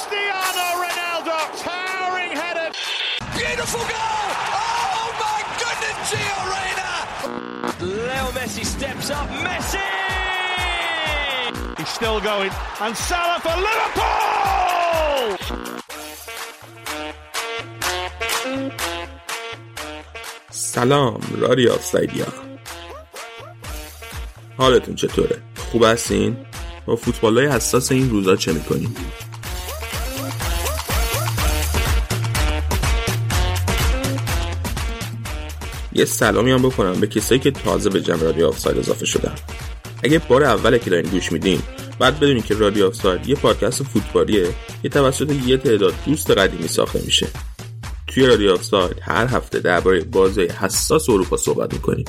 Cristiano Ronaldo, towering header. Beautiful goal! Oh my goodness, Gio Reyna! Leo Messi steps up. Messi! He's still going. And Salah for Liverpool! سلام رادیو آفسایدیا حالتون چطوره؟ خوب هستین؟ با فوتبال های حساس این روزا چه می‌کنیم؟ یه سلامی هم بکنم به کسایی که تازه به جمع رادیو آفساید اضافه شدن. اگه بار اوله که دارین گوش میدین بعد بدونین که رادیو آفساید یه پادکست فوتبالیه که توسط یه تعداد دوست قدیمی ساخته میشه. توی رادیو آفساید هر هفته درباره بازی حساس اروپا صحبت می‌کنیم.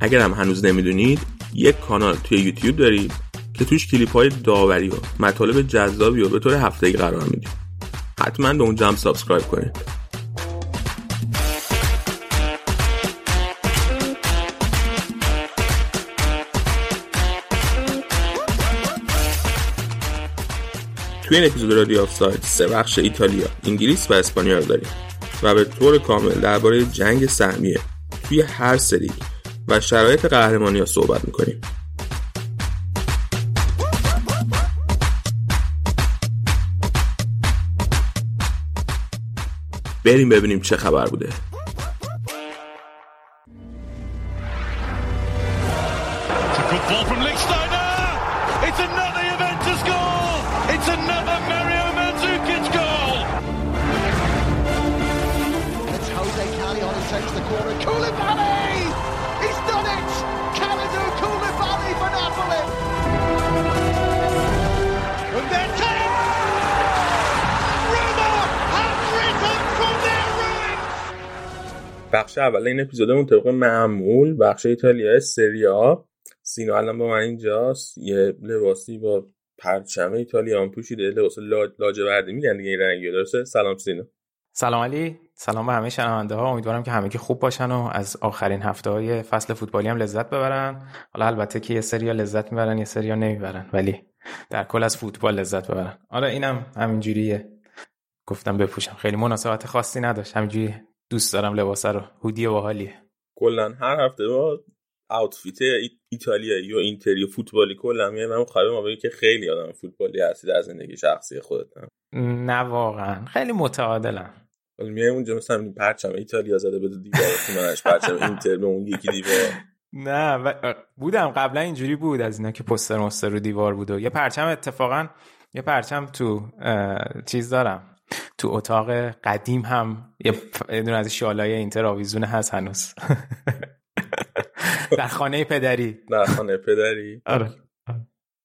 اگر هم هنوز نمی‌دونید یک کانال توی یوتیوب داریم که توش کلیپ های داوری و مطالب جذابی و به طور هفتگی قرار میدیم. حتما به اونجا هم subscribe کنید. توی این اپیزود رادیو آفساید سه بخش ایتالیا، انگلیس و اسپانیا رو داریم و به طور کامل درباره جنگ سهمیه توی هر سری و شرایط قهرمانی ها صحبت می‌کنیم. بریم ببینیم چه خبر بوده. بخش اول این اپیزودمون طبق معمول بخش ایتالیا سریا سینا الان با من اینجاست. یه لباسی با پرچم ایتالیا هم پوشیده لباس لا- لاجوردی. میگن دیگه این رنگی درسته؟ سلام سینا. سلام علی. سلام به همه شنونده ها. امیدوارم که همگی خوب باشن و از آخرین هفته های فصل فوتبالی هم لذت ببرن. حالا البته که یه سریا لذت می‌برن یه سریا نمی‌برن ولی در کل از فوتبال لذت ببرن. آره اینم همینجوریه. گفتم بپوشم. خیلی مناسبت خاصی نداشت. همینجوری دوست دارم لباسه رو. هودی باحالیه. کلا هر هفته ما آوتفیت ای- ایتالیایی یا اینتری و فوتبالی کلا میایم من خواهیم ما که خیلی آدم فوتبالی هستی در زندگی شخصی خودت نه واقعا. خیلی متعادلم. ولی میایم اونجا مثلا این پرچم ایتالیا زده به دیوار خونش پرچم اینتر به اون یکی دیوار. نه و- بودم. قبلا اینجوری بود از اینا که پستر مستر رو دیوار بود و یه پرچم اتفاقا یه پرچم تو اه، چیز دارم. تو اتاق قدیم هم یه دونه از شالای اینتر آویزونه هست هنوز. در خانه پدری. در خانه پدری. آره.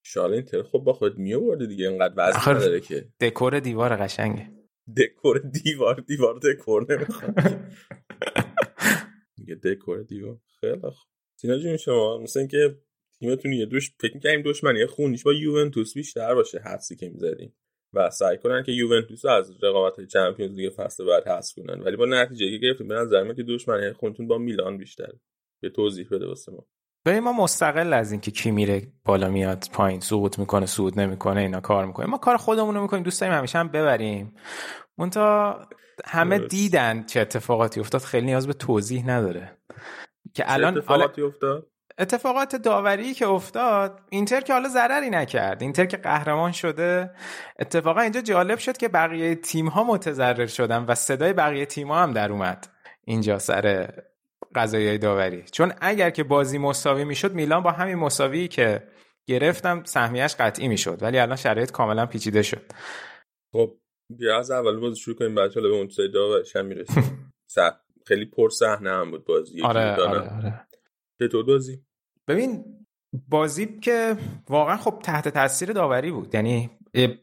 شال اینتر خب با خود میآوردی دیگه اینقدر وزن آخر- نداره که. دکور دیوار قشنگه. دکور دیوار دیوار دکور نمی‌خواد. میگه دکور دیوار. خیلی خوب. سینا جون شما مثل اینکه تیمتون یه دوش فکر می‌کردیم دشمنی خونیش با یوونتوس بیشتر باشه حدسی که می‌زدیم. و سعی کنن که یوونتوس از رقابت چمپیونز لیگ فصل بعد حذف کنن. ولی با نتیجه که گرفتیم به نظر که دشمنی خونتون با میلان بیشتره. به توضیح بده واسه ما. ببین ما مستقل از اینکه کی میره بالا میاد پایین سقوط می‌کنه صعود نمی‌کنه اینا کار می‌کنیم ما کار خودمون رو می‌کنیم دوست داریم همیشه هم ببریم. منتها همه درست. دیدن چه اتفاقاتی افتاد خیلی نیاز به توضیح نداره. که الان اتفاقاتی افتاد؟ اتفاقات داوری که افتاد اینتر که حالا ضرری نکرد. اینتر که قهرمان شده اتفاقا اینجا جالب شد که بقیه تیم ها متضرر شدن و صدای بقیه تیم ها هم در اومد اینجا سر قضایی داوری. چون اگر که بازی مساوی می‌شد میلان با همین مساوی که گرفتم سهمیش قطعی می‌شد. ولی الان شرایط کاملا پیچیده شد. خب بیا از اول بازی شروع کنیم بعد به اون داورش هم می‌رسیم. خیلی پر صحنه هم بود بازی آره آره. آره. چطور بازی؟ ببین بازی که واقعا خب تحت تاثیر داوری بود. یعنی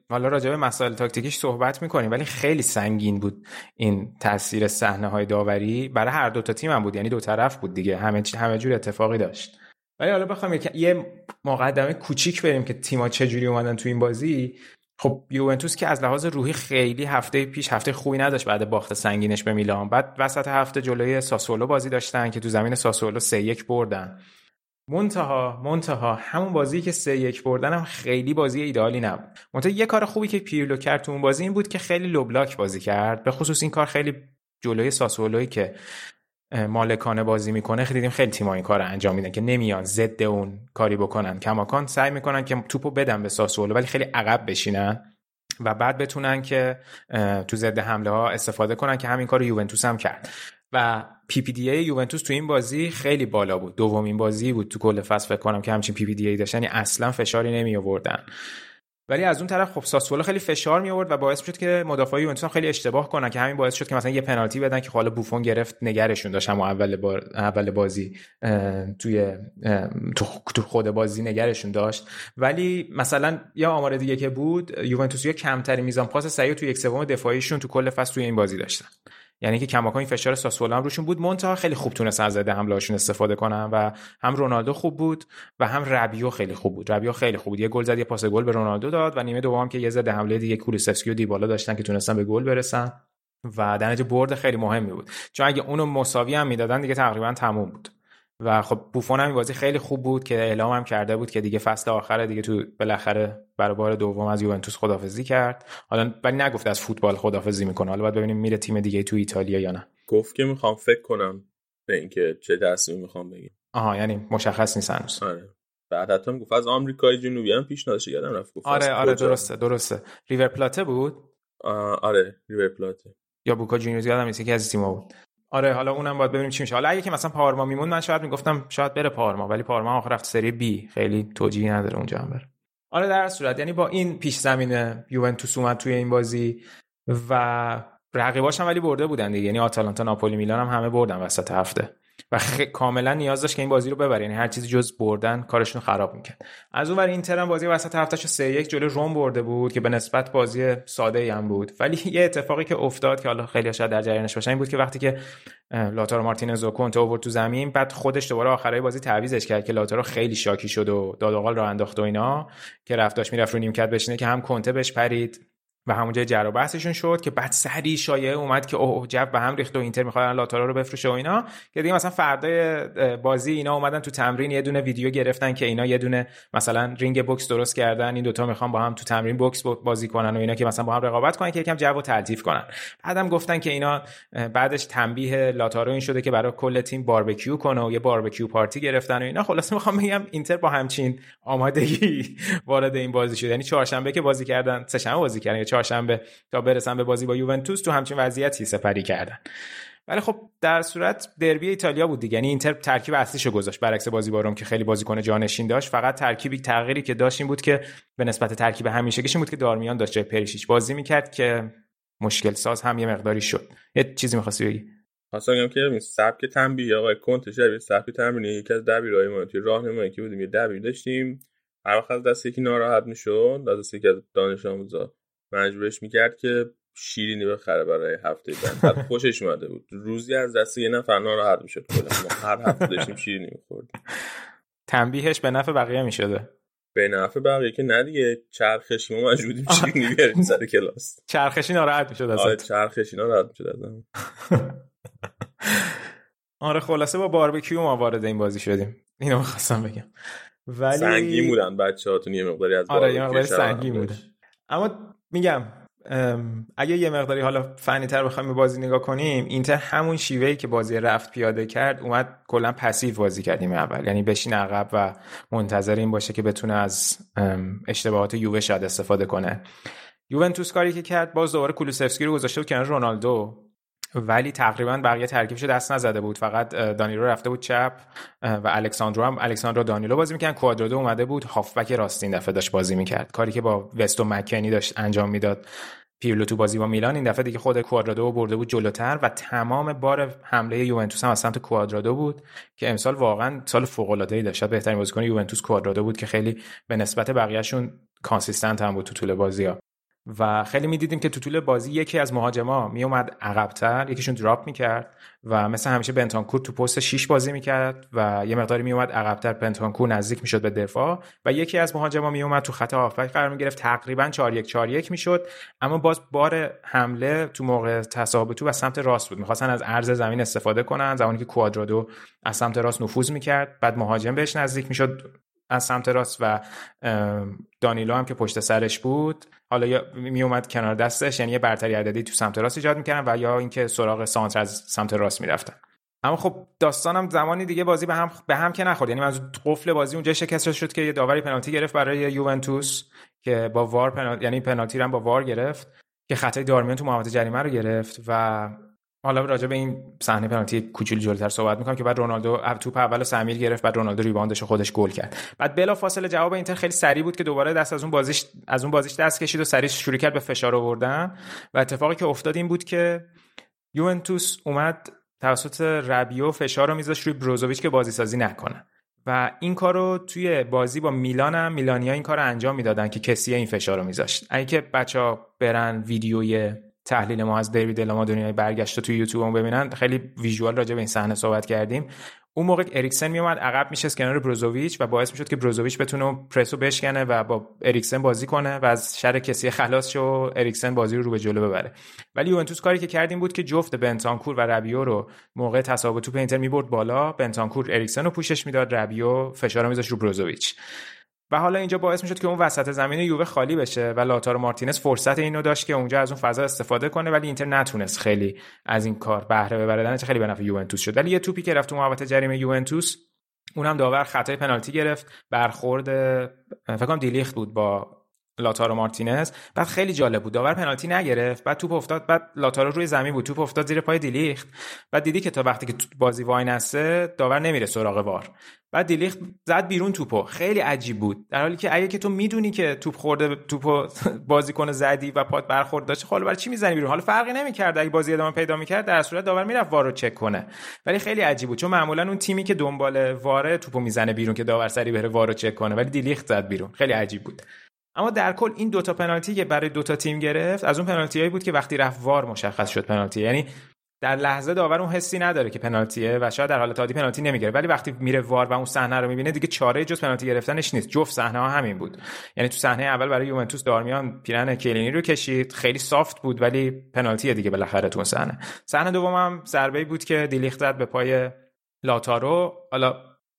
حالا راجع به مسائل تاکتیکیش صحبت می‌کنیم ولی خیلی سنگین بود این تاثیر صحنه های داوری. برای هر دو تا تیم هم بود یعنی دو طرف بود دیگه. همه چی- همه جور اتفاقی داشت. ولی حالا بخوایم یک- یه مقدمه کوچیک بریم که تیم‌ها چه جوری اومدن تو این بازی. خب یوونتوس که از لحاظ روحی خیلی هفته پیش هفته خوبی نداشت بعد باخت سنگینش به میلان. بعد وسط هفته جلوی ساسولو بازی داشتن که تو زمین ساسولو 3 1 بردن. منتها منتها همون بازی که سه یک بردن هم خیلی بازی ایدئالی نبود. منتها یه کار خوبی که پیرلو کرد تو اون بازی این بود که خیلی لوبلاک بازی کرد. به خصوص این کار خیلی جلوی ساسولوی که مالکانه بازی می‌کنه خیلی دیدیم خیلی تیم‌ها این کار انجام میدن که نمیان ضد اون کاری بکنن. کماکان سعی می‌کنن که توپو بدن به ساسولو ولی خیلی عقب بشینن و بعد بتونن که تو ضد حمله ها استفاده کنن که همین کار یوونتوس هم کرد. و PPDA یوونتوس تو این بازی خیلی بالا بود. دومین بازی بود تو کل فصل فکر کنم که همچین PPDA داشتن یعنی اصلا فشاری نمی آوردن ولی از اون طرف خب ساسولو خیلی فشار می آورد و باعث شد که مدافعای یوونتوس خیلی اشتباه کنن که همین باعث شد که مثلا یه پنالتی بدن که حالا بوفون گرفت نگهشون داشت هم اول بار اول بازی توی تو خود بازی نگهشون داشت. ولی مثلا یا آمار دیگه که بود یوونتوس یا کمتری میزان پاس سعی تو یک سوم دفاعیشون تو کل فصل توی این بازی داشتن. یعنی که کماکان این فشار ساسولو هم روشون بود. مونتا خیلی خوب تونست از زده حمله هاشون استفاده کنن و هم رونالدو خوب بود و هم ربیو خیلی خوب بود. ربیو خیلی خوب بود. یه گل زد یه پاس گل به رونالدو داد و نیمه دوم که یه زده حمله دیگه کولوسفسکی و دیبالا داشتن که تونستن به گل برسن و در برد خیلی مهمی بود. چون اگه اونو مساوی هم می‌دادن دیگه تقریبا تموم بود. و خب بوفون هم این بازی خیلی خوب بود که اعلام هم کرده بود که دیگه فصل آخره دیگه تو بالاخره برای بار دوم از یوونتوس خدافزی کرد. حالا ولی نگفت از فوتبال خدافزی می‌کنه. حالا باید ببینیم میره تیم دیگه تو ایتالیا یا نه. گفت که می‌خوام فکر کنم به اینکه چه تصمیمی می‌خوام بگیم. آها یعنی مشخص نیست هنوز. آره. بعد حتی گفت از آمریکای جنوبی هم پیشنهادش یادم رفت. گفت آره آره درسته درسته. ریور پلاته بود؟ آره ریور پلاته. یا بوکا جونیورز یادم نیست که از تیم‌ها بود. آره حالا اونم باید ببینیم چی میشه. حالا اگه که مثلا پارما میمون من شاید می‌گفتم شاید بره پارما ولی پارما آخر رفت سری بی. خیلی توجیهی نداره اونجا هم بره. آره در صورت یعنی با این پیش زمینه یوونتوس اومد توی این بازی و رقیباش هم ولی برده بودن دیگه. یعنی آتالانتا ناپولی میلان هم همه بردن وسط هفته. و خ... کاملا نیاز داشت که این بازی رو ببره. یعنی هر چیزی جز بردن کارشون خراب می‌کرد. از اون ور اینتر هم بازی وسط هفتهش 3 1 جلو روم برده بود که به نسبت بازی ساده ای هم بود. ولی یه اتفاقی که افتاد که حالا خیلی شاید در جریانش باشن این بود که وقتی که لاتارو مارتینز و کنته آورد تو زمین بعد خودش دوباره آخرای بازی تعویزش کرد که لاتارو خیلی شاکی شد و داد و قال رو انداخت و اینا که رفت داشت می‌رفت رو نیمکت بشینه که هم کنته بهش پرید. و همونجا جر بحثشون شد که بعد سری شایعه اومد که اوه جو به هم ریخت و اینتر می‌خواد لاتارا رو بفروشه و اینا. که دیگه مثلا فردای بازی اینا اومدن تو تمرین یه دونه ویدیو گرفتن که اینا یه دونه مثلا رینگ بوکس درست کردن این دوتا می‌خوان با هم تو تمرین بوکس بازی کنن و اینا که مثلا با هم رقابت کنن که یکم جو تلطیف کنن. بعدم گفتن که اینا بعدش تنبیه لاتارو این شده که برای کل تیم باربیکیو کنه و یه باربیکیو پارتی گرفتن و اینا. خلاصه می‌خوام بگم اینتر با همچین آمادگی وارد این بازی شد. یعنی چهارشنبه که بازی کردن سه شنبه بازی کردن چهارشنبه تا برسن به بازی با یوونتوس تو همچین وضعیتی سپری کردن. ولی خب در صورت دربی ایتالیا بود دیگه. یعنی اینتر ترکیب اصلیشو گذاشت برعکس بازی با روم که خیلی بازیکن جانشین داشت. فقط ترکیبی تغییری که داشت این بود که به نسبت ترکیب همیشگیش بود که دارمیان داشت جای پریشیچ بازی می‌کرد که مشکل ساز هم یه مقداری شد. یه چیزی می‌خواستی بگی؟ خواستم بگم که سبک تنبیه آقای کنت شبیه سبک تمرینی یکی از دبیرای ما توی راهنمایی که بودیم یه دبیر داشتیم. هر وقت از دست یکی ناراحت می‌شد از دست یکی از دانش آموزا مجبورش می‌کرد که شیرینی بخره برای هفته بعد. خوشش اومده بود. روزی از دست یه نفر ناراحت می‌شد کلا. ما هر هفته داشتیم شیرینی میخوردیم. تنبیهش به نفع بقیه می‌شده. به نفع بقیه که نه دیگه. چرخشی ما مجبوریم شیرینی بیاریم سر کلاس. چرخشی ناراحت می‌شد آره چرخشی ناراحت می‌شد ازم. آره خلاصه با باربیکیو ما وارد این بازی شدیم. اینو می‌خواستم بگم. ولی سنگین بودن بچه هاتون یه مقداری از آره یه مقداری سنگین بودن اما میگم اگه یه مقداری حالا فنی تر بخوایم بازی نگاه کنیم اینتر همون شیوهی که بازی رفت پیاده کرد اومد کلا پسیو بازی کردیم اول. یعنی بشین عقب و منتظر این باشه که بتونه از اشتباهات یووه شاید استفاده کنه. یوونتوس کاری که کرد باز دوباره کولوسفسکی رو گذاشته بود کنار رونالدو. ولی تقریبا بقیه ترکیبش دست نزده بود. فقط دانیلو رفته بود چپ و الکساندرو هم الکساندرو دانیلو بازی می‌کرد. کوادرادو اومده بود. هافبک راست این دفعه داشت بازی می‌کرد. کاری که با وستو مکنی داشت انجام می‌داد. پیرلو تو بازی با میلان. این دفعه دیگه خود کوادرادو برده بود جلوتر و تمام بار حمله یوونتوس هم از سمت کوادرادو بود که امسال واقعا سال فوق العاده ای داشت بهترین بازیکن یوونتوس کوادرادو بود که خیلی به نسبت بقیهشون consistent هم بود تو طول بازی ها و خیلی می‌دیدیم که تو طول بازی یکی از مهاجما میومد عقبتر یکیشون drop می‌کرد و مثل همیشه بنتانکور تو پست 6 بازی می‌کرد و یه مقداری میومد عقبتر بنتانکور نزدیک می‌شد به دفاع و یکی از مهاجما میومد تو خط هافبک قرار می‌گرفت تقریبا 4 1 4 1 می‌شد اما باز بار حمله تو موقع تصاحب تو و سمت راست بود. می‌خواستن از عرض زمین استفاده کنن زمانی که کوادرادو از سمت راست نفوذ می‌کرد بعد مهاجم بهش نزدیک می‌شد. از سمت راست و دانیلو هم که پشت سرش بود حالا یا می اومد کنار دستش یعنی یه برتری عددی تو سمت راست ایجاد می‌کردن و یا اینکه سراغ سانتر از سمت راست می‌رفتن. اما خب داستانم زمانی دیگه بازی به هم به هم که نخورد. یعنی از قفل بازی اونجا شکست شد که یه داوری پنالتی گرفت برای یوونتوس که با وار پنالتی یعنی پنالتی هم با وار گرفت که خطای دارمیان تو محوطه جریمه رو گرفت و حالا راجع به این صحنه پنالتی کوچولو جلوتر صحبت می‌کنم که بعد رونالدو توپ اول سمیر گرفت بعد رونالدو ریباندش خودش گل کرد. بعد بلا فاصله جواب اینتر خیلی سریع بود که دوباره دست از اون بازیش از اون بازیش دست کشید و سریع شروع کرد به فشار آوردن. و اتفاقی که افتاد این بود که یوونتوس اومد توسط ربیو فشار رو میذاشت روی بروزوویچ که بازی سازی نکنه. و این کار رو توی بازی با میلان هم میلانیا این کار انجام می‌دادن که کسی این فشار میذاشت. اگه که بچه ها برن ویدیوی تحلیل ما از دربی مادونینای برگشت توی یوتیوب هم ببینن. خیلی visual راجع به این صحنه صحبت کردیم. اون موقع اریکسن میومد عقب میشه کنار بروزوویچ و باعث می‌شد که بروزوویچ بتونه پرسو بشکنه و با اریکسن بازی کنه و از شر کسی خلاص شو اریکسن بازی رو رو به جلو ببره. ولی یوونتوس کاری که کردیم بود که جفت بنتانکور و ربیو رو موقع تساوی توپ اینتر می‌برد بالا. بنتانکور اریکسن رو پوشش می‌داد ربیو فشار میذاشت رو بروزوویچ. و حالا اینجا باعث می‌شد که اون وسط زمین یووه خالی بشه و لاتارو مارتینز فرصت اینو داشت که اونجا از اون فضا استفاده کنه ولی اینتر نتونست خیلی از این کار بهره ببره خیلی به نفع یوونتوس شد. ولی یه توپی که رفت تو محوطه جریمه یوونتوس اونم داور خطای پنالتی گرفت. برخورد فکر کنم دیلیخت بود با لاتارو مارتینز. بعد خیلی جالب بود. داور پنالتی نگرفت. بعد توپ افتاد. بعد لاتارو روی زمین بود. توپ افتاد زیر پای دیلیخت. بعد دیدی که تا وقتی که بازی وای نسته داور نمیره سراغ وار. بعد دیلیخت زد بیرون توپو. خیلی عجیب بود. در حالی که اگه که تو می‌دونی که توپ خورده توپو بازیکن زدی و پات برخورد داشت خب برای چی می‌زنی بیرون؟ حالا فرقی نمی‌کرد. اگه بازی ادامه پیدا می‌کرد در صورت داور می‌رفت وار رو چک کنه. ولی خیلی عجیب بود. چون معمولا اون تیمی که دنبال واره توپو می‌زنه بیرون که داور سری بره وار رو چک کنه. ولی دیلیخت زد بیرون. خیلی عجیب بود. اما در کل این دوتا پنالتی که برای دوتا تیم گرفت از اون پنالتی هایی بود که وقتی رفت وار مشخص شد پنالتی. یعنی در لحظه داور اون حسی نداره که پنالتیه و شاید در حالت عادی پنالتی نمی‌گیره. ولی وقتی میره وار و اون صحنه رو می‌بینه دیگه چاره جز پنالتی گرفتنش نیست. جفت صحنه ها همین بود. یعنی تو صحنه اول برای یوونتوس دارمیان پیرن کلینی رو کشید. خیلی سافت بود ولی پنالتی دیگه بالاخره تو صحنه. صحنه دومم ضربه بود که دیلیخت زد به پای لاتارو. حالا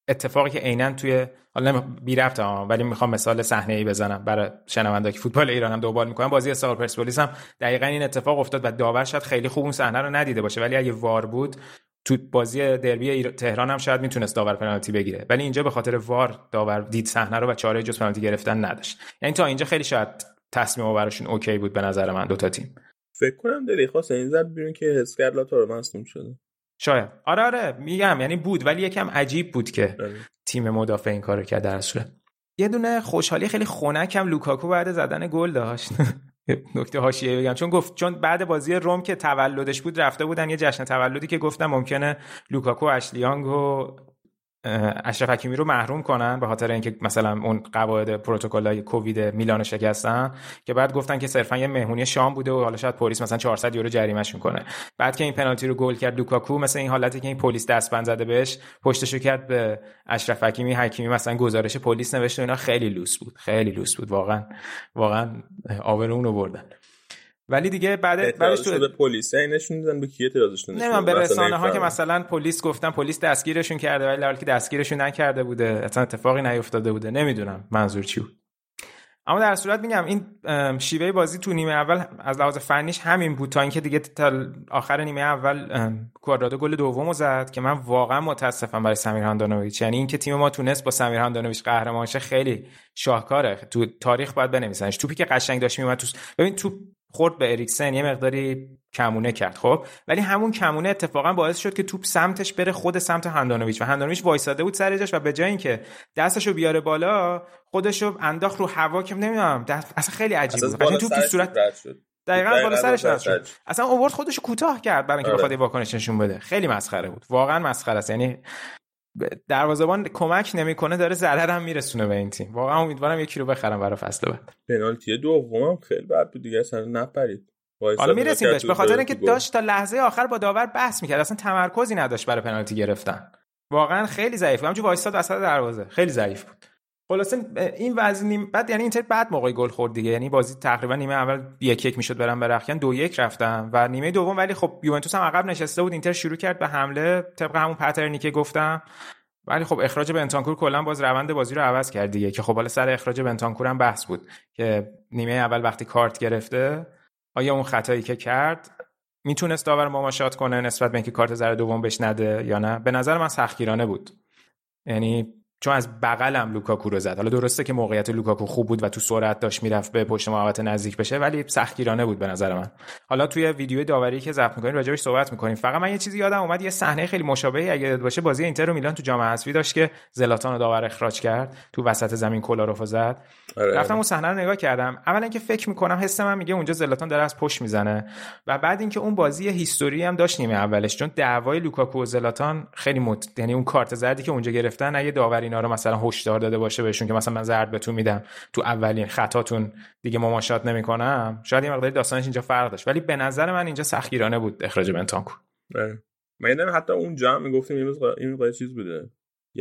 اتفاقی که عینا توی حالا بی رفت ولی می‌خوام مثال صحنه ای بزنم. برای شنونده که فوتبال ایران هم دنبال می‌کنم بازی استقلال پرسپولیس هم دقیقا این اتفاق افتاد و داور شاید خیلی خوب اون صحنه رو ندیده باشه. ولی اگه وار بود تو بازی دربی تهران هم شاید می‌تونست داور پنالتی بگیره. ولی اینجا به خاطر وار داور دید صحنه رو و چاره جز پنالتی گرفتن نداشت. یعنی تا اینجا خیلی شاید تصمیم براشون OK بود به نظر من دو تا تیم. فکر کنم دلیخت واسه این زد بیرون که حس کرد لاتارو مصدوم شده. شاید. آره آره میگم. یعنی بود ولی یکم عجیب بود که آره. تیم مدافع این کارو کرد در صورت. یه دونه خوشحالی خیلی خنکم لوکاکو بعد زدن گل داشت. نکته حاشیه بگم. چون گفت چون بعد بازی روم که تولدش بود رفته بودن یه جشن تولدی که گفتم ممکنه لوکاکو اشلی یانگ و اشرف حکیمی رو محروم کنن به خاطر اینکه مثلا اون قواعد پروتکل کووید میلان شکستن که بعد گفتن که صرفا یه مهمونی شام بوده و حالا شاید پلیس مثلا 400 یورو جریمهش کنه بعد که این پنالتی رو گل کرد لوکاکو مثلا این حالتی که این پلیس دستبند زده بهش پشتشو کرد به اشرف حکیمی. حکیمی مثلا گزارش پلیس نوشته اینا خیلی لوس بود. خیلی لوس بود. واقعا واقعا آبرومون رو بردن. ولی دیگه بعد بعدش تو به پلیس. نشون دادن به کی اعتراضش نمی‌دونم به رسانه ها که مثلا پلیس گفتن پلیس دستگیرشون کرده ولی حالی که دستگیرشون نکرده بوده اصلا اتفاقی نیفتاده بوده. نمی‌دونم منظور چی بود. اما در صورت میگم این شیوه بازی تو نیمه اول از لحاظ فنیش همین بود. تا اینکه دیگه تا آخر نیمه اول کوادرادو گل دومو زد که من واقعا متاسفم برای سمیر هاندانویچ. یعنی اینکه تیم ما تونست با سمیر هاندانویچ قهرمان شه خیلی شاهکاره. تو تاریخ باید بنویسنش. توپی که قشنگ داشت میومد تو ببین توپ خورد به اریکسن یه مقداری کمونه کرد خب؟ ولی همون کمونه اتفاقا باعث شد که توپ سمتش بره خود سمت هندانویچ و هندانویچ وایساده بود سر جاش و به جای اینکه دستشو بیاره بالا خودشو انداخت رو هوا که نمی‌دونم اصلا خیلی عجیب بود. توپ تو صورت دقیقاً بالا سرش رد شد. اصلا اوورد خودشو کوتاه کرد برای اینکه آره. بخواد واکنش نشون بده. خیلی مسخره بود. واقعا مسخره است. یعنی دروازه‌بان کمک نمی‌کنه داره ضرر هم میرسونه به این تیم. واقعا امیدوارم یکی رو بخرم برای فصل بعد. پنالتی دومم خیلی بد بود دیگه اصلا نپرید. حالا می‌رسیم بهش. به خاطر اینکه داشت تا لحظه آخر با داور بحث می‌کرد. اصلا تمرکزی نداشت برای پنالتی گرفتن. واقعا خیلی ضعیف بود. همونجوری وایساد وسط دروازه. خیلی ضعیف بود. خلاصه این وضع بعد یعنی اینتر بعد موقعی گل خورد دیگه. یعنی بازی تقریبا نیمه اول یک یک می‌شد برن برخیان دو یک رفتن و نیمه دوم. ولی خب یوونتوس هم عقب نشسته بود اینتر شروع کرد به حمله. طبق همون پترنی که گفتم. ولی خب اخراج بنتانکور کلا باز روند بازی رو عوض کرد دیگه که خب حالا سر اخراج بنتانکور هم بحث بود که نیمه اول وقتی کارت گرفته آیا اون خطایی که کرد می‌تونست داور مماشات کنه نسبت به اینکه کارت زرد دوم بهش نده یا نه؟ به نظر من سختگیرانه بود. یعنی چون از بغلم لوکاکو رو زد. حالا درسته که موقعیت لوکاکو خوب بود و تو سرعت داشت می‌رفت به پشت محوطه نزدیک بشه ولی سختگیرانه بود به نظر من. حالا توی ویدیو داوری که ضبط می‌کنیم راجعش صحبت می‌کنیم. فقط من یه چیزی یادم اومد یه صحنه خیلی مشابهی اگه باشه بازی اینتر و میلان تو جام حذفی داشت که زلاتان رو داور اخراج کرد تو وسط زمین کولاروفو زد. آره. رفتم اون صحنه رو نگاه کردم. اولا اینکه فکر می‌کنم حس من میگه اونجا زلاتان داره از پشت می‌زنه. و بعد اینکه اون بازی هیستوری هم داشت نیمه اولش چون دعوای لوکاکو و زلاتان خیلی مت... یعنی اون کارت زردی که اونجا گرفتن اگه داور اینا رو مثلا هشدار داده باشه بهشون که مثلا من زرد بهتون میدم. تو اولین خطاتون دیگه مماشات نمی‌کنم. شاید یه مقداری داستانش اینجا فرق داشت. ولی به نظر من اینجا سختگیرانه بود اخراج بنتانکو من حتی اونجا هم می‌گفتیم این مقدار چیز بوده.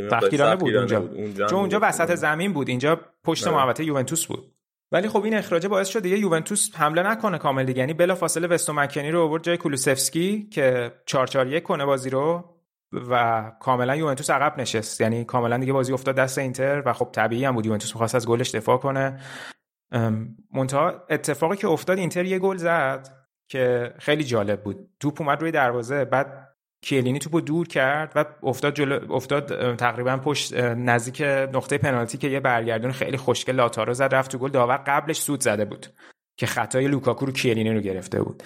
سختگیرانه بود اونجا. چون اونجا وسط زمین بود. اینجا پشت محوطه یوونتوس بود. ولی خب این اخراج باعث شد دیگه یوونتوس حمله نکنه کامل دیگه. یعنی بلا فاصله وستو مکنی رو آورد جای کولوسفسکی که 4 4 1 کنه بازی رو. و کاملا یوونتوس عقب نشست. یعنی کاملا دیگه بازی افتاد دست اینتر و خب طبیعی هم بود. یوونتوس می‌خواست از گلش دفاع کنه. منتها اتفاقی که افتاد اینتر یه گل زد که خیلی جالب بود. توپ اومد روی دروازه بعد کیلینی توپو دور کرد و افتاد جلو افتاد تقریبا پشت نزدیک نقطه پنالتی که یه برگردون خیلی خوشگل لاتارو زد رفت تو گل. داور قبلش سوت زده بود که خطای لوکاکو رو کیلینی رو گرفته بود.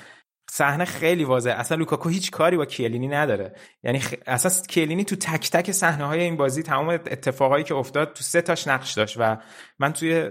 صحنه خیلی واضحه. اصلا لوکاکو هیچ کاری با کیلینی نداره. یعنی خ... اصلا کیلینی تو تک تک صحنه های این بازی تمام اتفاقایی که افتاد تو سه تاش نقش داشت و من توی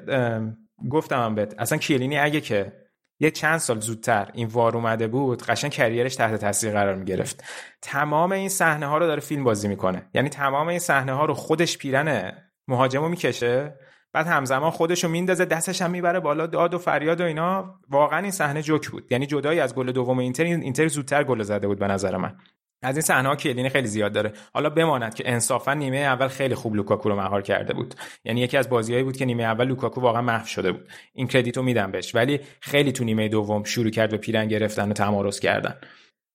گفتم بهت اصلا کیلینی اگه که یه چند سال زودتر این وار اومده بود قشنگ career ش تحت تاثیر قرار می گرفت تمام این صحنه ها رو داره فیلم بازی می‌کنه. یعنی تمام این صحنه ها رو خودش پیرن مهاجمو می‌کشه. بعد همزمان خودشو میندازه دستش هم می‌بره بالا داد و فریاد و اینا. واقعا این صحنه جوک بود. یعنی جدایی از گل دوم اینتر اینتر زودتر گل زده بود به نظر من. از این صحنه ها کیلینی خیلی زیاد داره. حالا بماند که انصافا نیمه اول خیلی خوب لوکاکو رو مهار کرده بود. یعنی یکی از بازیهایی بود که نیمه اول لوکاکو واقعا محو شده بود. این credit و میدم بهش. ولی خیلی تو نیمه دوم شروع کرد به پیرن گرفتن و تمارض کردن.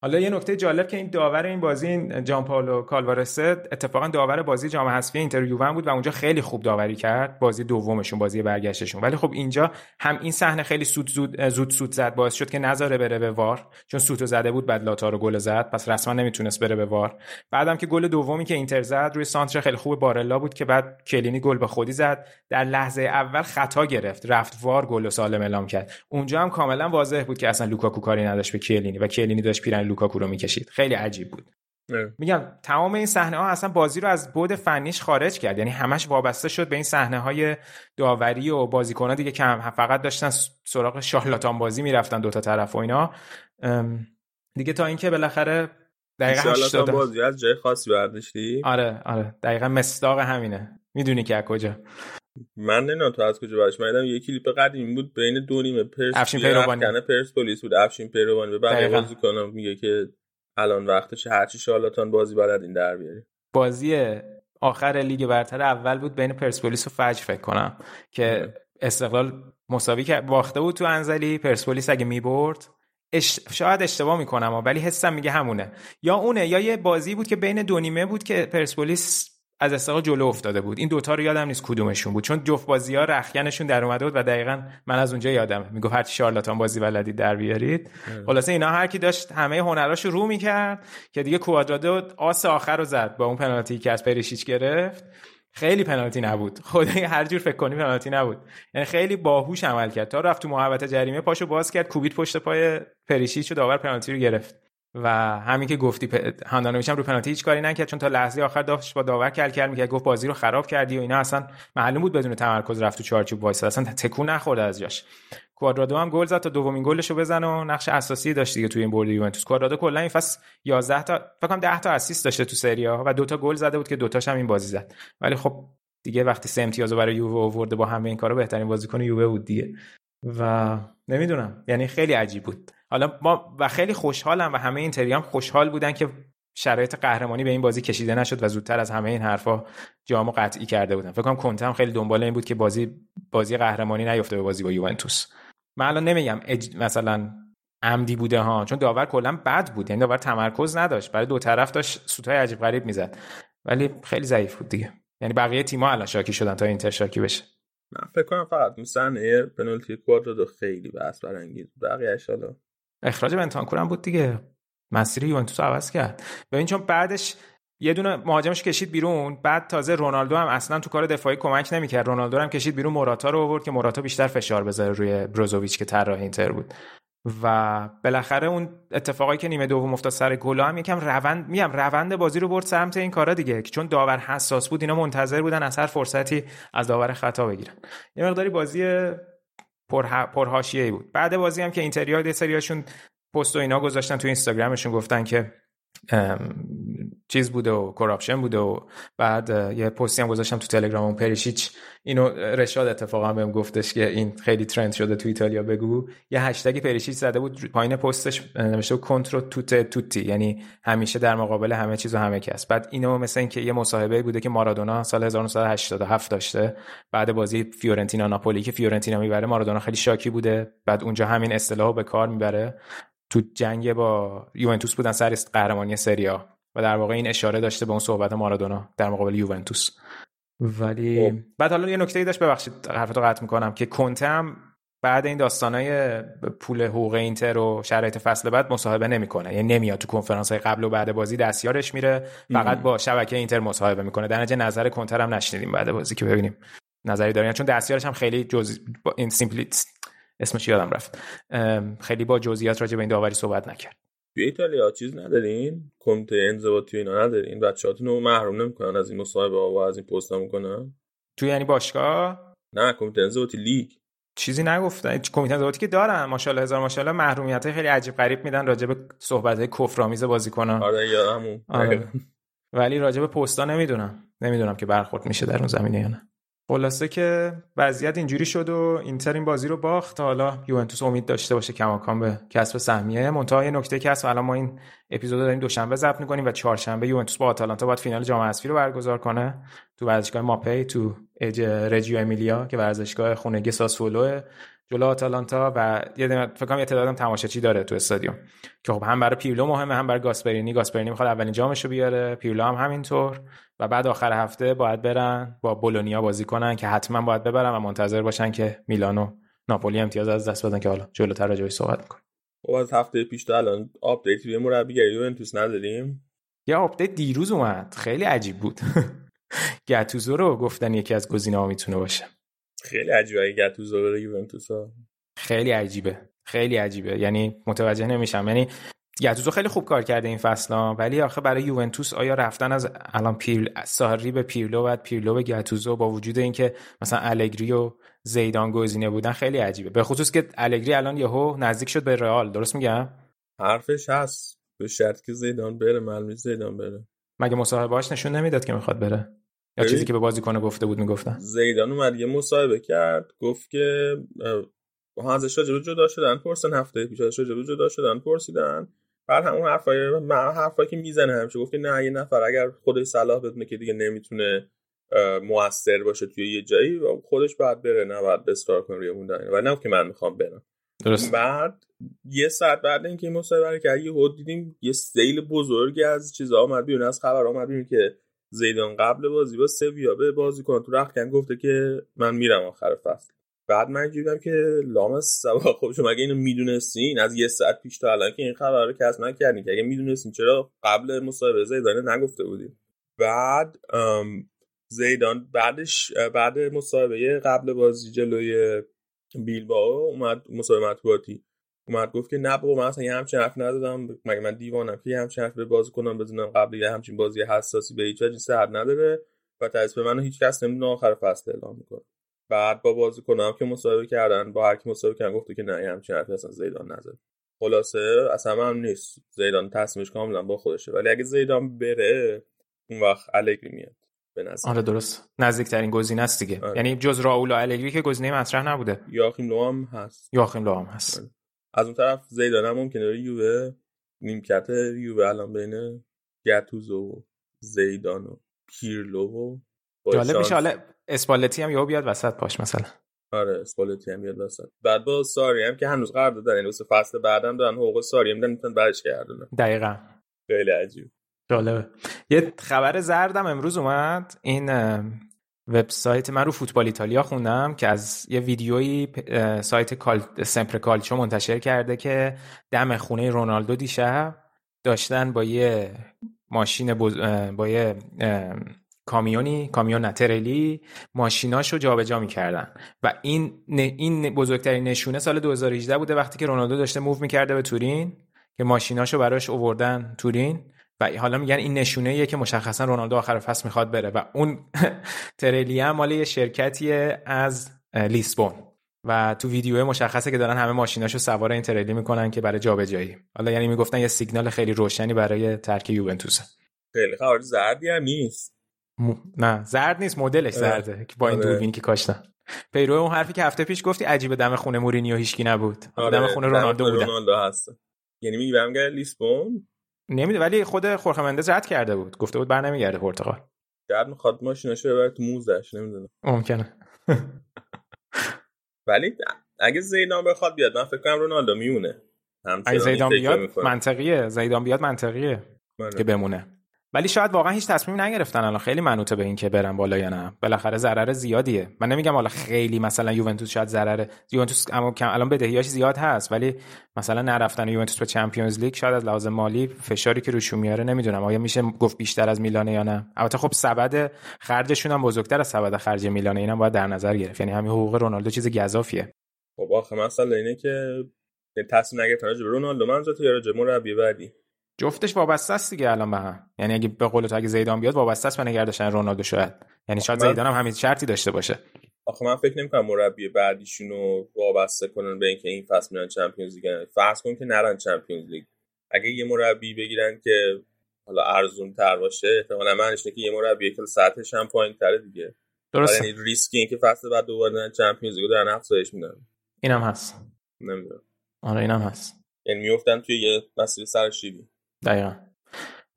حالا یه نکته جالب که این داور این بازی این جان پاولو کالوارسه اتفاقا داور بازی جام حذفی اینتر یوون بود و اونجا خیلی خوب داوری کرد. بازی دومشون بازی برگشتشون. ولی خب اینجا هم این صحنه خیلی سوت زود زود سوت زد باعث شد که نذاره بره به وار. چون سوتو زده بود بعد لاتارو گل زد. پس رسما نمی‌تونست بره به وار. بعدم که گل دومی که اینتر زد روی سانتر خیلی خوب بارلا بود که بعد کیلینی گل به خودی زد. در لحظه اول خطا گرفت رفت وار گل سالم اعلام کرد. اونجا هم کاملا واضح بود که اصلا لوکاکو کاری نداشت به کیلینی و کیلینی داشت پیرن لوکاکو رو می‌کشید. خیلی عجیب بود. میگم تمام این صحنه ها اصلا بازی رو از بود فنیش خارج کرد. یعنی همش وابسته شد به این صحنه های داوری و بازیکن ها دیگه که فقط داشتن سراغ شارلاتان بازی می‌رفتن دوتا طرف و اینا. دیگه تا اینکه بالاخره دقیقا شارلاتان بازی از جای خاصی برداشتی؟ آره آره. دقیقا مستاق همینه. می‌دونی که از کجا. من نمی‌دونم تو از کجا برش. من یه کلیپ قدیمی بود بین دو نیمه پرس افشین پیروانی. پرس پلیس بود افشین پیروانی به بقیه بازی کنم میگه که الان وقتش هرچی شالاتان بازی بلد این در بیاری. بازی آخر لیگ برتر اول بود بین پرسپولیس و فجر فکر کنم که استقلال مساوی کرد. باخته بود تو انزلی پرسپولیس اگه می‌برد اش... شاید اشتباه می‌کنم ولی حسم میگه همونه. یا اونه یا یه بازی بود که بین دو نیمه بود که پرسپولیس از استقلال جلو افتاده بود. این دوتا رو یادم نیست کدومشون بود. چون جفت بازی ها رخیانشون در اومده بود و دقیقا من از اونجا یادم. می‌گفت هر شارلاتان بازی بلدی در بیارید. خلاصه اینا هر کی داشت همه هنراشو رو می‌کرد که دیگه کوادرادو آس آخر رو زد با اون پنالتی که از پریشیچ گرفت. خیلی پنالتی نبود. خدایی هر جور فکر کنی پنالتی نبود. یعنی خیلی باهوش عمل کرد. تا رفت تو محوطه جریمه پاشو باز کرد کوبید پشت پای پریشیچ و داور پنالتی رو گرفت. و همین که گفتی هاندانویچ هم رو پنالتی هیچ کاری نکرد چون تا لحظه آخر داشت با داور کل کل می‌کرد گفت بازی رو خراب کردی و اینا اصلا معلوم بود بدون تمرکز رفت تو چارچوب وایساد. اصلا تکون نخورده از جاش کوادرادو هم گل زد تا دومین گلش رو بزنه و نقش اساسی داشت دیگه توی این برد یوونتوس. کوادرادو کلا این فصل 11 تا فکر کنم 10 تا اسیست داشته تو سری ها و دو تا گل زده بود که دوتاش هم این بازی زد. ولی خب دیگه وقتی سه امتیازو برای یووه آورده با همه این کارا بهترین بازیکن یووه بود دیگه. و نمی‌دونم یعنی خیلی عجیب بود. حالا ما و خیلی خوشحالم و همه این هم خوشحال بودن که شرایط قهرمانی به این بازی کشیده نشد و زودتر از همه این حرفا جامو قطعی کرده بودن. فکر کنم هم خیلی دنبال این بود که بازی بازی قهرمانی نیفته به بازی با یوونتوس. من الان نمیگم اج... مثلا عمدی بوده ها چون داور کلا بد بود یعنی داور تمرکز نداشت برای دو طرف داشت سوتای عجیب غریب می‌زد. ولی خیلی ضعیف بود دیگه. یعنی بقیه تیم‌ها الان شاکی شدن تا اینتر شاکی بشه. من فکر کنم فقط صحنه پنالتی کوادرادو خیلی بحث برانگیز بقیه اخراج بنتانکور هم بود دیگه. مسیر یوونتوس عوض کرد. ببین چون بعدش یه دونه مهاجمش کشید بیرون بعد تازه رونالدو هم اصلا تو کار دفاعی کمک نمی‌کرد. رونالدو هم کشید بیرون موراتا رو آورد که موراتا بیشتر فشار بذاره روی بروزوویچ که طراح اینتر بود. و بالاخره اون اتفاقایی که نیمه دوم افتاد سر گل هم یکم روند میام روند بازی رو برد سمت این کارا دیگه چون داور حساس بود اینا منتظر بودن از هر فرصتی از داور خطا بگیرن. یه مقداری بازی پر پرهاشیه بود. بعد بازی هم که اینتریا یه سریاشون پست و اینا گذاشتن تو اینستاگرامشون گفتن که چیز بوده و کراپشن بوده و بعد یه پستی هم گذاشتم تو تلگرام و پریشیچ اینو رشاد اتفاقا بهم گفتش که این خیلی ترند شده تو ایتالیا بگو. یه هشتگ پریشیچ زده بود پایین پستش نوشته کنترو توت توتی یعنی همیشه در مقابل همه چیز و همه کس. بعد اینو مثل اینکه یه مصاحبه بوده که مارادونا سال 1987 داشته. بعد بازی فیورنتینا ناپولی که فیورنتینا می‌بره مارادونا خیلی شاکی بوده. بعد اونجا همین اصطلاحو به کار می‌بره. تو جنگ با یوونتوس بودن سر قهرمانی سریا و در واقع این اشاره داشته به اون صحبت مارادونا در مقابل یوونتوس. ولی خب. بعد حالا یه نکته ای داشت ببخشید حرفتو قطع می‌کنم که کنته هم بعد این داستانای پول حقوق اینتر و شرایط فصل بعد مصاحبه نمی‌کنه. یعنی نمیاد تو کنفرانس های قبل و بعد بازی دستیارش میره فقط با شبکه اینتر مصاحبه می‌کنه. در نتیجه نظر کنتر هم نشنیدیم بعد بازی که ببینیم. نظری دارین؟ چون دستیارش هم خیلی جز این سیمپلی اسمش یادم رفت. خیلی با جزئیات راجع به این داوری صحبت نکرد. توی ایتالیا چیز ندارین؟ کمیته انضباطی اینا ندارین؟ بچه‌هاتون رو محروم نمی‌کنن از این مصاحبه و از این پست می‌کنن؟ توی یعنی باشگاه؟ نه کمیته انضباطی لیگ. چیزی نگفتن. کمیته انضباطی که دارن. ماشاءالله هزار ماشاءالله محرومیت خیلی عجیب غریب میدن راجع به صحبت های کفرآمیز بازیکنان. آره یا همون. آره. ولی راجع به پستا نمی‌دونم. نمی‌دونم که برخورد میشه در اون زمینه یا نه. خلاصه که وضعیت اینجوری شد و اینتر این بازی رو باخت. حالا یوونتوس امید داشته باشه کماکان به کسب سهمیه. منتها یه نکته که هست الان ما این اپیزود داریم دوشنبه ضبط می‌کنیم و چهارشنبه یوونتوس با آتالانتا باید فینال جام حذفی رو برگزار کنه. تو ورزشگاه ماپی تو رجیو امیلیا که ورزشگاه خونگی ساسولو جلو آتالانتا و یه فکر کنم یه تعدادم تماشاچی داره تو استادیوم. که خب هم برای پیرلو مهمه هم برای گاسپرینی. گاسپرینی می‌خواد اولین جامش رو بیاره. پیرلو هم همینطور. و بعد آخر هفته باید برن با بولونیا بازی کنن که حتما باید ببرن و منتظر باشن که میلانو ناپولی امتیاز از دست بدن که حالا جلوتر راجعش صحبت می‌کنیم خب از هفته پیش تا الان update روی مربیگری یوونتوس نداریم؟ یه update دیروز اومد. خیلی عجیب بود. گاتوزو رو گفتن یکی از گزینه‌ها می‌تونه باشه. خیلی عجیبه گاتوزو رو یوونتوس خیلی عجیبه. خیلی عجیبه. یعنی متوجه نمیشم. یعنی گاتوزو خیلی خوب کار کرده این فصل ولی آخه برای یوونتوس آیا رفتن از الان پیرل ساری به پیرلو بعد پیرلو به گاتوزو با وجود اینکه مثلا الگری و زیدان گزینه بودن خیلی عجیبه. به خصوص که الگری الان یهو نزدیک شد به رئال. درست میگم؟ حرفش هست. به شرط که زیدان بره معلومه زیدان بره. مگه مصاحبهاش نشون نمی‌داد که می‌خواد بره؟ یا چیزی که به بازیکن گفته بود می‌گفتن زیدان اومد یه مصاحبه کرد گفت که ها ازش راجع جدا شدن پرسن هفته پیش ازش راجع جدا شدن پرسیدن. بعد همون حرفای حرفایی که می‌زنه همیشه گفت که نه یه نفر اگر خودش صلاح بدونه که دیگه نمی‌تونه موثر باشه توی یه جایی خودش باید بره نه باید بستار کنه روی موندن و نه که من می‌خوام برم. درست. بعد یه ساعت بعد اینکه این مصاحبه کرد یه حد دیدیم یه سیل بزرگی از چیزا اومد بیرون از خبر اومد بیرون که زیدان قبل بازی با سویا به بازی کنه تو رختکن گفته که من میرم آخر فصل. بعد من دیدم که لامس سبا خب شما اگه اینو می‌دونستین از یه ساعت پیش تا الان که این خبر رو کسب نکردین که اگه می‌دونستین چرا قبل مصاحبه زیدان نگفته بودین. بعد زیدان بعدش بعد مصاحبه قبل بازی جلوی بیلبائو اومد مصاحبه مطبوعاتی. اومد گفت که نه بابا من اصلا یه همچین حرف ندادم. مگه من دیوانم که یه همچین حرف به بازی کنم بزنم قبل یه همچین بازی حساسی به هیچ وجه صحت نداره و به منو هیچ کس نمی‌دونه آخر فصل اعلام می‌کنه. بعد با بازیکنام که مصاحبه کردن با هر کی مصاحبه کردن گفته که نه همچین حرفی اصلا زیدان نزد. خلاصه اصلا هم نیست. زیدان تصمیمش کاملا با خودشه. ولی اگه زیدان بره اون وقت الگری میاد. به نظر. آره درست. نزدیکترین گزینه است دیگه. آره. یعنی جز راول و الگری که گزینه مطرح نبوده. یاخیم لو هم هست. یاخیم لو هم هست. آره. از اون طرف زیدان هم ممکنه بره یووه نیمکت یووه الان بین گتوزو و زیدان و پیرلو و جالب میشه. حالا اسپالتی هم یهو بیاد وسط پاش مثلا. آره اسپالتی هم بیاد وسط. بعد با ساری هم که هنوز قرار دادن یعنی فصل بعدم دارن حقوق ساری هم میدن می‌تونن برش گردونن. دقیقا. خیلی عجیب. جالبه. یه خبر زردم امروز اومد. این وبسایت من رو فوتبال ایتالیا خوندم که از یه ویدیویی اه، سایت کال... سمپر کالچو منتشر کرده که دم خونه رونالدو دیشب داشتن با یه ماشین بز... با یه کامیونی کامیون نترلی ماشیناشو جابجا می‌کردن. و این این بزرگترین نشونه سال 2018 بوده وقتی که رونالدو داشته موو می‌کرده به تورین که ماشیناشو براش اووردن تورین. و حالا میگن این نشونه ایه که مشخصا رونالدو آخر فصل می‌خواد بره و اون ترلی هم مال یه شرکتیه از لیسبون. و تو ویدیو مشخصه که دارن همه ماشیناشو سوار این ترلی می‌کنن که برای جابجایی. حالا یعنی می‌گفتن یه سیگنال خیلی روشنی برای ترک یوونتوسه. خیلی خبر. زردی هم نیست. م... نه زرد نیست مدلش زرده که با این آره. دوربینی که کاشتن. پیرو اون حرفی که هفته پیش گفتی عجیب دم خونه مورینیو هیچکی نبود. آره، دم خونه رونالدو بودن رونالدو هست. یعنی برمیگرده لیسبون؟ نمیده ولی خود خورخه مندز رد کرده بود. گفته بود بر نمیگرده پرتغال. شاید می‌خواد ماشیناشو ببره تو موزش نمی‌دونم. ممکنه. ولی اگه زیدان بخواد بیاد من فکر کنم رونالدو میونه اگه زیدان بیاد. منطقیه. زیدان بیاد منطقیه. که بمونه. ولی شاید واقعا هیچ تصمیم نگرفتن الان. خیلی منوطه به این که برن بالا یا نه. بالاخره ضرر زیادیه. من نمیگم حالا خیلی مثلا یوونتوس شاید ضرر یوونتوس اما کم الان بدهیاش زیاد هست ولی مثلا نرفتن یوونتوس به چمپیونز لیگ شاید از لحاظ مالی فشاری که روشون میاره نمی‌دونم. آیا میشه گفت بیشتر از میلانه یا نه؟ البته خب سبد خرجشون هم بزرگتر از سبد خرج میلانه. اینم باید در نظر گرفت. یعنی همین حقوق رونالدو چیز گزافیه. خب آخه مسئله اینه که تصمیم نگرفتن رونالدو. من تو یا مربی بعدی جفتش وابسته است دیگه الان به هم. یعنی اگه به قول تو اگه زیدان بیاد وابسته است به نگه داشتن رونالدو شاید. یعنی شاید من- زیدان هم همین شرطی داشته باشه. آخه من فکر نمی‌کنم مربی بعدیشون رو وابسته کنن به اینکه این فصل میرن چمپیونز لیگ فرض کن که نرن چمپیونز لیگ. اگه یه مربی بگیرن که حالا ارزون تر باشه احتمالاً معنیش اینه که یه مربی که سطحش هم پایین تره دیگه. درسته. یعنی ریسکی اینکه فصل بعد دوباره نرن Champions League رو دارن افزایش میدن. اینم هست. نمی‌دونم. آره اینم هست. یعنی میفتن توی یه مسیر سراشیبی دقیقا.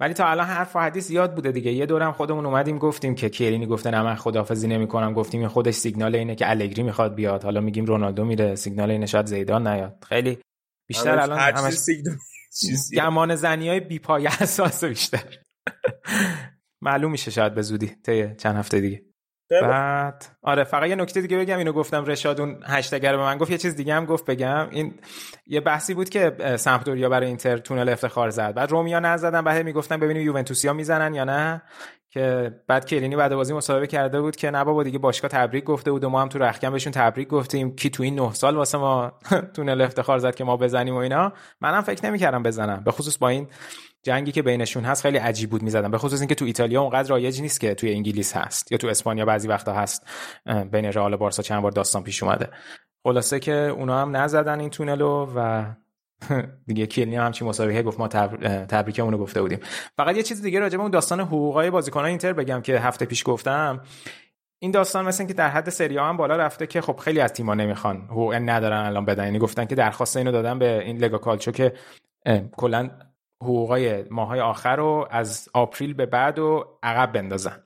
ولی تا الان حرف و حدیث زیاد بوده دیگه. یه دورم خودمون اومدیم گفتیم که کیرینی گفته نه من خدافزی نمی‌کنم. گفتیم این خودش سیگنال اینه که الگری می‌خواد بیاد. حالا میگیم رونالدو میره سیگنال اینه شاید زیدان نیاد. خیلی بیشتر همش- الان همش سیگنال گمان زنی های بی پایه اساس بیشتر. معلوم میشه شاید به زودی طی چند هفته دیگه. بعد آره فقط یه نکته دیگه بگم اینو گفتم رشاد اون هشتگر به من گفت یه چیز دیگه هم گفت بگم. این یه بحثی بود که سمپدوریا برای اینتر تونل افتخار زد. بعد رومیا نزدن بعد می‌گفتن ببینیم یوونتوسیا می‌زنن یا نه. که بعد کلینی بعد بازی مصاحبه کرده بود که نه بابا دیگه باشگاه تبریک گفته بود و ما هم تو رخکن بهشون تبریک گفتیم. کی تو این نه سال واسه ما تونل افتخار زد که ما بزنیم و اینا. منم فکر نمی‌کردم بزنم به خصوص با این جنگی که بینشون هست خیلی عجیب بود می‌زدن. به خصوص اینکه تو ایتالیا اونقدر رایج نیست که توی انگلیس هست یا تو اسپانیا بعضی وقتا هست بین رئال و بارسا چند بار داستان پیش اومده. خلاصه که اونا هم نزدن این تونلو و دیگه کلینی هم همچین مسابقه گفت ما تبر... تبریکمون رو گفته بودیم. فقط یه چیز دیگه راجع به اون داستان حقوقای بازیکنان اینتر بگم که هفته پیش گفتم. این داستان مثل اینکه در حد سری هم بالا رفته که خب خیلی از تیم‌ها نمی‌خوان حقوق ندارن الان بدن. یعنی گفتن که درخواست اینو دادن به این لگا کالچو که کلا حقوقای ماهای آخر رو از آپریل به بعد و عقب بندازن.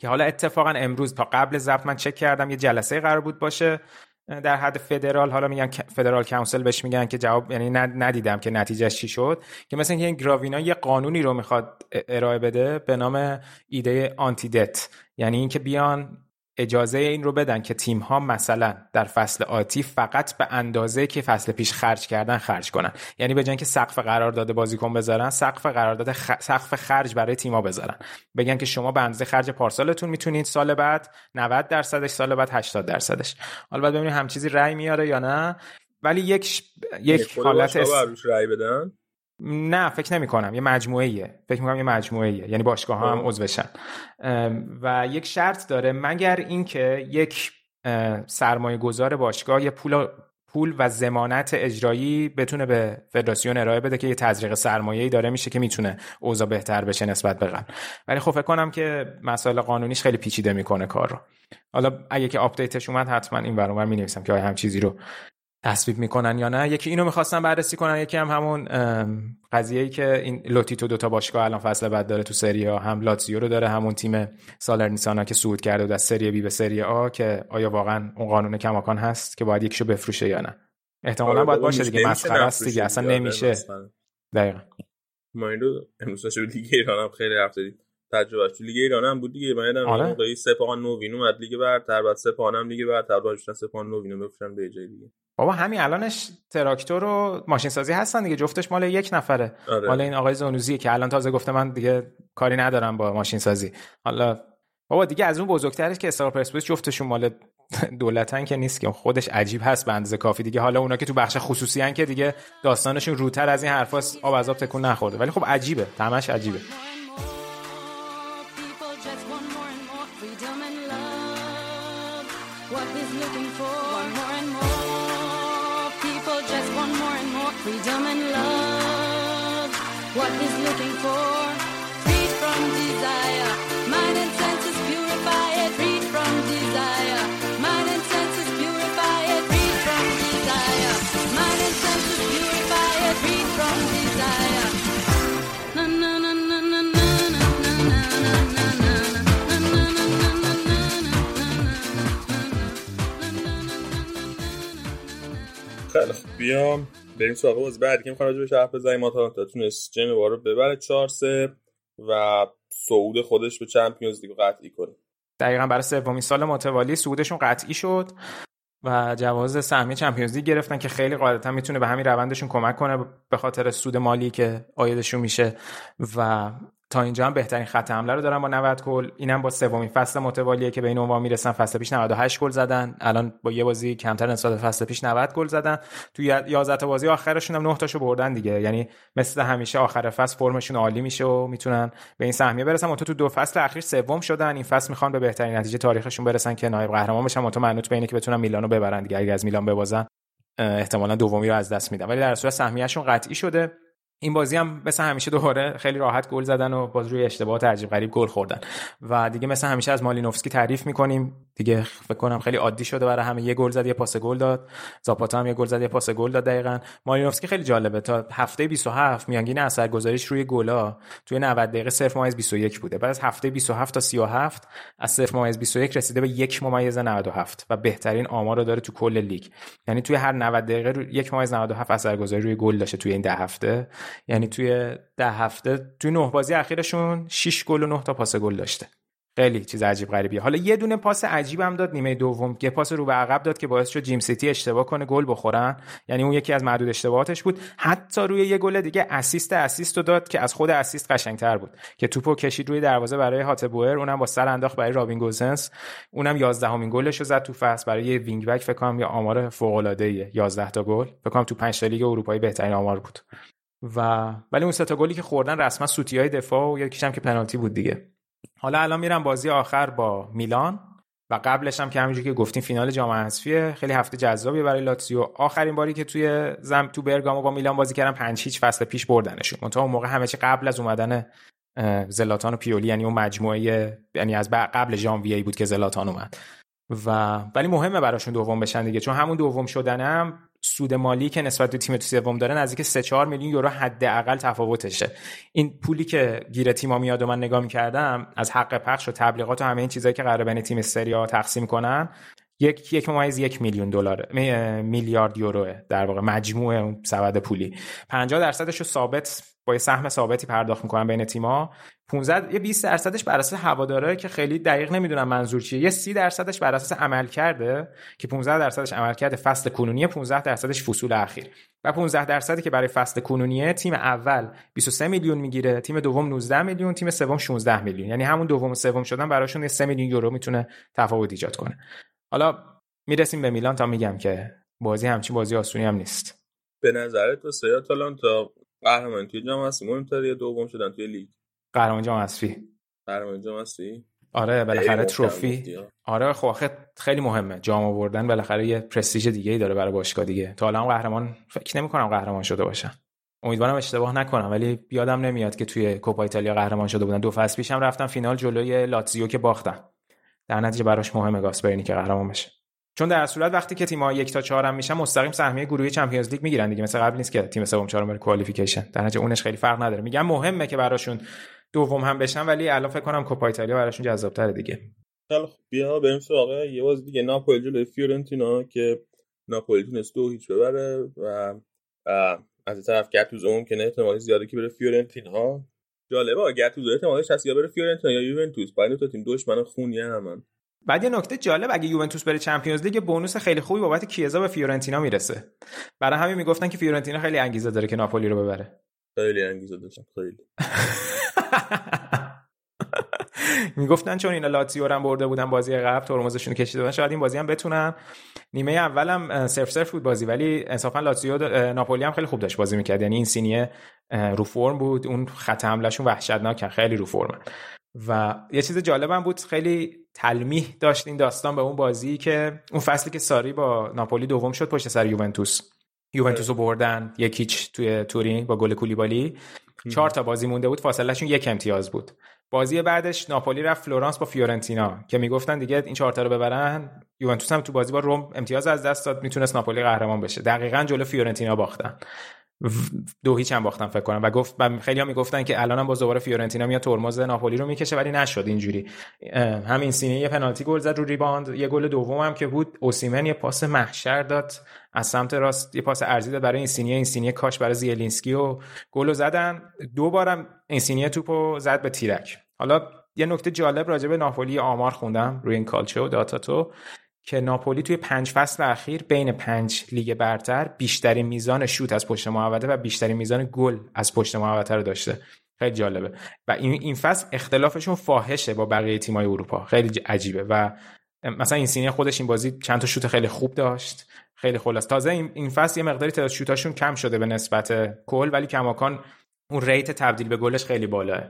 که حالا اتفاقا امروز تا قبل ضبط من چک کردم یه جلسه قرار بود باشه در حد فدرال. حالا میگن فدرال کانسل بهش میگن که جواب یعنی ند- ندیدم که نتیجهش چی شد که مثلا اینکه این گراوینا یه قانونی رو می‌خواد ارائه بده به نام ایده آنتی دت یعنی اینکه بیان اجازه این رو بدن که تیم ها مثلا در فصل آتی فقط به اندازه که فصل پیش خرج کردن خرج کنن. یعنی به جای اینکه سقف قرارداد بازیکن بذارن سقف قرارداد خ... سقف خرج برای تیم‌ها بذارن. بگن که شما به اندازه خرج پارسالتون می‌تونید سال بعد 90 درصدش سال بعد 80 درصدش. حالا بعد ببینیم هم چیزی رأی میاره یا نه. ولی یک ش... یک یعنی خود حالت اس... رأی بدن. نه فکر نمی کنم یه مجموعه ایه فکر می‌کنم یه مجموعه ایه یعنی باشگاه ها هم آه. عضو بشن. ام، و یک شرط داره. مگر اینکه یک سرمایه گذار باشگاه یه پول پول و ضمانت اجرایی بتونه به فدراسیون ارائه بده که یه تزریق سرمایه‌ای داره میشه که می‌تونه اوضاع بهتر بشه نسبت به قبل. ولی خب فکر کنم که مسائل قانونیش خیلی پیچیده می‌کنه کار رو. حالا اگه که update ش اومد حتما این برابر می نویسم که آیا هم چیزی رو تصویب می‌کنن یا نه. یکی اینو می‌خواستن بررسی کنن یکی هم همون قضیه ای که این لوتیتو دوتا باشگاه الان فصل بعد داره تو سری آ. هم لاتزیو رو داره همون تیم سالرنیسانا که صعود کرده بود از سری بی به سری آ که آیا واقعا اون قانون کماکان هست که باید یکیشو بفروشه یا نه؟ احتمالا آره باید باشه دیگه. مسخره است دیگه. اصلا دیگه، نمیشه. دقیقا. ما این رو امروز لیگ ایران هم خیلی رفت دادیم تجربهش تو لیگ ایران هم بود دیگه. من یادم آره. موقعی سپاهان نوین اومد لیگ برتر بعد سپاهان هم لیگ برتر. بعد شدن سپاهان نوین رو بفروشن به جای دیگه. بابا همین الانش تراکتور و ماشین سازی هستن دیگه. جفتش مال یک نفره. آره. مال این آقای زانوزیه که الان تازه گفته من دیگه کاری ندارم با ماشین سازی حالا بابا دیگه از اون بزرگترش که استار پرسپولیس جفتشون مال دولتن که نیست که. خودش عجیب هست به اندازه کافی دیگه. حالا اونا که تو بخش خصوصی هن که دیگه داستانشون روتر از این حرفاست. آب از آب تکون نخورده. ولی خب عجیبه. تمش عجیبه. freedom and love. What is looking for? Freed from desire, mind and senses purify it. Freed from desire, mind and senses purify it. Freed from desire, mind and senses purify it. Freed from desire. Na na na na na na na na na na na. själv. Jag بریم سراغ بازی بعدی که می‌خوام راجع بهش حرف بزنیم. آتالانتا تونست جنوا رو ببره 4 3 و صعود خودش به Champions League قطعی کنه. دقیقا برای سومین سال متوالی صعودشون قطعی شد و جواز سهمیه Champions League گرفتن که خیلی قاعدتا می‌تونه به همین روندشون کمک کنه به خاطر سود مالی که آیدشون میشه و تا اینجا هم بهترین خط حمله رو دارن با 90 گل. اینم با سومین فصل متوالیه که به این عنوان می‌رسن. فصل پیش 98 گل زدن. الان با یه بازی کمتر نسبت فصل پیش 90 گل زدن. تو 11 تا بازی آخرشون هم 9 تاشو بردن دیگه. یعنی مثل همیشه آخر فصل فرمشون عالی میشه و می‌تونن به این سهمیه برسن. منتها تو دو فصل اخیر سوم شدن. این فصل می‌خوان به بهترین نتیجه تاریخشون برسن که نایب قهرمان بشن. منتها منوط به اینه که بتونن میلانو ببرن دیگه. اگه از میلان ببازن احتمالا دومی رو از دست میدن. ولی در صورت سهمیهشون قطعی شده. این بازی هم مثل همیشه دوباره خیلی راحت گل زدن و باز روی اشتباهات عجیب غریب گل خوردن. و دیگه مثل همیشه از مالینوفسکی تعریف می‌کنیم. دیگه فکر کنم خیلی عادی شده برای همه. یه گل زد یه پاس گل داد. زاپاتا هم یه گل زد یه پاس گل داد دقیقا. مالینوفسکی خیلی جالبه. تا هفته 27 میانگین اثرگذاریش روی گلا توی 90 دقیقه 0 ممیز 21 بوده. بعد از هفته 27 تا 37 از 0 ممیز 21 رسیده به یک ممیز 97 و بهترین آمار رو داره تو کل لیگ. یعنی توی هر 90 دقیقه رو یک ممیز 97 اثرگذاری روی گل داشته توی این ده هفته. یعنی توی ده هفته توی نه بازی اخیرشون 6 گل و 9 تا پاس گل داشته. خیلی چیز عجیب غریبیه. حالا یه دونه پاس عجیب هم داد نیمه دوم یه پاس رو به عقب داد که باعث شد جیمسیتی اشتباه کنه گل بخورن. یعنی اون یکی از معدود اشتباهاتش بود. حتی روی یه گل دیگه assist assist رو داد که از خود assist قشنگتر بود. که توپو کشید روی دروازه برای هاته‌بوئر اونم با سر انداخت برای رابین گوزنس. اونم 11 همین گلش رو زد تو فصل. برای wing back فکر کنم یه آمار فوق العاده ایه 11 تا گل. فکر کنم تو 5 تا لیگ اروپایی بهترین آمار بود. و ولی اون سه تا گلی که خوردن رسما سوتی های دفاع و یکیش هم که پنالتی بود دیگه. حالا الان میرم بازی آخر با میلان و قبلش هم که همونجوری که گفتیم فینال جام حذفیه. خیلی هفته جذابی برای لاتزیو. آخرین باری که توی زم تو برگامو با میلان بازی کردن 5 هیچ فصل پیش بردنشون. اون موقع همه چی قبل از اومدن زلاتان و پیولی یعنی اون مجموعه یعنی از قبل ژانویه بود که زلاتان اومد. و ولی مهمه براشون دوم بشن دیگه چون همون دوم شدنم سود مالی که نسبت به تیم سوم داره نزدیک 3 4 میلیون یورو حداقل تفاوتشه. این پولی که گیر تیما میاد و من نگاه می‌کردم از حق پخش و تبلیغات و همه این چیزایی که قرار بین تیم سریا تقسیم کنن یک یک ممیز یک میلیون دلار می- میلیارد یوروه در واقع مجموع سبد پولی. 50 درصدش رو ثابت با یه سهم ثابتی پرداخت می‌کنن بین تیما 15 یه 20 درصدش بر اساس هواداره که خیلی دقیق نمی‌دونم منظور چیه. یه 30 درصدش بر اساس عمل کرده که 15 درصدش عمل کرده فصل کنونی 15 درصدش فصول اخیر. و 15 درصدی که برای فصل کنونیه تیم اول 23 میلیون می‌گیره تیم دوم 19 میلیون تیم سوم 16 میلیون. یعنی همون دوم و سوم شدن براشون یه 3 میلیون یورو می‌تونه تفاوت ایجاد کنه. حالا می‌رسیم به میلان تا میگم که بازی همچین بازی آسونی هم نیست. به نظرت واسه آتالانتا قهرمان توی جام هستی؟ مهمتره یا دوم شدن توی لیگ. قهرمان جام حذفی قهرمان جام هستی؟ آره بالاخره تروفی. آره خب خیلی مهمه. جام آوردن بالاخره یه پرستیژ دیگه ای داره برای باشگاه دیگه. تا الان قهرمان فکر نمی کنم قهرمان شده باشن. امیدوارم اشتباه نکنم ولی یادم نمیاد که توی کوپا ایتالیا قهرمان شده بودن. دو فصل پیش هم رفتن فینال جلوی لاتزیو که باختن در نتیجه براش مهمه گاسپرینی که قهرمان بشه. چون در صورت وقتی که تیم‌ها یک تا چهار هم میشن مستقیم سهمیه گروهی Champions League می‌گیرن دیگه. مثل قبل نیست که تیم سوم چهارم بره qualification. در نتیجه اونش خیلی فرق نداره. میگم مهمه که براشون دوم هم بشن ولی الان فکر کنم کوپا ایتالیا براشون جذاب‌تره دیگه. خیلی خوب. بیا بریم سراغ یه بازی دیگه. ناپولی جلوی فیورنتینا که ناپولی تونست دو هیچ ببره و از این طرف گتوزو ممکنه احتمال زیاده که بره فیورنتینا. جالبه گتوزو احتمالش هست یا بره فیورنتینا یا یوونتوس. با این دو تا تیم دشمن خونی همن. بعد یه نکته جالب اگه یوونتوس بره Champions League bonus خیلی خوبی بابت کیزا به فیورنتینا می‌رسه. برای همین می‌گفتن که فیورنتینا خیلی انگیزه داره که ناپولی رو ببره. خیلی انگیزه داشتم خیلی. می‌گفتن چون اینا لاتزیو رو هم برده بودن بازی قبل ترمزشون کشیده بودن شاید این بازی هم بتونن. نیمه اولم اه، صفر صفر بود بازی ولی انصافا لاتزیو ناپولی هم خیلی خوب داشت بازی می‌کرد. یعنی این اینسینیه رو فرم بود اون خط حملهشون وحشتناکن خیلی رو فرمن و یه چیز جالبم بود خیلی تلمیح داشت این داستان به اون بازی که اون فصلی که ساری با ناپولی دوم شد پشت سر یوونتوس. یوونتوس رو بردن یک هیچ توی تورین با گل کولیبالی. چهار تا بازی مونده بود فاصلهشون یک امتیاز بود. بازی بعدش ناپولی رفت فلورانس با فیورنتینا که می‌گفتن دیگه این چهار تا رو ببرن. یوونتوس هم تو بازی با روم امتیاز از دست داد می‌تونست ناپولی قهرمان بشه. دقیقا جلو فیورنتینا باختن. دو هیچ هم باختن فکر کنم. و گفت و خیلی ها می‌گفتن که الان هم باز دوباره فیورنتینا میاد ترمز ناپولی رو می‌کشه ولی نشد اینجوری. همین اینسینیه یه پنالتی گل زد رو rebound. یه گل دوم هم که بود. اوسیمن یه پاس محشر داد از سمت راست. یه پاس عرضی داد برای اینسینیه اینسینیه کاشت برای زیلینسکی و گل زدن. دو بارم اینسینیه توپو زد به تیرک. حالا یه نکته جالب راجع به ناپولی آمار خوندم روی این کالچو داتاتو. که ناپولی توی پنج فصل اخیر بین پنج لیگ برتر بیشترین میزان شوت از پشت محوطه و بیشترین میزان گل از پشت محوطه رو داشته. خیلی جالبه. و این این فصل اختلافشون فاحشه با بقیه تیمای اروپا. خیلی عجیبه. و مثلا این سینه خودش این بازی چند تا شوت خیلی خوب داشت. خیلی خلاص. تازه این فصل یه مقداری تعداد شوتاشون کم شده به نسبت کل ولی کماکان اون ریت تبدیل به گلش خیلی بالاه.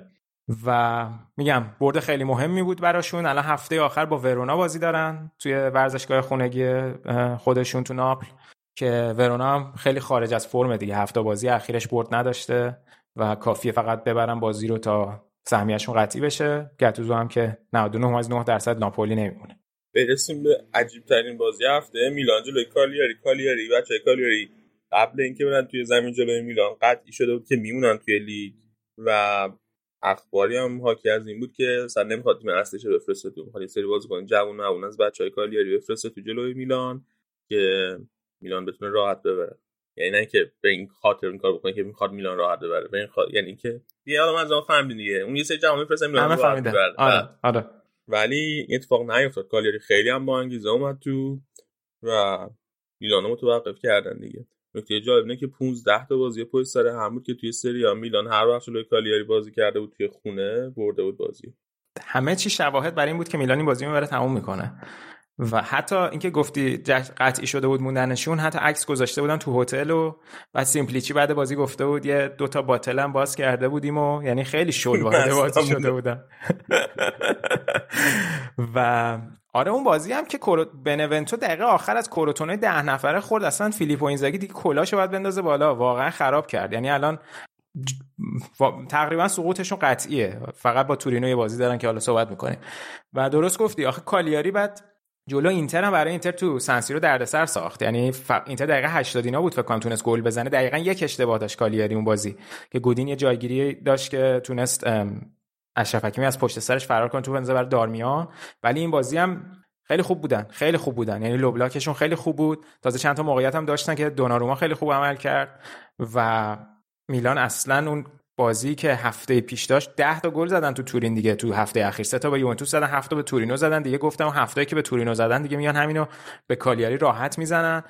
و میگم برد خیلی مهمی بود براشون. الان هفته آخر با ورونا بازی دارن توی ورزشگاه خونگی خودشون تو ناپل که ورونا هم خیلی خارج از فرم دیگه. هفته بازی اخیرش برد نداشته و کافیه فقط ببرن بازی رو تا سهمیهشون قطعی بشه. گتوزو هم که 99.9 درصد ناپولی نمیمونه. برسیم به عجیب ترین بازی هفته میلان جلوی کالیاری. کالیاری بچه کالیاری قبل اینکه برن توی زمین جلوی میلان قطعی شده بود که میمونن توی لیگ و اخباری هم حاکی از این بود که سر نمی‌خواد تیم اصلیش رو بفرسته تو می‌خواد سری بازیکن جوون معون از بچهای کالیاری بفرسته تو جلوی میلان که میلان بتونه راحت ببره. یعنی نه که به این خاطر این کار بکنه که می‌خواد میلان راحت ببره. به این خاطر یعنی که دیگه حالا من از اون فهمیدین دیگه. اون یه سری جوون میفرسته میلان راحت ببره. آره آره. ولی این اتفاق نیفتاد. کالیاری خیلی هم با انگیزه اومد تو و میلان متوقف کردن دیگه. نکته جالب اینه که 15 تا بازی پشت سر هم بود که توی سری میلان هر وقت جلوی کالیاری بازی کرده بود توی خونه برده بود بازی. همه چی شواهد برای این بود که میلان این بازی می‌بره تموم می‌کنه. و حتی اینکه گفتی قطعی شده بود موندنشون حتی عکس گذاشته بودن تو هتل و بعد سیمپلیچی بعد بازی گفته بود یه دوتا باتل هم باز کرده بودیم و یعنی خیلی شل وارد بازی مستم شده بودن. و آره اون بازی هم که. بنونتو دقیقه آخر از کروتونه ده نفره خورد اصلا فیلیپو اینزاگی دیگه کلاشو باید بندازه بالا. واقعا خراب کرد. یعنی الان تقریبا سقوطشون قطعیه. فقط با تورینو یه بازی دارن که حالا صحبت می‌کنیم. و درست گفتی. آخه کالیاری بعد جلو اینتر هم برای اینتر تو سنسیرو دردسر ساخت. یعنی ف... اینتر دقیقه 80 اینا بود فکر کنم تونست گل بزنه. دقیقا یک اشتباه داشت کالیاری اون بازی. که گودین یه جایگیری داشت که تونست اشرف حکیمی از پشت سرش فرار کنه تو بنزه برای دارمیان ولی این بازی هم خیلی خوب بودن. خیلی خوب بودن. یعنی لو بلاکشون خیلی خوب بود. تازه چند تا موقعیت هم داشتن که دوناروما خیلی خوب عمل کرد. و میلان اصلا اون بازی که هفته پیش داشت 10 تا گل زدن تو تورین دیگه تو هفته اخیر. سه تا به یوونتوس زدن هفت تا به تورینو زدن دیگه. گفتم هفته‌ای که به تورینو زدن دیگه میان همینو به کالیاری راحت می‌زنن.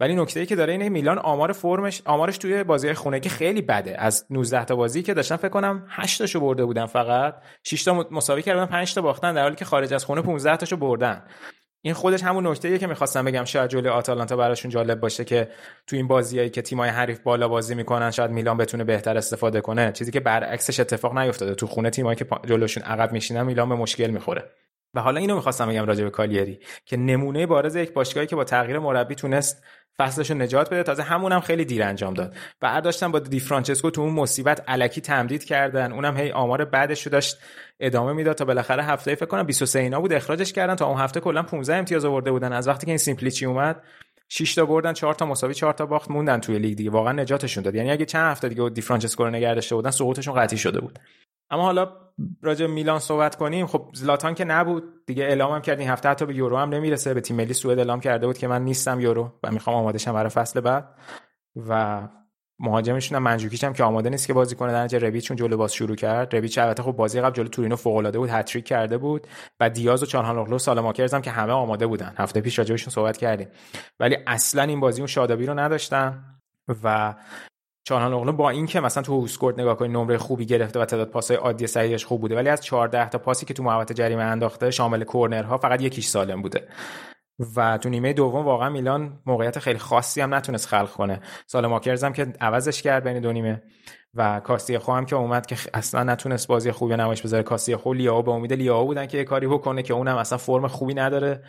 ولی نکته ای که داره اینه میلان آمار فرمش آمارش توی بازی خونگی خیلی بده. از 19 تا بازی که داشتن فکر کنم 8 تاشو برده بودن فقط. 6 تا مساوی کردن 5 تا باختن در حالی که خارج از خونه 15 تاشو بردن. این خودش همون نکته که می‌خواستم بگم. شاید جلوی آتالانتا براشون جالب باشه که تو این بازیایی که تیمای حریف بالا بازی می‌کنن شاید میلان بتونه بهتر استفاده کنه. چیزی که برعکسش اتفاق نیفتاده. تو خونه تیمایی که جلوشون عقب میشینن میلان به مشکل می‌خوره. و حالا اینو می‌خواستم بگم راجع به کالیری که نمونه بارز یک باشگاهی که با تغییر مربی تونست فصلش نجات بده تازه همون هم خیلی دیر انجام داد. برداشتن با دی فرانچسکو تو اون مصیبت علکی تمدید کردن اونم هی آمار بعدش رو داشت ادامه می‌داد تا بالاخره هفته فکر کنم 23 اینا بود اخراجش کردن. تا اون هفته کلا 15 امتیاز آورده بودن. از وقتی که این سیمپلیچی اومد 6 تا بردن 4 تا مساوی 4 تا باخت موندن توی لیگ دیگه. واقعا نجاتشون داد. یعنی اگه چند هفته دیگه دی فرانچسکو رو نگه داشته بودن سقوطشون قطعی شده بود. اما حالا راجع میلان صحبت کنیم خب زلاتان که نبود. دیگه اعلام هم کرد این هفته حتی به یورو هم نمی‌رسه. به تیم ملی سوئد اعلام کرده بود که من نیستم یورو و می‌خوام آماده شم برای فصل بعد. و مهاجمشون هم منجوکیچ هم که آماده نیست که بازی کنه. در نتیجه ربیچ جلو باز شروع کرد. ربیچ البته خب بازی قبل جلو تورینو فوق العاده بود هتریک کرده بود. و دیاز و چالهانوغلو و سالماکرز هم که همه آماده بودن. هفته پیش راجبشون صحبت کردیم. ولی اصلا این بازی اون شادابی رو نداشتن. و چارهان اغلو با اینکه مثلا تو اسکورت نگاه کنید نمره خوبی گرفته و تعداد پاسای عادی صحیحش خوب بوده ولی از 14 تا پاسی که تو محوطه جریمه انداخته شامل کورنرها فقط یکیش سالم بوده. و تو نیمه دوم واقعا میلان موقعیت خیلی خاصی هم نتونست خلق کنه. سال ماکرز هم که عوضش کرد بین دو نیمه و کاستی خو هم که اومد که اصلا نتونست بازی خوبی نمایش بذاره. کاستی خو لیاو به امید لیاو بودن که یه کاری بکنه که اونم اصلا فرم خوبی نداره.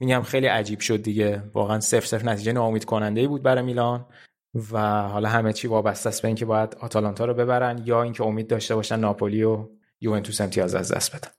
میگم خیلی عجیب شد دیگه. واقعا صفر صفر نتیجه ناامید کننده بود برای میلان. و حالا همه چی وابسته است به اینکه باید آتالانتا رو ببرن یا اینکه امید داشته باشن ناپولی و یوونتوس امتیاز از دست بدن.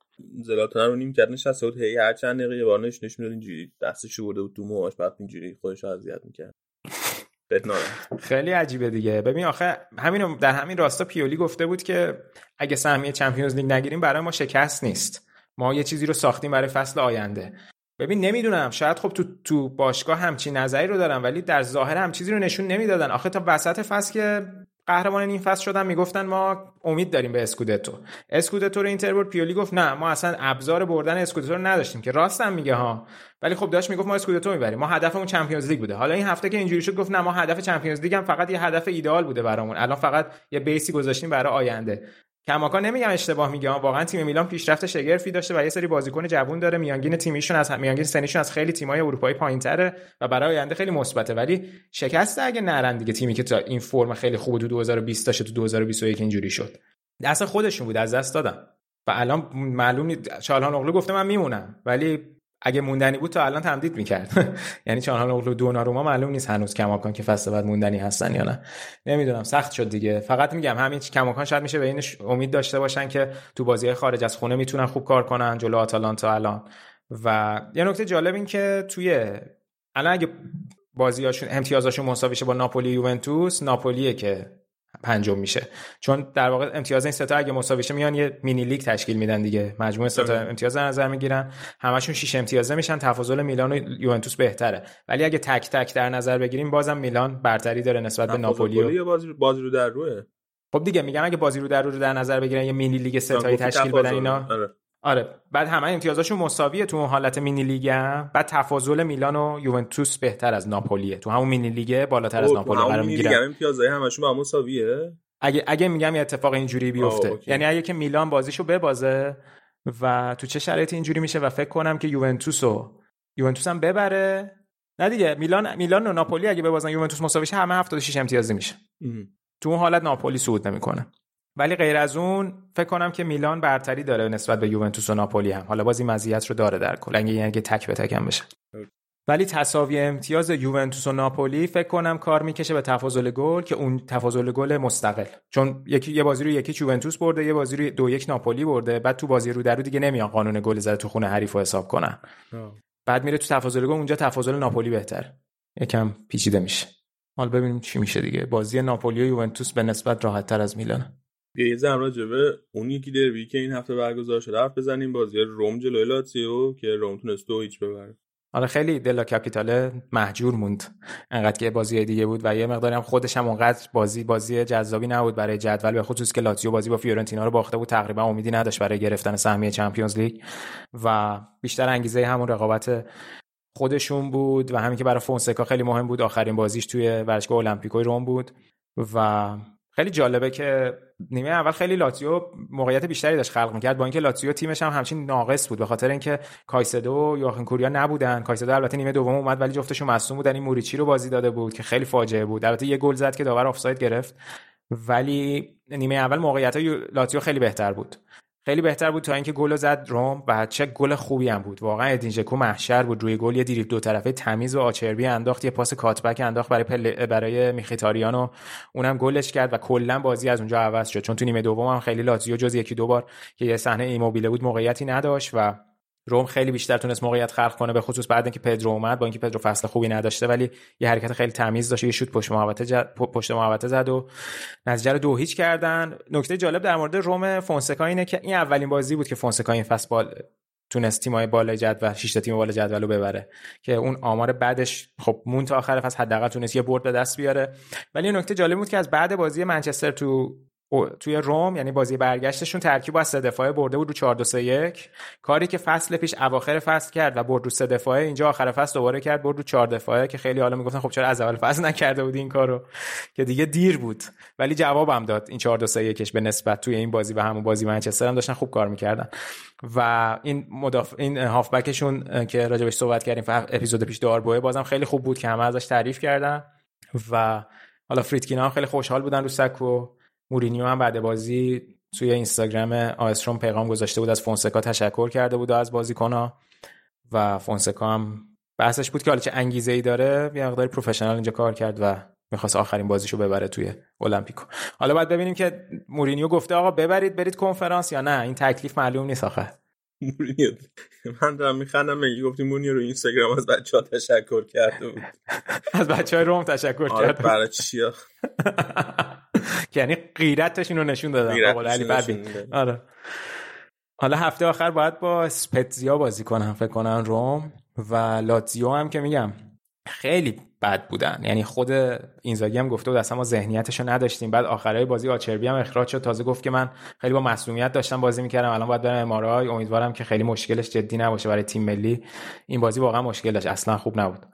زلاتان رو نیم کرد نشسته بود هی هر چند دقیقه یه بار نش نش اینجوری دستش برده بود تو موهاش بعد اینجوری خودش رو اذیت می‌کرد. خیلی عجیبه دیگه. ببین آخه همین در همین راستا پیولی گفته بود که اگه سهمیه چمپیونز لیگ نگیریم برای ما شکست نیست. ما یه چیزی رو ساختیم برای فصل آینده. ببین نمی‌دونم. شاید خب تو تو باشگاه همچین نظری رو دارم ولی در ظاهر هم چیزی رو نشون نمی‌دادن. آخه تا وسط فصل که قهرمان این فصل شدن می‌گفتن ما امید داریم به اسکودتو. اسکودتو رو اینتر برد پیولی گفت نه ما اصلا ابزار بردن اسکودتو رو نداشتیم که. راستم میگه ها. ولی خب داشت می‌گفت ما اسکودتو می‌بریم. ما هدفمون Champions League بوده. حالا این هفته که اینجوری شد گفت نه ما هدف Champions League هم فقط یه هدف ایدئال بوده برامون. الان فقط یه base ی گذاشتیم برای آینده. کماکان نمیگم اشتباه میگم واقعا تیم میلان پیشرفت شگرفی داشته و یه سری بازیکن جوون داره. میانگین تیمیشون از میانگین سنیشون از خیلی تیمای اروپایی پایینتره و برای آینده خیلی مثبته. ولی شکست اگه نرن دیگه تیمی که تا این فرم خیلی خوب تو 2020 داشته تو 2021 اینجوری شد. دست خودشون بود از دست دادن. و الان معلوم نیست چالهان اغلو گفته من میمونم. ولی اگه موندنی بود تا الان تمدید می‌کرد. یعنی چانهال اغلو دوناروما معلوم نیست هنوز کماکان که فصل بعد موندنی هستن یا نه. نمی‌دونم سخت شد دیگه. فقط میگم همین کماکان شاید میشه به این امید داشته باشن که تو بازی خارج از خونه می‌تونن خوب کار کنن جلو آتالانتا الان. و یه نکته جالب این که توی الان اگه بازیاشون امتیازاشون مساوی با ناپولی یوونتوس ناپولیه که پنجم میشه. چون در واقع امتیاز این ستا اگه مساوی شه میان یه مینی لیگ تشکیل میدن دیگه. مجموعه ستا امتیاز در نظر می‌گیرن. همشون 6 امتیازه میشن. تفاضل میلان و یوونتوس بهتره. ولی اگه تک تک در نظر بگیریم بازم میلان برتری داره نسبت به ناپولی و بازی بازی رو در روه. خب دیگه میگم اگه بازی رو در رو در نظر بگیرن یه مینی لیگ ستایی تشکیل بدن اینا. آره. بعد همه امتیازاشون مساویه تو اون حالت مینی لیگ هم. بعد تفاضل میلان و یوونتوس بهتر از ناپولیه. تو همون مینی لیگ بالاتر از ناپولی قرار می‌گیرن. امتیازای همشون با مساویه؟ اگه اگه میگم یه اتفاق اینجوری بیفته. یعنی اگه که میلان بازیشو ببازه و تو چه شرایطی اینجوری میشه و فکر کنم که یوونتوس و یوونتوس هم ببره. نه دیگه میلان میلان و ناپولی اگه ببازن یوونتوس مساوی شه همه 76 امتیازی میشه. تو اون حالت ناپولی صعود نمی‌کنه. ولی غیر از اون فکر کنم که میلان برتری داره نسبت به یوونتوس و ناپولی هم. حالا باز این مزیت رو داره در کل. یعنی تک به تک هم بشه. ولی تساوی امتیاز یوونتوس و ناپولی فکر کنم کار می‌کشه به تفاضل گل که اون تفاضل گل مستقل. چون یکی یه بازی رو یکی یوونتوس برده یه بازی رو دو یک ناپولی برده. بعد تو بازی رو در رو دیگه نمیان قانون گل زده تو خونه حریف رو حساب کنن. بعد میره تو تفاضل گل اونجا تفاضل ناپولی بهتر. یکم پیچیده میشه. حالا ببینیم چی میشه دیگه. بازی ناپولی و یوونتوس به نسبت راحت تر از میلان. یه ذره راجع به اون یکی دربی که این هفته برگزار شده حرف بزنیم بازی روم جلوی لاتزیو که روم تونست دو هیچ ببره. آره خیلی della Capitale مهجور موند. انقدر که بازی دیگه بود و یه مقداری هم خودش هم اونقدر بازی بازی جذابی نبود برای جدول به خصوص که لاتزیو بازی با فیورنتینا رو باخته بود تقریبا امیدی نداشت برای گرفتن سهمیه Champions League. و بیشتر انگیزه همون رقابت خودشون بود و همین که برای فونسکا خیلی مهم بود آخرین بازیش توی ورزشگاه المپیکوی روم بود. و خیلی جالبه که نیمه اول خیلی لاتزیو موقعیت بیشتری داشت خلق می‌کرد. با اینکه لاتزیو تیمش هم همچین ناقص بود به خاطر اینکه کایسدو و یواکین کوریا نبودن. کایسدو البته نیمه دوم اومد ولی جفتشون مصدوم بودن. این موریچی رو بازی داده بود که خیلی فاجعه بود. البته یه گل زد که داور آفساید گرفت. ولی نیمه اول موقعیت های لاتزیو خیلی بهتر بود. خیلی بهتر بود تا اینکه گل زد روم و چه گل خوبی هم بود. واقعا ادین ژکو محشر بود. روی گل یه دیریب دو طرفه تمیز و آچربی انداخت. یه پاس کاتبک انداخت برای پل... برای میخیتاریان و اونم گلش کرد و کلا بازی از اونجا عوض شد. چون تو نیمه دوم هم خیلی لاتزیو جز یکی دو بار که یه صحنه ایموبیله بود موقعیتی نداشت و روم خیلی بیشتر تونست موقعیت خلق کنه به خصوص بعد اینکه پدرو اومد با اینکه پدرو فصل خوبی نداشته ولی یه حرکت خیلی تمیز داشت یه شوت پشت محوطه. پشت محوطه زد و نتیجه رو دو هیچ کردن نکته جالب در مورد روم فونسکا اینه که این اولین بازی بود که فونسکا این فصل بال تونست تیمای بالای جدول 6 تا تیم بالای جدول رو ببره که اون آمار بعدش خب مون تا آخر فصل حداقل تونست یه برد به دست بیاره ولی نکته جالب بود که از بعد بازی منچستر تو توی روم یعنی بازی برگشتشون ترکیب از سه دفاعه برده بود رو 4 2 3 1 کاری که فصل پیش اواخر فصل کرد و برد رو سه دفاعه اینجا آخر فصل دوباره کرد برد رو 4 دفاعه که خیلی حالا می‌گفتن خب چرا از اول فصل نکرده بود این کارو؟ که دیگه دیر بود. ولی جوابم داد این 4 2 3 1 به نسبت توی این بازی و همون بازی منچستر هم داشتن خوب کار می‌کردن. و این مدافع این هافبکشون که راجبش صحبت کردیم اپیزود پیش داربوه بازم خیلی خوب بود که همه ازش تعریف کردن. و حالا فریدکینا هم خیلی خوشحال بودن رو سکو. مورینیو هم بعد بازی توی اینستاگرام آستروم پیغام گذاشته بود از فونسکا تشکر کرده بود از بازیکنها. و فونسکا هم بحثش بود که حالا چه انگیزه ای داره یه مقدار پروفشنال اینجا کار کرد و می‌خواست آخرین بازیشو ببره توی المپیکو حالا باید ببینیم که مورینیو گفته آقا ببرید برید کنفرانس یا نه؟ این تکلیف معلوم نیست آخه. مورینیو من دارم میخندم میگی گفتی مورینیو رو اینستاگرام از بچه ها تشکر کرده بود. از بچه های روم تشکر آره کرد برای چیا یعنی غیرتش اینو نشون دادن. علی نشون دادن. آره. حالا هفته آخر باید با سپتزیا بازی کنن فکر کنن روم و لاتزیو هم که میگم. خیلی بد بودن. یعنی خود اینزاگی هم گفته بود اصلا ما ذهنیتشو نداشتیم. بعد آخرای بازی آچربی هم اخراج شد. تازه گفت که من خیلی با مسئولیت داشتم بازی می‌کردم. الان باید برم امارای امیدوارم که خیلی مشکلش جدی نباشه برای تیم ملی. این بازی واقعا مشکل داشت. اصلا خوب نبود.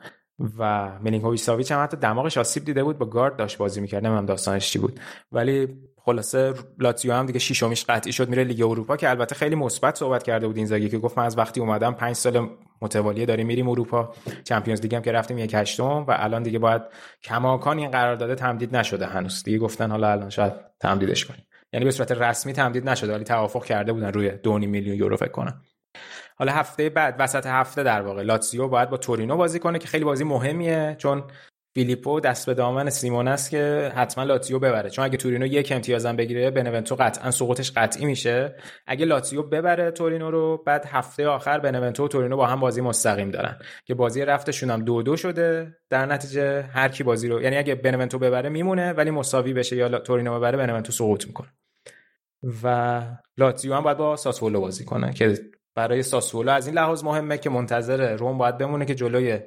و ملینکوویچ ساویچ هم حتی دماغش آسیب دیده بود. با گارد داشت بازی می‌کرد. نمی‌دونم داستانش چی بود. ولی خلاصه لاتزیو هم دیگه شیشمیش قطعی شد میره لیگ اروپا که البته خیلی مثبت صحبت کرده بود اینزاگی که گفت من از وقتی اومدم پنج سال متوالی داریم میریم اروپا. چمپیونز لیگ هم که رفتیم یک هشتم و الان دیگه باید کماکان این قرارداد تمدید نشده هنوز. دیگه گفتن حالا الان شاید تمدیدش کنیم. یعنی به صورت رسمی تمدید نشده ولی توافق کرده بودن روی 2 میلیون یورو فکر کنم. حالا هفته بعد وسط هفته در واقع لاتزیو باید با تورینو بازی کنه که خیلی بازی مهمیه چون فیلیپو دست به دامن سیمون است که حتما لاتزیو ببره. چون اگه تورینو یک امتیازم بگیره بنونتو قطعا سقوطش قطعی میشه. اگه لاتزیو ببره تورینو رو بعد هفته آخر بنونتو و تورینو با هم بازی مستقیم دارن. که بازی رفتشون هم دو دو شده. در نتیجه هر کی بازی رو یعنی اگه بنونتو ببره میمونه ولی مساوی بشه یا تورینو ببره بنونتو سقوط می‌کنه. و لاتزیو هم باید با ساسولو بازی کنه که برای ساسولو از این لحاظ مهمه که منتظر روم باید بمونه که جلوی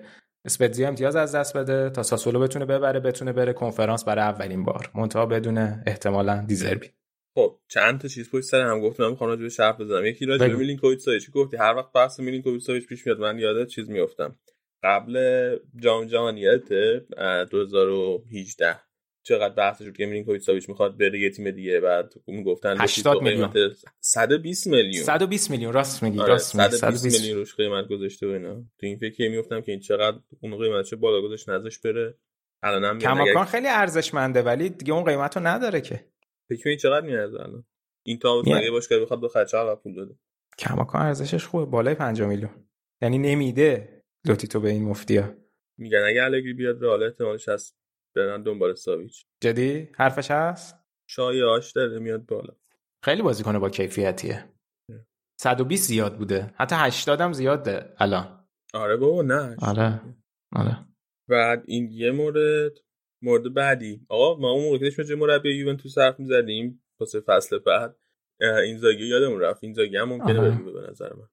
اسپتزیا امتیاز از دست بده تا ساسولو بتونه ببره بتونه بره کنفرانس برای اولین بار. منتها بدون احتمالا دیزربی. خب چند تا چیز پشت سر هم گفتم. من می‌خوام راجع حرف بزنم. یکی راجع به. میلینکوویچ ساویچ گفتی؟ هر وقت بحث میلینکوویچ ساویچ پیش میاد من یاد چیز میافتم. قبل جام جهانی یادته؟ اه، 2018 چقدر بحث شد که میلینکوویچ ساویچ می‌خواد بره یه تیم دیگه بعد اون گفتن 80 میلیون. 120 میلیون. 120 میلیون راست میگی آره راست میگی 120 120 میلیون روش قیمت گذاشته و اینا. تو این فکر میافتم که این چقدر اون قیمتش بالا گذاشت نذاش بره. الانم کماکان اگر- خیلی ارزشمنده ولی دیگه اون قیمت رو نداره که. فکر کنید چقدر میارزه الان؟ این تا مگه باشگاه بخواد به خرج چقدر پول داده کماکان ارزشش خوبه بالای 5 میلیون. یعنی نمیده لوتیتو به این مفتیا میگن اگه الگری بیاد رئال احتمالش هست برن دنبال ساویچ. جدی؟ حرفش هست؟ شایعاش داره میاد بالا. خیلی بازیکن با کیفیتیه. 120 زیاد بوده. حتی 80 هم زیاده الان. آره بابا نه آره آره. بعد این یه مورد مورد بعدی. آقا ما اون موقع که داشتیم مربی یوونتوس حرف می‌زدیم واسه فصل بعد این زاگی یادمون رفت. این زاگی هم ممکنه به نظر من.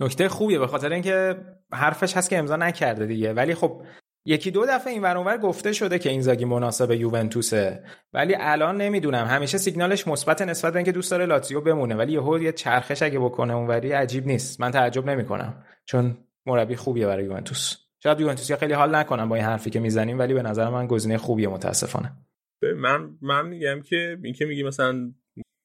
نکته خوبیه به خاطر اینکه حرفش هست که امضا نکرده دیگه. ولی خب یکی دو دفعه این ور اونور گفته شده که اینزاگی مناسب یوونتوسه. ولی الان نمی‌دونم. همیشه سیگنالش مثبت نسبت به اینکه دوست داره لاتزیو بمونه. ولی یهو یه چرخش اگه بکنه اونوری عجیب نیست. من تعجب نمی‌کنم. چون مربی خوبیه برای یوونتوس. شاید یوونتوسیا خیلی حال نکنم با این حرفی که می‌زنیم ولی به نظر من گزینه خوبیه متاسفانه. من من میگم که این که میگی مثلا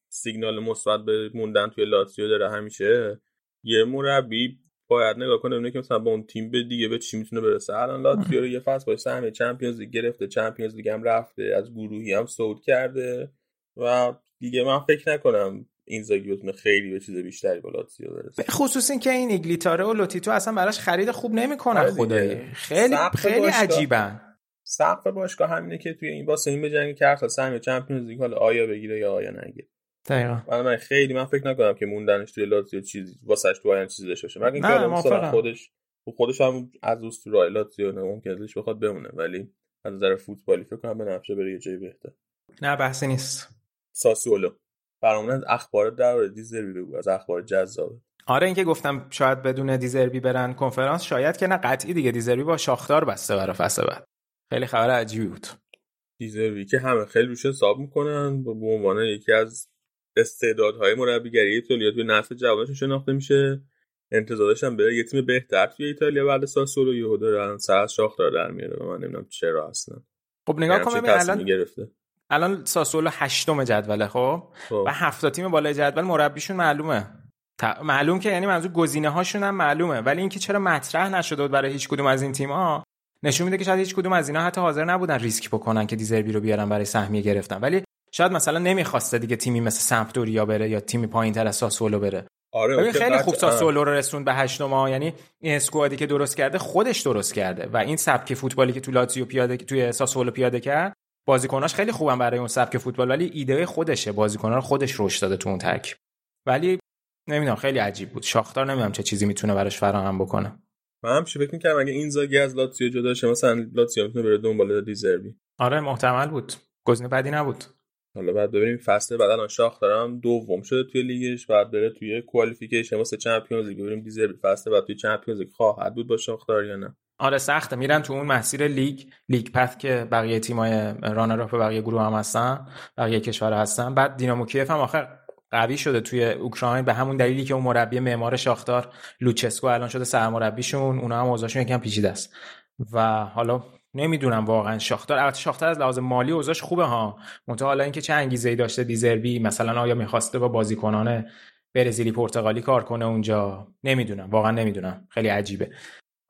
سیگنال مثبت به موندن توی لاتزیو داره همیشه یه مربی باید نگاه کنه ببینه که مثلا با اون تیم به دیگه به چی می‌تونه برسه الان لاتزیو رو یه فصل با سهم چمپیونز لیگ گرفته چمپیونز لیگ هم رفته از گروهی هم صعود کرده و دیگه من فکر نکنم اینزاگی بتونه خیلی به چیز بیشتری با لاتزیو برسه خصوص اینکه این ایگلی تاره و لوتیتو اصلا براش خرید خوب نمی‌کنن آره. خدایی خیلی خیلی باشگاه. عجیبن سقف باشگاه همینه که توی این واسه این بجنگه که تا سهم Champions League حالا آیا بگیره یا آیا نگیره دقیقا. من من خیلی من فکر نکنم که موندنش توی لاتزیو چیزی واسش تو آینده چیزی داشته باشه. مگر اینکه مثلا. خودش خودش هم از اسطوره لاتزیو نه ممکن ازش بخواد بمونه. ولی از نظر فوتبالی فکر کنم به نفشه بره یه جایی بهتر. نه بحثی نیست. ساسولو. برامون از اخبار در دیزربی بگو از اخبار جذابه. آره اینکه گفتم شاید بدون دیزربی برن کنفرانس شاید که نه قطعی دیگه دیزربی با شاختار بسته برای فصل بعد. خیلی خبر عجیبی بود. دیزربی که همه خیلی روش حساب می‌کنن به عنوان یکی از استعدادهای مربیگری ایتالیا توی نسل جوانش شناخته میشه. انتظارش هم بره یه تیم بهتر توی ایتالیا بعد ساسولو یهو داره الان سر از شاختار در میاره و من نمی‌دونم چرا اصلا. خب نگاه کن ببین تصمیمی الان گرفته. الان ساسولو هشتم جدوله خب؟ خب. و هفت تیم بالای جدول مربیشون معلومه. ت- معلوم که یعنی منظور گزینه هاشون هم معلومه. ولی اینکه چرا مطرح نشده بود برای هیچ کدوم از این تیم ها نشون میده که شاید هیچ کدوم از اینا حتی حاضر نبودن ریسک بکنن که دیزربی رو بیارن برای سهمیه گرفتن. ولی شاید مثلا نمی‌خواسته دیگه تیمی مثل سمپدوریا بره یا تیمی پایینتر از ساسولو بره. آره خیلی. خوب ساسولو رو رسوند به هشتم یعنی این اسکوادی که درست کرده خودش درست کرده و این سبک فوتبالی که تو لاتزیو پیاده توی ساسولو پیاده کرد بازیکناش خیلی خوبن برای اون سبک فوتبال ولی ایده خودشه. بازیکن‌ها رو خودش رشد داده تو اون ترکیب ولی نمی‌دونم خیلی عجیب بود. شاختار نمی‌دونم چه چیزی می‌تونه براش فراهم بکنه. من هم فکر می‌کردم اگه این زاگی از لاتزیو جدا شه مثلا لاتزیو می‌تونه بره دنبال دیزربی آره محتمل بود. گزینه بدی نبود. حالا بعد ببینیم فصل بعد الان شاختار هم دوم شده توی لیگش بعد بره توی کوالیفیکیشن واسه چمپیونز لیگ. ببینیم دیزربی فصل بعد توی چمپیونز لیگ خواهد بود با شاختار یا نه. آره سخته. میرن تو اون مسیر لیگ. League Path که بقیه تیمای runner-up بقیه گروه هم هستن بقیه کشورها هستن. بعد دینامو کیف هم آخر قوی شده توی اوکراین به همون دلیلی که اون مربی معمار شاختار لوچسکو الان شده سرمربیشون. اونا هم اوضاعشون یکم پیچیده است. و حالا نمی‌دونم واقعا شاختار. البته شاختار از لحاظ مالی اوضاعش خوبه ها. منتها حالا اینکه چه انگیزه ای داشته دیزربی مثلا آیا می‌خواسته با بازیکنان برزیلی پرتغالی کار کنه اونجا؟ نمی‌دونم. واقعا نمی‌دونم. خیلی عجیبه.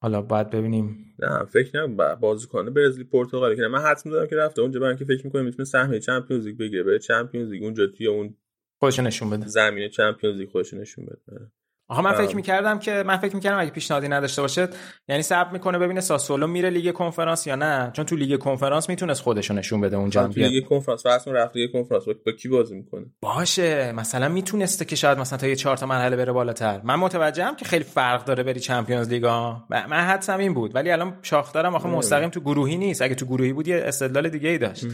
حالا باید ببینیم. نه فکر نکنم بازیکن برزیل پرتغالی که نه. من حدس می‌زدم که رفته اونجا. برای اینکه فکر می‌کنم می‌تونه سهمیه Champions League بگیره. بره Champions League اونجا توی اون خودشو نشون بده. زمین Champions League خودش نشون بده. آخه من. فکر می‌کردم که من فکر می‌کردم اگه پیشنهادی نداشته باشه یعنی صبر می‌کنه ببینه ساسولو میره لیگ کنفرانس یا نه. چون تو لیگ کنفرانس می‌تونست خودشو نشون بده اونجا بیاد. لیگ کنفرانس کن رفته لیگ کنفرانس. با- کی بازی می‌کنه؟ باشه. مثلا می‌تونسته که شاید مثلا تا یه چهار تا مرحله بره بالاتر. من متوجهم که خیلی فرق داره بری Champions League ها من حدسم این بود. ولی الان شاختارم آخه مستقیم تو گروهی نیست. اگه تو گروهی بود یه استدلال دیگه ای داشت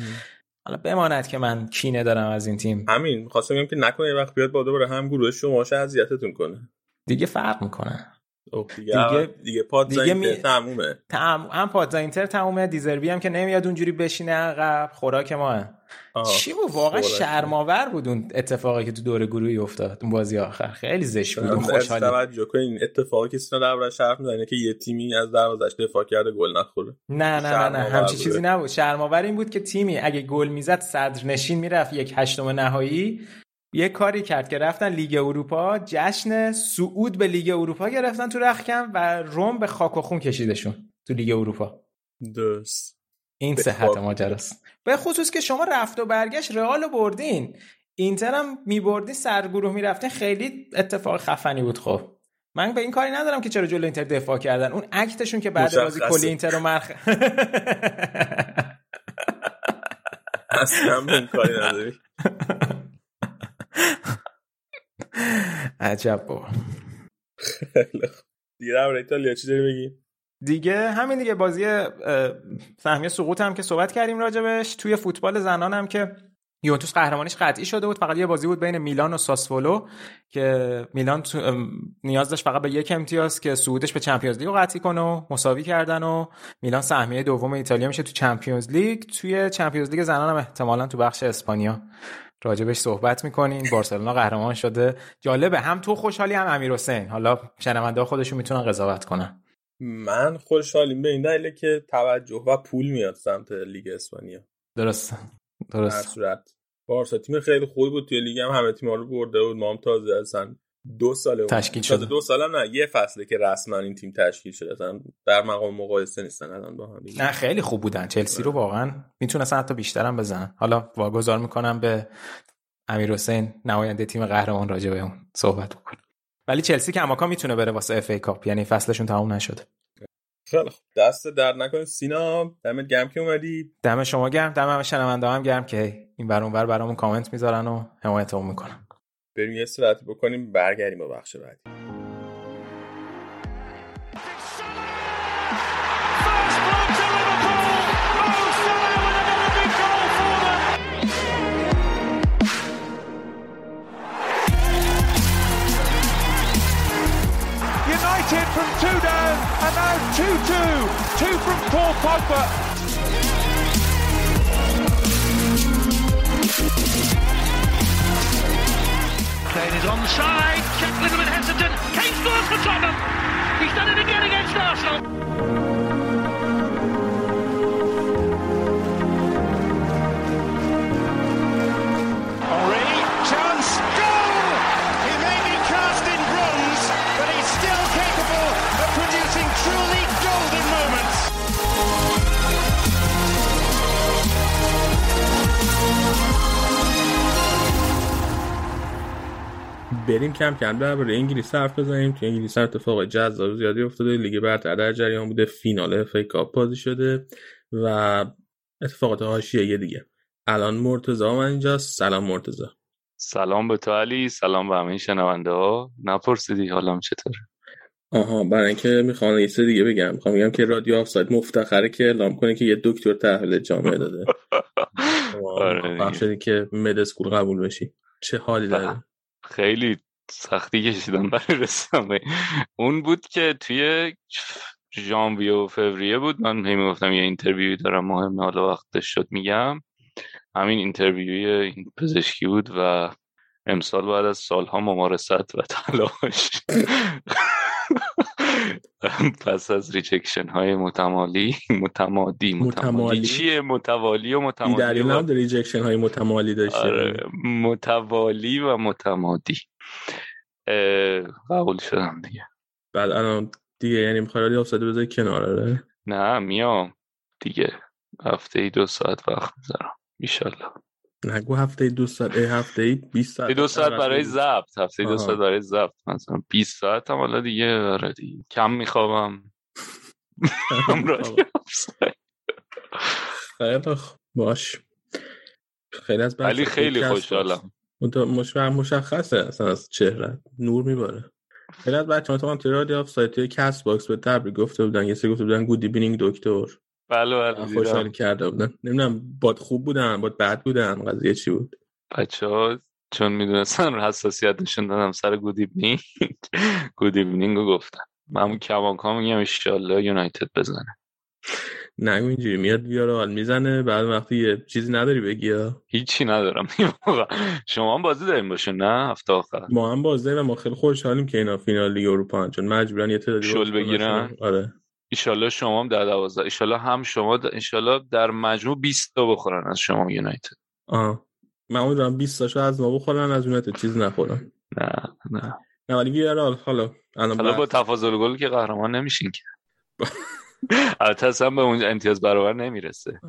حالا بماند که من کینه دارم از این تیم. همین. می‌خواستم بگم که نکنه وقت بیاد با دوباره هم گروه شما اذیتتون کنه. دیگه فرق می‌کنه. اوه دیگه دیگه- پاد دیگه می- تمومه. تم... هم پادزا اینتر تمومه دیزربی هم که نمیاد اونجوری بشینه عقب. خوراک ماه آه، چی بود؟ واقعا. شرماور بود اون اتفاقی که تو دور گروهی افتاد اون بازی آخر. خیلی زشت بود خوشحالی. توجه کنین اتفاقی که سینا دربارش حرف می‌زنه که یه تیمی از دروازش دفاع کرده گل نخوره. نه نه نه نه. همچی. چیزی نبود. شرماور این بود که تیمی اگه گل می‌زد صدر نشین می‌رفت یک هشتم نهایی. یه کاری کرد که رفتن لیگ اروپا جشن صعود به لیگ اروپا گرفتن تو رخکن و روم به خاک و خون کشیدشون تو لیگ اروپا. درست. این صحت. ماجراست. به خصوص که شما رفت و برگشت رئال رو بردین. اینتر هم میبردی سرگروه می‌رفتین خیلی اتفاق خفنی بود خب. من به این کاری ندارم که چرا جلو اینتر دفاع کردن. اون اکتشون که بعد بازی. کلی اینتر رو مرخ اصلا به این کاری نداری. عجب بابا. خیلی خوب. دیگه درباره ایتالیا چی داری بگی؟ دیگه همین دیگه بازی سهمیه سقوط هم که صحبت کردیم راجبش. توی فوتبال زنان هم که یوونتوس قهرمانیش قطعی شده بود. فقط یه بازی بود بین میلان و ساسولو که میلان تو نیاز داشت فقط به یک امتیاز که صعودش به Champions League رو قطعی کنه و مساوی کردن و میلان سهمیه دوم ایتالیا میشه تو Champions League. توی Champions League زنان هم احتمالا تو بخش اسپانیا. راجبش صحبت می‌کنین. بارسلونا قهرمان شده. جالبه. هم تو خوشحالی هم امیر حسین. حالا شنونده خودشون می‌تونن قضاوت کنن. من خوشحالیم. به این دلیله که توجه و پول میاد سمت لیگ اسپانیا. درسته در درست صورت. بارسا تیم خیلی خوبی بود توی لیگ. هم همه تیم‌ها رو برده بود. ما هم تازه اصلا دو ساله تشکیل شده. دو ساله نه یه فصله که رسما این تیم تشکیل شده. اصلا در مقام مقایسه نیستن الان با هم. نه خیلی خوب بودن. چلسی رو واقعا می‌تونستن حتی بیشتر هم بزنن. حالا واگذار می‌کنم به امیر حسین نماینده تیم قهرمان راجع به اون صحبت بکنم ولی چلسی کماکان می‌تونه بره واسه اف ای کاپ یعنی فصلشون تموم نشده. خیلی خوب. دست درد نکنه. سینا دمت گرم که اومدی. دم شما گرم. دم همه شنونده هم گرم که این بر اونور برامون کامنت می‌ذارن و حمایتمون می‌کنن. بریم یه استراحتی بکنیم برگردیم با بخش بعدی from two down and now 2-2. Two from Paul Pogba. Kane is onside. Check a little bit hesitant. Kane scores for Tottenham. He's done it again against Arsenal. بریم کم کم درباره انگلیس حرف بزنیم. تو انگلیس هم اتفاق جذاب زیادی افتاده. لیگ برتر در جریان بوده. فینال FA Cup بازی شده و اتفاقات حاشیه دیگه. الان مرتضی من اینجا. سلام مرتضی. سلام به تو علی. سلام به همه شنونده ها. نپرسیدی حالم چطوره آها برای اینکه می‌خوام یه چیز دیگه بگم. می‌خوام بگم که رادیو آفساید مفتخره که اعلام کنه که یه دکتر تحویل جامعه داده. آره شدی که med school قبول بشی. چه حالی داره؟ خیلی سختی کشیدم برای این. اون بود که توی ژانویه و فوریه بود. من هی می‌گفتم یه interview ی دارم مهمه حالا وقتش شد میگم. همین interview ی این پزشکی بود و امسال بعد از سالها ممارست و تلاش. پس از rejection های متمالی متمادی متمالی. متمالی. چیه متوالی و بی متمادی دلیل نبوده rejection های متمالی داشته. آره متوالی و متمادی. قبول شدم دیگه. بعد الان دیگه یعنی می‌خوای آفساید بذاری کنار آره؟ نه میام. دیگه. هفته ای دو ساعت وقت می‌ذارم. ایشالله نگو هفته دو ساعت ای هفته ای 20 ساعت دو ساعت برای ضبط هفته دو. ساعت برای ضبط. مثلا 20 ساعت هم حالا دیگه آره دیگه. کم میخوابم. آفساید. خیلی خوب. باش. خیلی از بچه‌ها ولی خیلی خوشحالم. مش- مشخصه اصلا از چهره. نور میباره. خیلی از بچه ها تو توی رادیو آف سایت کست باکس به تبریک گفته بودن. یه سری گفته بودن گودی بینینگ دکتر. بله بله خوشحال کرده بودن نمی‌دونم باد خوب بودن باد بد بودن قضیه چی بود؟ بچه ها چون می‌دونستن حساسیت نشون دادم سر گود ایونینگ گود ایونینگ رو گفتن من کمانکا میگم ایشالله یونایتد بزنه. نگو اینجوری میاد ویارال می‌زنه بعد وقتی یه چیزی نداری بگی. هیچی ندارم. شما هم بازی داریم باشه نه؟ هفته آخر. ما هم باز داریم ما خیلی خوشحالیم که اینا فینال لیگ اروپا. چون مجبورن یه تعدادی شل بگیرن؟ آره. ایشالله شما هم در دوازده ایشالله هم شما د... ایشالله در مجموع 20 تا بخورن از شما یونایتد. آه. من امیدوارم 20 تاشو از ما بخورن از اونت چیز نخورن. نه نه. نه ولی ویارال حالا الان حالا با تفاضل گل که قهرمان نمیشین که. البته اصلا به اون امتیاز برابر نمی‌رسه.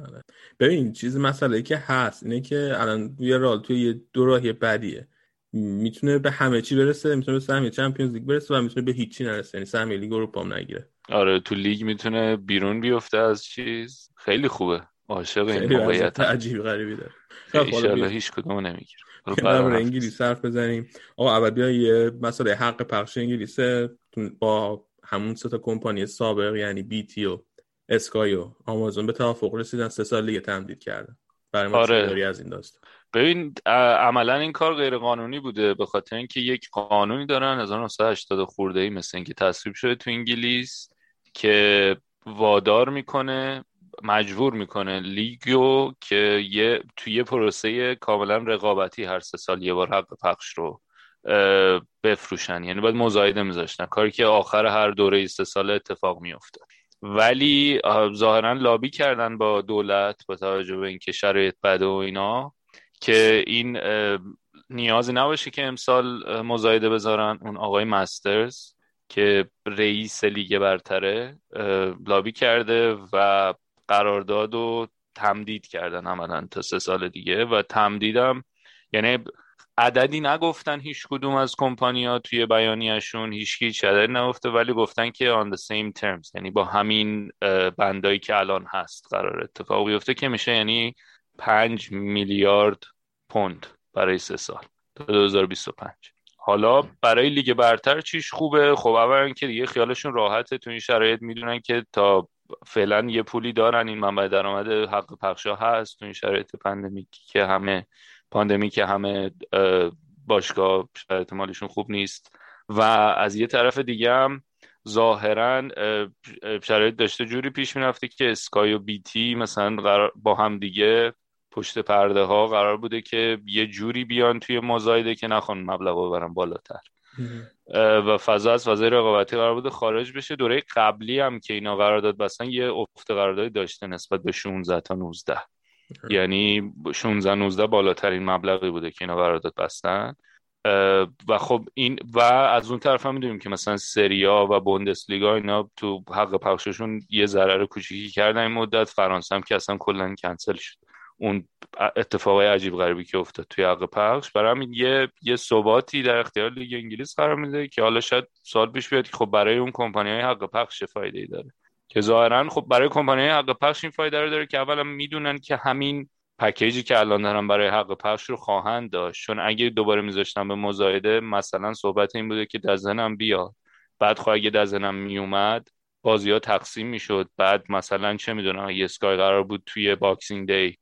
ببین چیز مسئله که هست اینه که الان ویارال توی یه دو راهی بدیه. می‌تونه به همه چی برسه می‌تونه به سهمیه چمپیونز لیگ برسه و می‌تونه به هیچی نرسه یعنی سهمیه لیگ اروپا هم نگیره. آره تو لیگ می‌تونه بیرون بیفته از چیز. خیلی خوبه. عاشق این موقعیت. عجیب غریبی داره. خب، ایشالله هیچ کدومو نمی‌گیره. رفت. انگلیس حرف بزنیم. آقا اول بیا یه مسئله حق پخش انگلیسه. با همون سه تا کمپانی سابق یعنی بیتی و اسکای و آمازون به توافق رسیدن. سه سال دیگه تمدید کردن. برای ما آره. از این داستان. ببین عملا این کار غیر قانونی بوده به خاطر اینکه یک قانونی دارن. 1980 خورده ای مثل اینکه تصویب شده تو انگلیس. که وادار می‌کنه مجبور می‌کنه لیگو که یه توی یه پروسه کاملا رقابتی هر سه سال یه بار حق پخش رو بفروشن. یعنی باید مزایده میذاشتن. کاری که آخر هر دوره سه ساله اتفاق میفته ولی ظاهرا لابی کردن با دولت با توجه به اینکه شرایط بده و اینا که این نیازی نباشه که امسال مزایده بذارن. اون آقای مسترز که رئیس لیگ برتره لابی کرده و قرارداد و تمدید کردن عملا تا سه سال دیگه و تمدیدم یعنی عددی نگفتن هیچ کدوم از کمپانیا توی بیانیهشون هیچ هیچ عددی نگفته ولی گفتن که on the same terms یعنی با همین بندایی که الان هست قرار اتفاق بیفته که میشه یعنی 5 میلیارد پوند برای سه سال تا 2025 حالا برای لیگ برتر چیش خوبه؟ خب اولا که دیگه خیالشون راحته تو این شرایط. می‌دونن که تا فعلا یه پولی دارن. این منبع درآمد حق پخشا هست تو این شرایط پندمیکی که همه پاندمی که همه باشگاه شرایط مالشون خوب نیست. و از یه طرف دیگه هم ظاهرا شرایط داشته جوری پیش می‌رفته که اسکای و بیتی مثلا با هم دیگه پشت پرده ها قرار بوده که یه جوری بیان توی مزایده که نخوان مبلغ رو برن بالاتر و فضا از فضای رقابتی قرار بوده خارج بشه. دوره قبلی هم که اینا قرارداد بستن یه افت قراردادی داشته نسبت به 16 تا 19 یعنی 16 19 بالاترین مبلغی بوده که اینا قرارداد بستن. و خب این و از اون طرف هم می‌دونیم که مثلا سریا و بوندسلیگا اینا تو حق پخششون یه ضرر کوچیکی کردن این مدت. فرانسه هم که اصلا کلا کنسل شد اون اتفاقای عجیب غریبی که افتاد توی حق پخش. برای همین یه یه ثباتی در اختیار لیگ انگلیس قرار میده که حالا شاید سال پیش بیاد که خب برای اون کمپانی های حق پخش فایده ای داره؟ که ظاهرا خب برای کمپانی های حق پخش این فایده رو داره که اولا می‌دونن که همین پکیجی که الان دارن برای حق پخش رو خواهند داشت. چون اگه دوباره میذاشتن به مزایده مثلا صحبت این بوده که DAZN م بیاد. بعد خب اگه DAZN م میومد بازی ها تقسیم می‌شد. بعد مثلا چه می‌دونم یه Sky قرار بود توی Boxing Day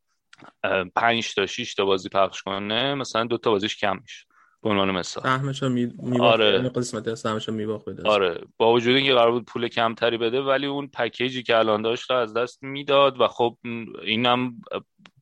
پنج تا 6 تا بازی پخش کنه مثلا دو تا بازیش کم میشه به عنوان مثال. سهمش می... آره. قسمت سهمش میباخت بده آره. با وجود اینکه قرار بود پول کمتری بده ولی اون پکیجی که الان داشت رو از دست می‌داد و خب اینم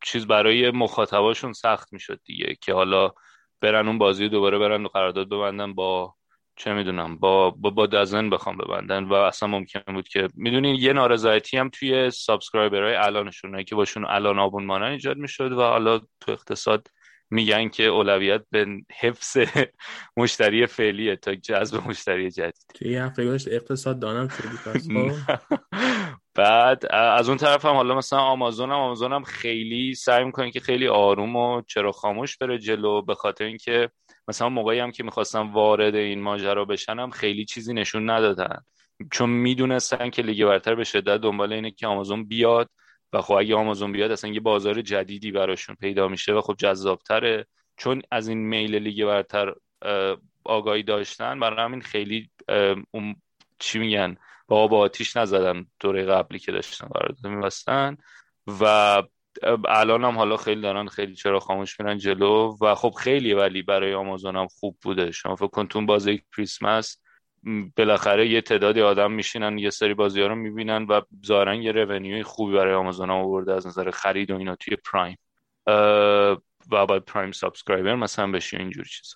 چیز برای مخاطباشون سخت می‌شد دیگه که حالا برن اون بازی دوباره برن قرارداد ببندن با چه می‌دونم با با, با DAZN بخوام ببندن و اصلا ممکن بود که می‌دونین یه نارضایتی هم توی subscriber های الانشون که باشون الان آبونمانن ایجاد می‌شد و حالا تو اقتصاد میگن که اولویت به حفظ مشتری فعلیه تا جذب مشتری جدید. یه هفته گذشت اقتصاد دانم شدی بعد از اون طرف هم حالا مثلا آمازون هم آمازون هم خیلی سعی می‌کنه که خیلی آروم و چرا خاموش بره جلو به خاطر اینکه مثلا موقعی هم که می‌خواستم وارد این ماجرا بشن هم خیلی چیزی نشون ندادن. چون می‌دونستن که لیگ برتر به شدت دنبال اینه که آمازون بیاد و خب اگه آمازون بیاد اصلا یه بازار جدیدی براشون پیدا میشه و خب جذابتره. چون از این میل لیگ برتر آگاهی داشتن برای همین خیلی اون چی میگن با آب آتیش نزدن دوره قبلی که داشتن قرارداد میبستن. و الان هم حالا خیلی دارن خیلی چراغ خاموش میرن جلو. و خب خیلی ولی برای آمازون هم خوب بوده. شما فکر کن تو بازی کریسمس بالاخره یه تعدادی آدم میشینن یه سری بازی ها رو می‌بینن و ظاهرا یه revenue ی خوبی برای آمازون هم آورده از نظر خرید و اینا توی Prime و باید Prime subscriber مثلا بشه اینجور چیز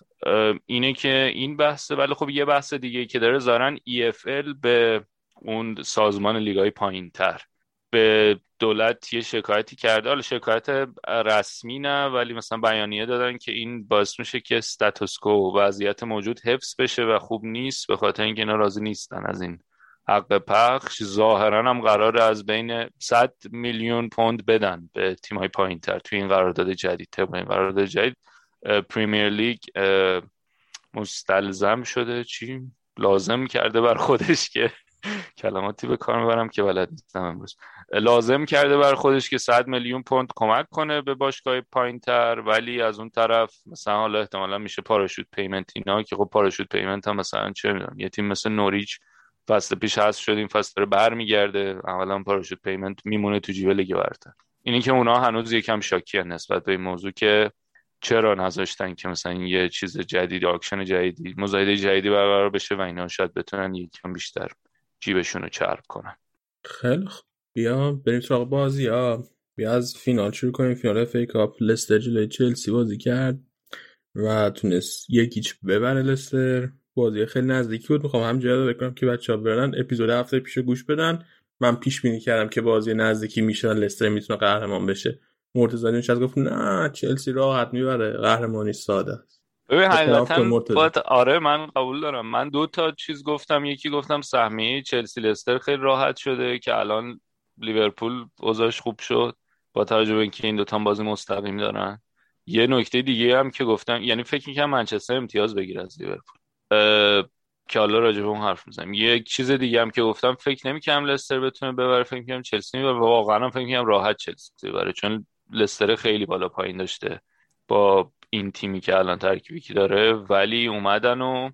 اینه که این بحثه. ولی خب یه بحث دیگه که داره ظاهرا EFL به اون سازمان لیگای پایین تر. به دولت یه شکایتی کرده. حالا شکایت رسمی نه ولی مثلا بیانیه دادن که این باعث میشه که استاتوسکو وضعیت موجود حفظ بشه و خوب نیست به خاطر اینکه اینا راضی نیستن از این حق پخش. ظاهرا هم قرار از بین 100 میلیون پوند بدن به تیم های پایین تر توی این قرارداد جدید. طبق این قرارداد جدید پریمیر لیگ مستلزم شده. چی؟ لازم کرده بر خودش که کلماتی به کار می‌برم که بلد نیستم امروز. لازم کرده بر خودش که 100 میلیون پوند کمک کنه به باشگاه پایین تر ولی از اون طرف مثلا حالا احتمالا میشه parachute payment اینا که خب parachute payment هم مثلا چه می‌دونم یه تیم مثل نوریچ فصل پیش هست شد این فصل داره برمیگرده اولا parachute payment میمونه تو جیب لیگ برتر. اینی که اونا هنوز یکم شاکی نسبت به این موضوع که چرا نذاشتن که مثلا یه چیز جدید auction جدیدی مزایده جدیدی برقرار بشه و اینا شاید بتونن یکم بیشتر جیبشون چرب کنن. خیلی خوب بیا بریم سراغ بازی ها بیا از فینال شروع کنیم. فینال FA Cup لستر جلوی چلسی بازی کرد و تونست یک هیچ ببره لستر. بازی خیلی نزدیکی بود. می‌خوام هم جدا بکنم که بچه ها برن اپیزود هفته پیش گوش بدن. من پیش بینی کردم که بازی نزدیکی میشه لستر می‌تونه قهرمان بشه. مرتضی نشست گفت نه چلسی راحت می‌بره. قهرمانی ساده است. ببین حقیقتا آره من قبول دارم. من دو تا چیز گفتم. یکی گفتم سهمیه چلسی لستر خیلی راحت شده که الان لیورپول اوضاعش خوب شد. با توجه به اینکه این دوتا هم بازی مستقیم دارن. یه نکته دیگه هم که گفتم یعنی فکر می‌کنم منچستر امتیاز بگیره از لیورپول. که حالا راجع به اون حرف می‌زنم یک چیز دیگه هم که گفتم فکر نمی‌کنم لستر بتونه ببره. فکر می‌کنم چلسی می‌بره و واقعا فکر می‌کنم راحت چلسی ببره چون لستر خیلی بالا پایین داشته. با این تیمی که الان ترکیبی که داره ولی اومدن و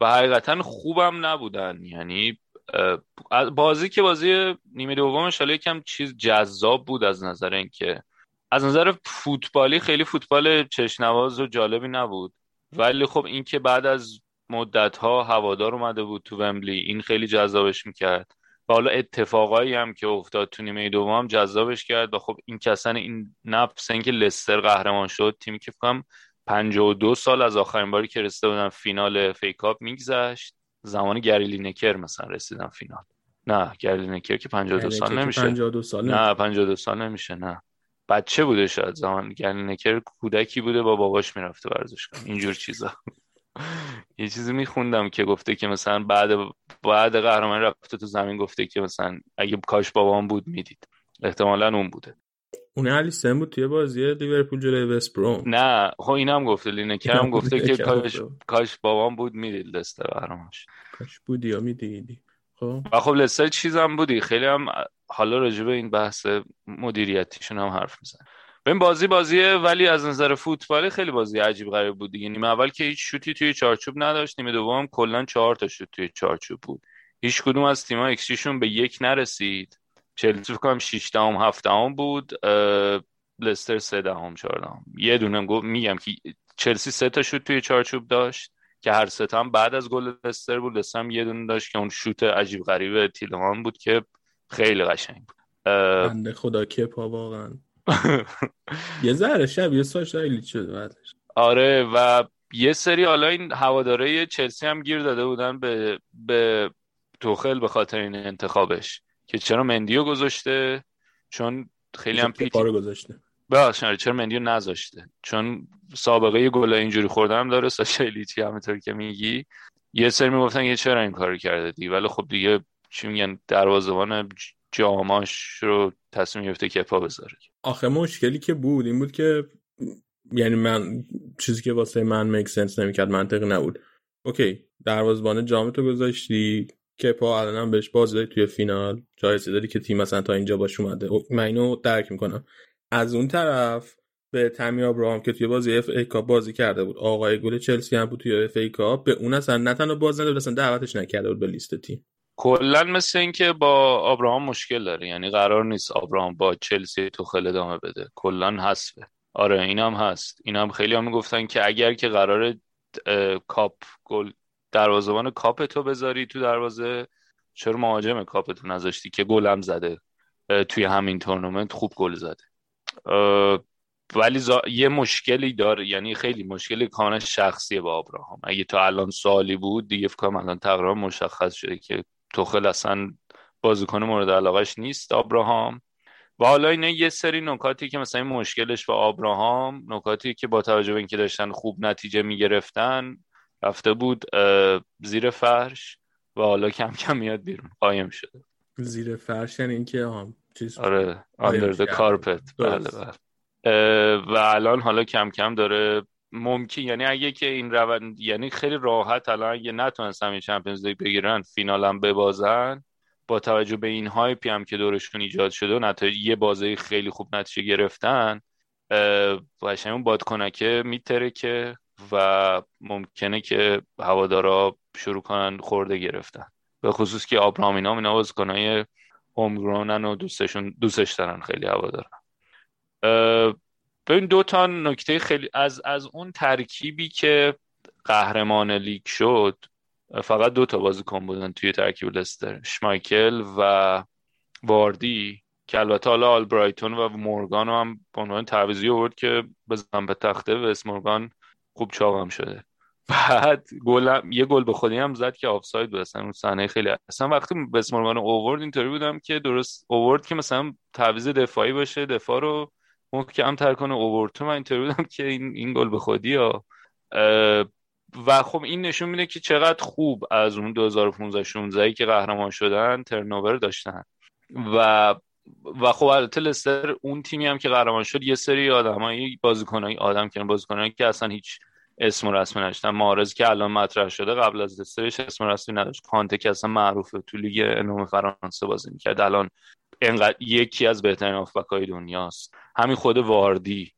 و حقیقتا خوبم نبودن. یعنی بازی که بازی نیمه دومش حالا یکم چیز جذاب بود از نظر اینکه. از نظر فوتبالی خیلی فوتبال چشنواز و جالبی نبود. ولی خب این که بعد از مدت ها هوادار اومده بود تو ومبلی این خیلی جذابش می‌کرد. و حالا اتفاقایی هم که افتاد تو نیمه دوم هم جذابش کرد و خب این کسن این نفس اینکه لستر قهرمان شد تیمی که فکر کنم 52 سال از آخرین باری که رسیده بودن فینال FA Cup میگذشت. زمان گری لینکر مثلا رسیدن فینال. نه گری لینکر که 52 سال نمیشه. 52 سال نه 52 سال نمیشه نه. بچه بوده شاید زمان گری لینکر کودکی بوده با باباش می‌رفته ورزشگاه. اینجور چیزا. یه چیزی میخوندم که گفته که مثلا بعد بعد قهرمانی رفته تو زمین گفته که مثلا اگه کاش بابام بود می‌دید. احتمالا اون بوده. اون الیسن بود توی بازی لیورپول جلوی وست بروم نه خب اینم گفته لینکر هم گفته که لینکر کاش. کاش بابام بود می‌دید لستر قهرمانش. کاش بودی یا می‌دیدی خب. و خب لستر چیزم بودی خیلی هم حالا راجع به این بحث مدیریتیشون هم حرف میزن ببین بازی بازیه ولی از نظر فوتبالی خیلی بازی عجیب غریب بود دیگه. نیمه اول که هیچ شوتی توی چارچوب نداشت نیمه دوم کلا چهار تا شوت توی چارچوب بود. هیچ کدوم از تیم‌ها ایکسیشون به یک نرسید. چلسی فکر کنم 6 دهم 7 دهم بود لستر 3 دهم 4 دهم یه دونه گفت میگم که چلسی سه تا شوت توی چارچوب داشت که هر سه هم بعد از گل لستر بود. لستر هم یه دونه داشت که اون شوت عجیب غریب تیلمان بود که خیلی قشنگ بود. بنده خدا کپا واقعا. یه ذره شبیه ساش ایلیچ شده بعدش. آره و یه سری حالا این هواداره چلسی هم گیر داده بودن به به توخل به خاطر این انتخابش که چرا مندیو گذاشته؟ چون خیلی هم پیک گذاشته؟ ببخشید آره، چرا مندیو نذاشته؟ چون سابقه گل اینجوری خوردن هم داره ساشا ایلیچی همونطور که میگی. یه سری می‌گفتن که چرا این کارو کرده دی؟ ولی خب دیگه چی میگن دروازه‌بان جاماش رو تصمیم گرفته کپا بذاره. آخه مشکلی که بود این بود که یعنی من چیزی که واسه من make sense نمی‌کرد منطقی نبود. okay دروازه‌بان جام تو گذاشتی کپا الان هم بهش بازی دادی توی فینال جایزه دادی که تیم مثلا تا اینجا باش اومده. او- من اینو درک می‌کنم. از اون طرف به تامی ابراهام که توی بازی FA Cup بازی کرده بود آقای گل چلسی هم بود توی FA Cup به اون اصلا نه تنها باز نداد اصلا دعوتش نکرده بود به لیست تیم. کلا مثل اینکه با آبراهام مشکل داره. یعنی قرار نیست آبراهام با چلسی توخل ادامه بده. کلا حذفه. آره اینم هست. اینم خیلی هم می‌گفتن که اگر که قرار کاپ گل دروازه‌بان کاپ تو بذاری تو دروازه چرا مهاجم کاپ تو نذاشتی که گلم زده. اه، توی همین تورنمنت خوب گل زده. ولی زا- یه مشکلی داره. یعنی خیلی مشکلی کاملا شخصیه با آبراهام. اگه تا الان سوالی بود دیگه فکر کنم الان تقریبا مشخص شده که توخل اصلا بازیکن مورد علاقش نیست آبراهام و حالا اینا یه سری نکاتی که مثلا این مشکلش با آبراهام نکاتی که با توجه به اینکه داشتن خوب نتیجه می‌گرفتن رفته بود زیر فرش و حالا کم کم میاد بیرون قایم شده زیر فرش یعنی اینکه چیز آره قایمش under the کرده. carpet بله. بله و الان حالا کم کم داره ممکن. یعنی اگه که این روند یعنی خیلی راحت الان اگه نتونستن این چمپیونز لیگ بگیرن فینال هم ببازن با توجه به این هایپی هم که دورشون ایجاد شده و نتایج یه بازی خیلی خوب نتیجه گرفتن قشنگ اون بادکنکه میتره که و ممکنه که هوادارا شروع کنن خورده گرفتن. به خصوص که آبراهام اینا بازیکنای هومگرونن و دوستشون دوستش دارن خیلی هوادارن اه، ببین دو تا نکته خیلی از از اون ترکیبی که قهرمان لیگ شد فقط دو تا بازیکن بودن توی ترکیب لستر. شمایکل و واردی که البته حالا آلبرایتون و مورگان هم به عنوان تعویضی آورد که بزن به تخته و اسم مورگان خوب چاقم شده. بعد گل یه گل به خودی هم زد که آفساید بود. اصلا اون صحنه خیلی اصلا وقتی بس مورگان اوورد اینطوری بودم که درست اوورد که مثلا تعویض دفاعی باشه دفاع رو محکم تر کنه اوورد. تو من اینطوری بودم که این این گل به خودی ها. و خب این نشون میده که چقدر خوب از اون 2015 16 که قهرمان شدن ترنوور داشتن. و و خب البته لستر اون تیمی هم که قهرمان شد یه سری آدمایی بازیکنای آدم که بازیکنایی که اصلا هیچ اسم و رسمی نداشتن. مارز که الان مطرح شده قبل از لسترش اسم و رسمی نداشت. کانته که اصلا معروفه تو لیگ انوم فرانسه بازی می‌کرد. الان انقدر یکی از بهترین آفبک دنیاست. همین خود واردی.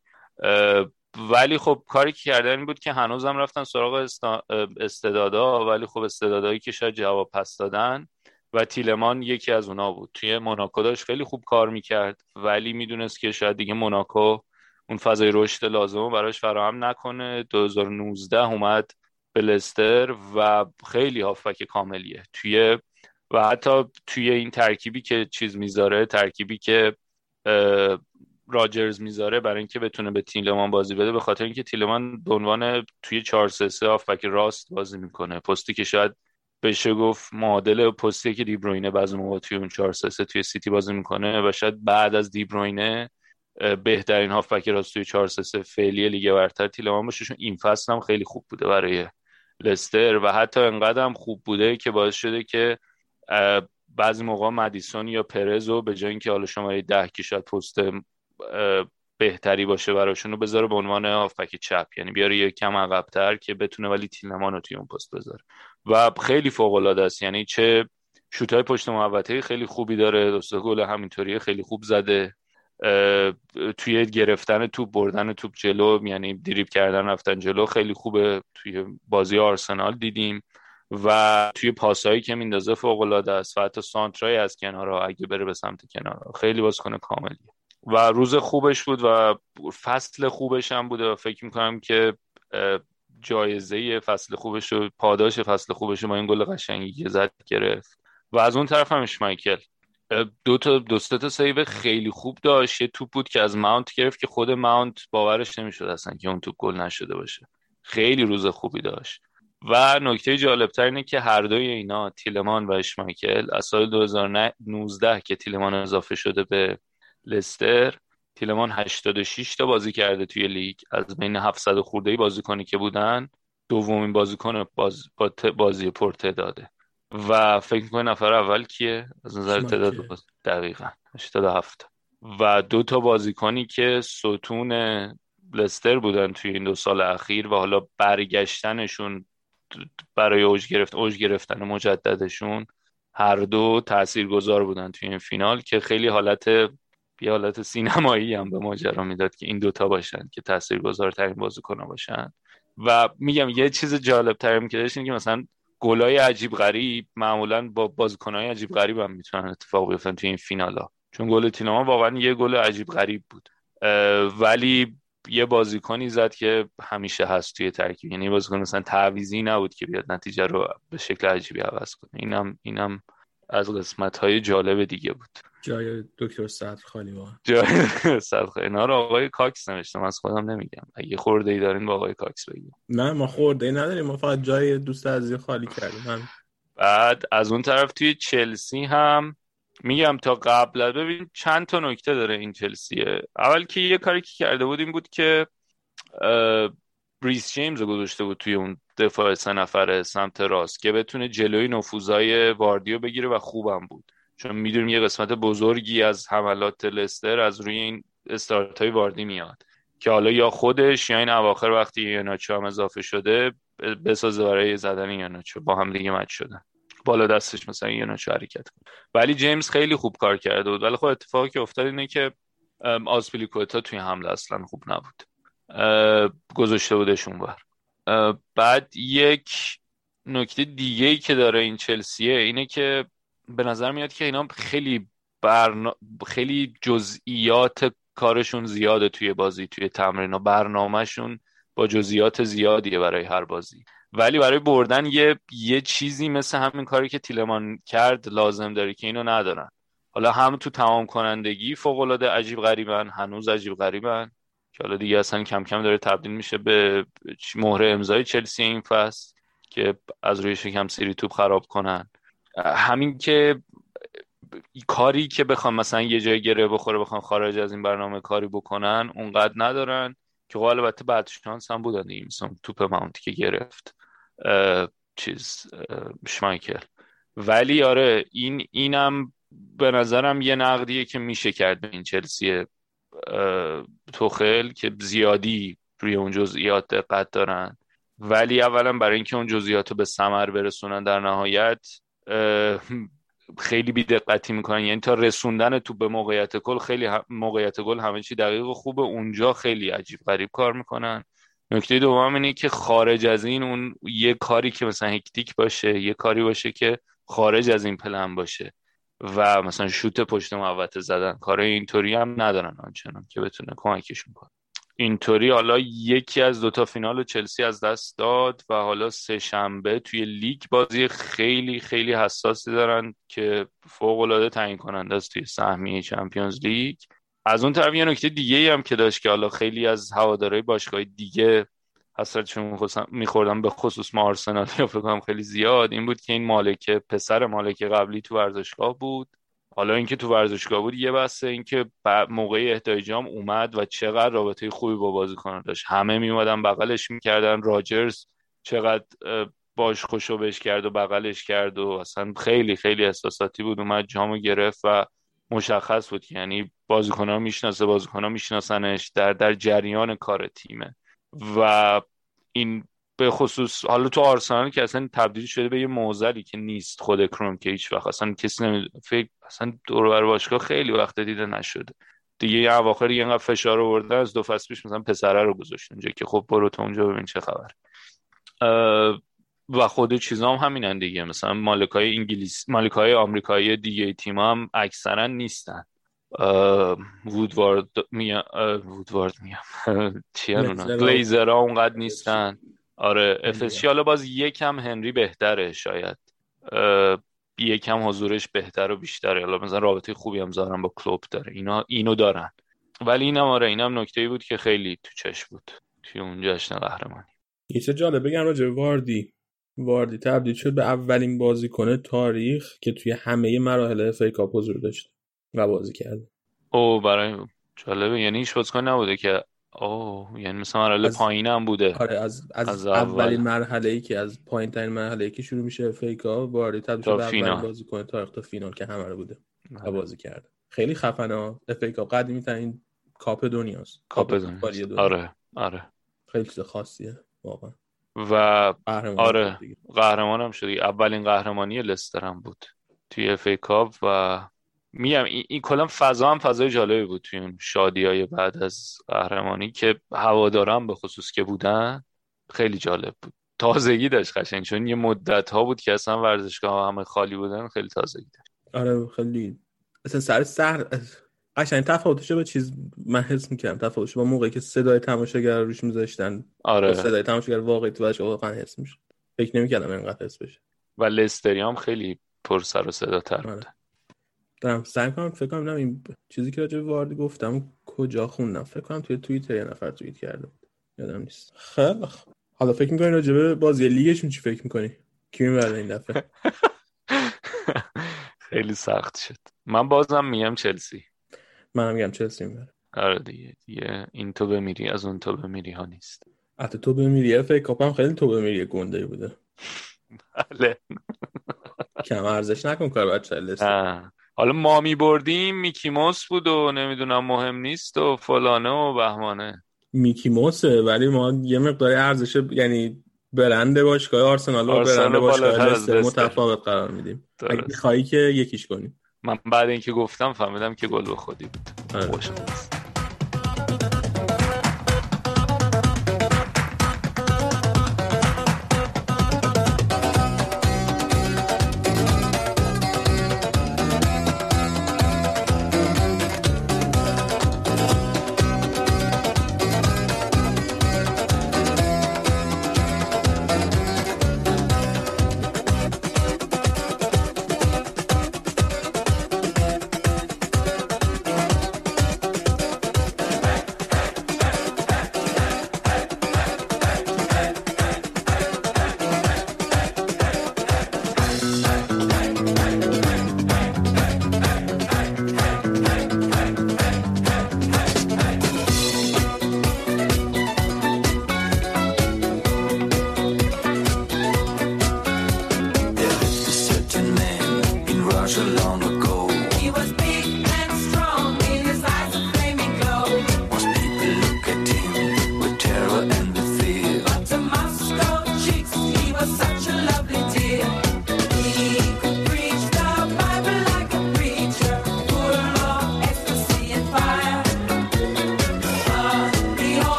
ولی خب کاری که کردن این بود که هنوزم رفتن سراغ استعدادا ولی خب استعدادایی که شاید جواب پس دادن و تیلمان یکی از اونا بود. توی موناکو داشت خیلی خوب کار می‌کرد ولی می‌دونست که شاید دیگه موناکو اون فضای رشد لازم براش فراهم نکنه. 2019 اومد به لستر و خیلی هافک کاملیه. توی و حتی توی این ترکیبی که چیز می‌ذاره ترکیبی که راجرز می‌ذاره برای اینکه بتونه به تیلمان بازی بده به خاطر اینکه تیلمان به عنوان توی 4 3 3 هافبک راست بازی می‌کنه. پستی که شاید بشه گفت معادل پستی که دیبروینه بعضی موقع توی اون 4 3 3 توی سیتی بازی می‌کنه و شاید بعد از دیبروینه بهترین هافبک راست توی 4 3 3 فعلی لیگ برتر تیلمان باشه چون این فصل هم خیلی خوب بوده برای لستر و حتی انقدر هم خوب بوده که باعث شده که بعضی موقع مدیسون یا پرز رو به جای اینکه حالا شما ده که شاید پست بهتری باشه براشون رو بذاره به عنوان هافبک چپ. یعنی بیاره یه کم عقبتر که بتونه ولی تیلمان رو توی اون پست بذاره. و خیلی فوق العاده است. یعنی چه شوتای پشت محوطه خیلی خوبی داره. دوستا گل همینطوری خیلی خوب زده. توی گرفتن توپ بردن توپ جلو یعنی دریب کردن رفتن جلو خیلی خوبه. توی بازی آرسنال دیدیم. و توی پاسایی که میندازه فوق العاده است و حتی سانترای از کنارها اگه بره به سمت کنار خیلی بازیکن کاملیه. و روز خوبش بود و فصل خوبش هم بوده و فکر می‌کنم که جایزه فصل خوبش و پاداش فصل خوبش رو با این گل قشنگی که زد گرفت. و از اون طرف هم اشمایکل دو تا دو تا save خیلی خوب داشت. یه توپ بود که از ماونت گرفت که خود ماونت باورش نمی‌شد اصلا که اون توپ گل نشده باشه. خیلی روز خوبی داشت. و نکته جالبتر اینه که هر دوی اینا تیلمان و اشمایکل از سال 2019 که تیلمان اضافه شده به لستر تیلمان 86 تا بازی کرده توی لیگ. از بین 700 خورده ای بازیکنی که بودن دومین بازیکن باز بازی داده. و فکر می‌کنه نفر اول کیه؟ از نظر تعداد باز دقیقا 87 و دو تا بازیکنی که ستون لستر بودن توی این دو سال اخیر و حالا برگشتنشون برای اوج گرفت اوج گرفتن مجددشون هر دو تاثیرگذار بودن توی این فینال که خیلی حالت یه حالت سینمایی هم به ماجرا می‌داد که این دوتا باشن که تاثیرگذارترین بازیکن باشن. و میگم یه چیز جالب ترم که داشتیم که مثلا گلای عجیب غریب معمولا با بازیکنهای عجیب غریب هم می‌تونن اتفاق بیفتن توی این فینالا. چون گل تینما واقعا یه گل عجیب غریب بود. ولی یه بازیکنی زد که همیشه هست توی ترکیب. یعنی بازیکن مثلا تعویضی نبود که بیاد نتیجه رو به شکل عجیبی عوض کنه. اینم اینم از قسمت های جالب دیگه بود. جای دکتر خالی با. جای صدر خالی. اینا رو آقای کاکس نوشتم از خودم نمیگم. اگه خرده ای دارین با آقای کاکس بگیم. نه ما خرده ای نداریم. ما فقط جای دوست عزیز خالی کردیم. من بعد از اون طرف توی چلسی هم میگم تا قبل ببین چند تا نکته داره این چلسیه. اول که یه کاری که کرده بود این بود که بریس جیمز رو گذاشته بود توی اون دفاع سه نفره سمت راست که بتونه جلوی نفوذای واردیو بگیره و خوبم بود. چون می‌دونیم یه قسمت بزرگی از حملات لستر از روی این استارت های واردی میاد که حالا یا خودش یا این اواخر وقتی یاناچو هم اضافه شده بسازه برای زدن یاناچو با هم دیگه مچ شدن. بالا دستش مثلا یاناچو حرکت کنه. ولی جیمز خیلی خوب کار کرده بود. ولی خب اتفاقی که افتاد اینه که آسپیلیکوتا توی حمله اصلا خوب نبود. گذاشته بودش اونور بعد یک نکته دیگه ای که داره این چلسیه اینه که به نظر میاد که اینا خیلی برنا... خیلی جزئیات کارشون زیاده توی بازی توی تمرین و برنامهشون با جزئیات زیادیه برای هر بازی. ولی برای بردن یه یه چیزی مثل همین کاری که تیلمان کرد لازم داره که اینو ندارن. حالا هم تو تمام کنندگی فوق العاده عجیب غریبن هنوز عجیب غریبن. که حالا دیگه اصلا کم کم داره تبدیل میشه به مهره امضای چلسی این فصل که از روی شکم سری توپ خراب کنن. همین که کاری که بخوام مثلا یه جای گره بخوره بخوام خارج از این برنامه کاری بکنن اونقدر ندارن که خب البته بعد شانس هم بودن دیگه. توپ ماونتی که گرفت. چیز شمایکل. ولی آره این اینم به نظرم یه نقدیه که میشه کرد به این چلسی توخل که زیادی روی اون جزئیات دقت دارن. ولی اولا برای اینکه اون جزئیات رو به ثمر برسونن در نهایت خیلی بی دقتی می‌کنن. یعنی تا رسوندن تو به موقعیت گل خیلی موقعیت گل همه چی دقیق و خوبه. اونجا خیلی عجیب غریب کار می‌کنن. نکته دوم اینه که خارج از این اون یه کاری که مثلا هکتیک باشه یه کاری باشه که خارج از این پلن باشه و مثلا شوت پشت محوطه زدن. کار اینطوری هم ندارن آنچنان که بتونه کمکشون کنه. اینطوری حالا یکی از دوتا فینال چلسی از دست داد و حالا سه شنبه توی لیگ بازی خیلی خیلی حساسی دارن که فوق العاده تعیین کننده است توی سهمیه چمپیونز لیگ. از اون طرف یه نکته دیگه هم که داشت که حالا خیلی از هوادارهای باشگاه دیگه حسرتشون میخوردم به خصوص ما آرسنال فکر خیلی زیاد این بود که این مالکه پسر مالکه قبلی تو ورزشگاه بود. حالا اینکه تو ورزشگاه بود یه بسته اینکه موقع احتیاجام اومد و چقدر رابطه خوبی با بازیکن داشت. همه میومدن بغلش می‌کردن راجرز چقدر باش خوشو بش کرد و بغلش کرد و اصلا خیلی خیلی احساساتی بود. اومد جامو گرفت و مشخص بود. یعنی بازیکن ها می‌شناسه بازیکن ها میشناسنش. در در جریان کار تیمه. و این به خصوص حالا تو آرسنال که اصلا تبدیل شده به یه موزلی که نیست خود کروم که هیچ وقت. اصلا کسی نمی فکر اصلا دور بر باشگاه خیلی وقت دیده نشده. دیگه یه اواخر یه انقدر فشار آوردن از دو فصل پیش مثلا پسره رو گذاشت اونجا که خب برو تو اونجا ببین چه خبر. و خود چیزا هم همینن دیگه. مثلا مالکای انگلیس مالکای آمریکایی دیگه تیم هم اکثرا نیستن. وودوارد میام وودوارد میام چی اونا ها اونقدر نیستن. آره افسی حالا باز یکم هنری بهتره شاید. یکم حضورش بهتر و بیشتره. حالا مثلا رابطه خوبی هم زارن با کلوب داره. اینا اینو دارن. ولی اینم آره اینم نکته بود که خیلی تو چش بود. توی اون جشن قهرمانی. یه چه جالب بگم راجع واردی. واردی تبدیل شد به اولین بازیکن تاریخ که توی همه مراحل اف کاپ حضور داشت و بازی کرده او برای جالبه یعنی هیچ بازیکن نبوده که اوه یعنی مثلا مرحله پایین هم بوده. آره از, از, از اولین مرحله ای که از پایین ترین مرحله ای که شروع میشه فیکا وارد تبدیل شده اولین بازیکن تاریخ تا فینال که همه رو بوده و بازی کرده. خیلی خفنه فیکا قدیمی ترین کاپ دنیاست. کاپ دنیا. آره آره. خیلی چیز خاصیه واقعا. و آره قهرمان هم شدی. اولین قهرمانی لستر هم بود توی اف کاپ و میگم این, این کلا فضا هم فضای جالبی بود توی اون شادی های بعد از قهرمانی که هوادارم به خصوص که بودن خیلی جالب بود. تازگی داشت قشنگ چون یه مدت ها بود که اصلا ورزشگاه همه خالی بودن خیلی تازگی داشت. آره خیلی. اصلا سر سر قشنگ تفاوتش با چیز من حس می‌کردم. تفاوتش با موقعی که صدای تماشاگر روش میذاشتن. آره. صدای تماشاگر واقعی تو واقعا حس میشه فکر نمی‌کردم اینقدر حس بشه. و لستری هم خیلی پر سر و صدا تر آره. بود دارم سعی کنم فکر کنم این چیزی که راجع واردی گفتم کجا خوندم. فکر کنم توی توییتر یه نفر توییت کرده بود. یادم نیست. خیلی حالا فکر می‌کنی راجع به بازی لیگشون چی فکر می‌کنی؟ کی می‌بره این دفعه؟ خیلی سخت شد. من بازم میگم چلسی. منم میگم چلسی می‌بره. آره دیگه دیگه این تو بمیری از اون تو بمیری ها نیست. حتی تو بمیری فکر کاپم خیلی تو بمیری گنده بوده. بله. کم ارزش نکن کار بچه حالا ما می بردیم میکی موس بود و نمی‌دونم مهم نیست و فلانه و بهمانه. میکی موسه ولی ما یه مقدار ارزش یعنی برند باشگاه آرسنال و برند باشگاه لستر متفاوت قرار میدیم. اگه میخوایی که یکیش کنیم. من بعد اینکه گفتم فهمیدم که گل به خودی بود.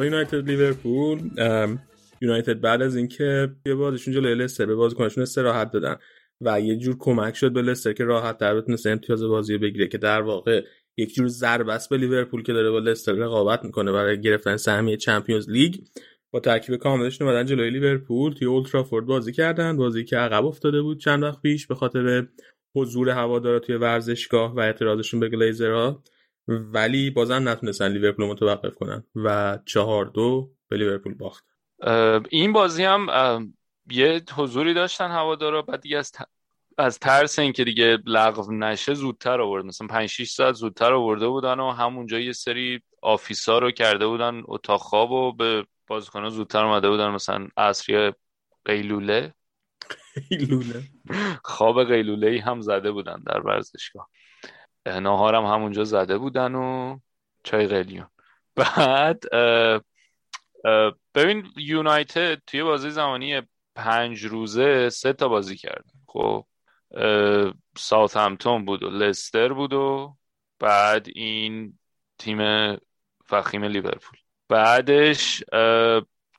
سراغ یونایتد لیورپول یونایتد بعد از اینکه یه بازیشون جلوی لستر به بازیکنشون استراحت دادن و یه جور کمک شد به لستر که راحت تر بتونست امتیاز بازی بگیره که در واقع یک جور ضربه است به لیورپول که داره با لستر رقابت می‌کنه برای گرفتن سهمیه چمپیونز لیگ. با ترکیب کاملشون اومدن جلوی لیورپول توی اولترافورد بازی کردن بازی که عقب افتاده بود چند وقت پیش به خاطر حضور هوادارا توی ورزشگاه و اعتراضشون به گلیزرها. ولی بازم نتونستن لیورپول متوقف کنن و چهار دو به لیورپول باخت. این بازی هم یه حضوری داشتن هوادارا بعد دیگه از از ترس اینکه دیگه لغو نشه زودتر آورد. مثلا 5 6 ساعت زودتر آورده بودن و همونجا یه سری آفیسا رو کرده بودن اتاق خواب و به بازیکن‌ها زودتر اومده بودن. مثلا عصری قیلوله. قیلوله. خواب قیلوله هم زده بودن در ورزشگاه. ناهارم همونجا زده بودن و چای قلیون. بعد ببین یونایتد توی بازی زمانی پنج روزه سه تا بازی کرد. خب ساوت همتون بود و لستر بود و بعد این تیم فخیم لیورپول. بعدش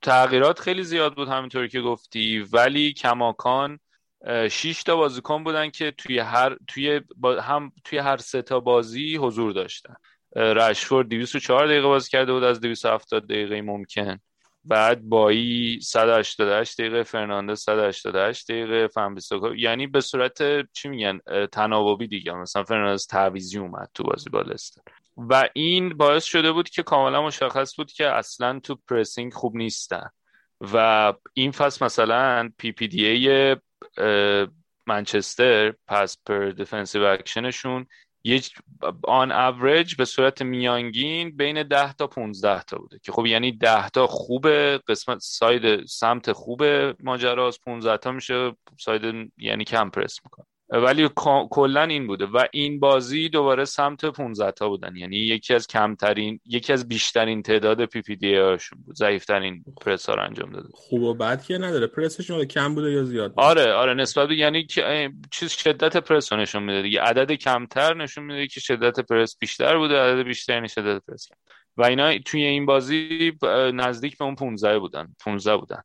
تغییرات خیلی زیاد بود همینطوری که گفتی ولی کماکان شش تا بازیکن بودن که توی هر توی هم توی هر سه تا بازی حضور داشتن. رشفورد 204 دقیقه بازی کرده بود از 270 دقیقه ممکن. بعد بایی 188 دقیقه فرناندز 188 دقیقه ون‌بیساکا یعنی به صورت چی میگن؟ تناوبی دیگه. مثلا فرناندز تعویضی اومد تو بازی با لستر. و این باعث شده بود که کاملا مشخص بود که اصلا تو pressing خوب نیستن. و این فصل مثلا PPDA منچستر pass per defensive action شون یه on average به صورت میانگین بین 10 تا 15 تا بوده که خب یعنی 10 تا خوبه قسمت side سمت خوب ماجراست 15 تا میشه side یعنی کم پرس می‌کنه. ولی کلا این بوده. و این بازی دوباره سمت 15 تا بودن. یعنی یکی از کمترین یکی از بیشترین تعداد PPDA شون بود. ضعیفترین پرس ها رو انجام داده خوب و بد که نداره. پرسشون کم بوده یا زیاد بوده. آره آره. نسبت به یعنی چیز شدت پرس رو نشون میده دیگه. عدد کمتر نشون میده که شدت پرس بیشتر بوده. عدد بیشتر یعنی شدت پرس کم. و اینا توی این بازی نزدیک به اون 15 بودن. 15 بودن.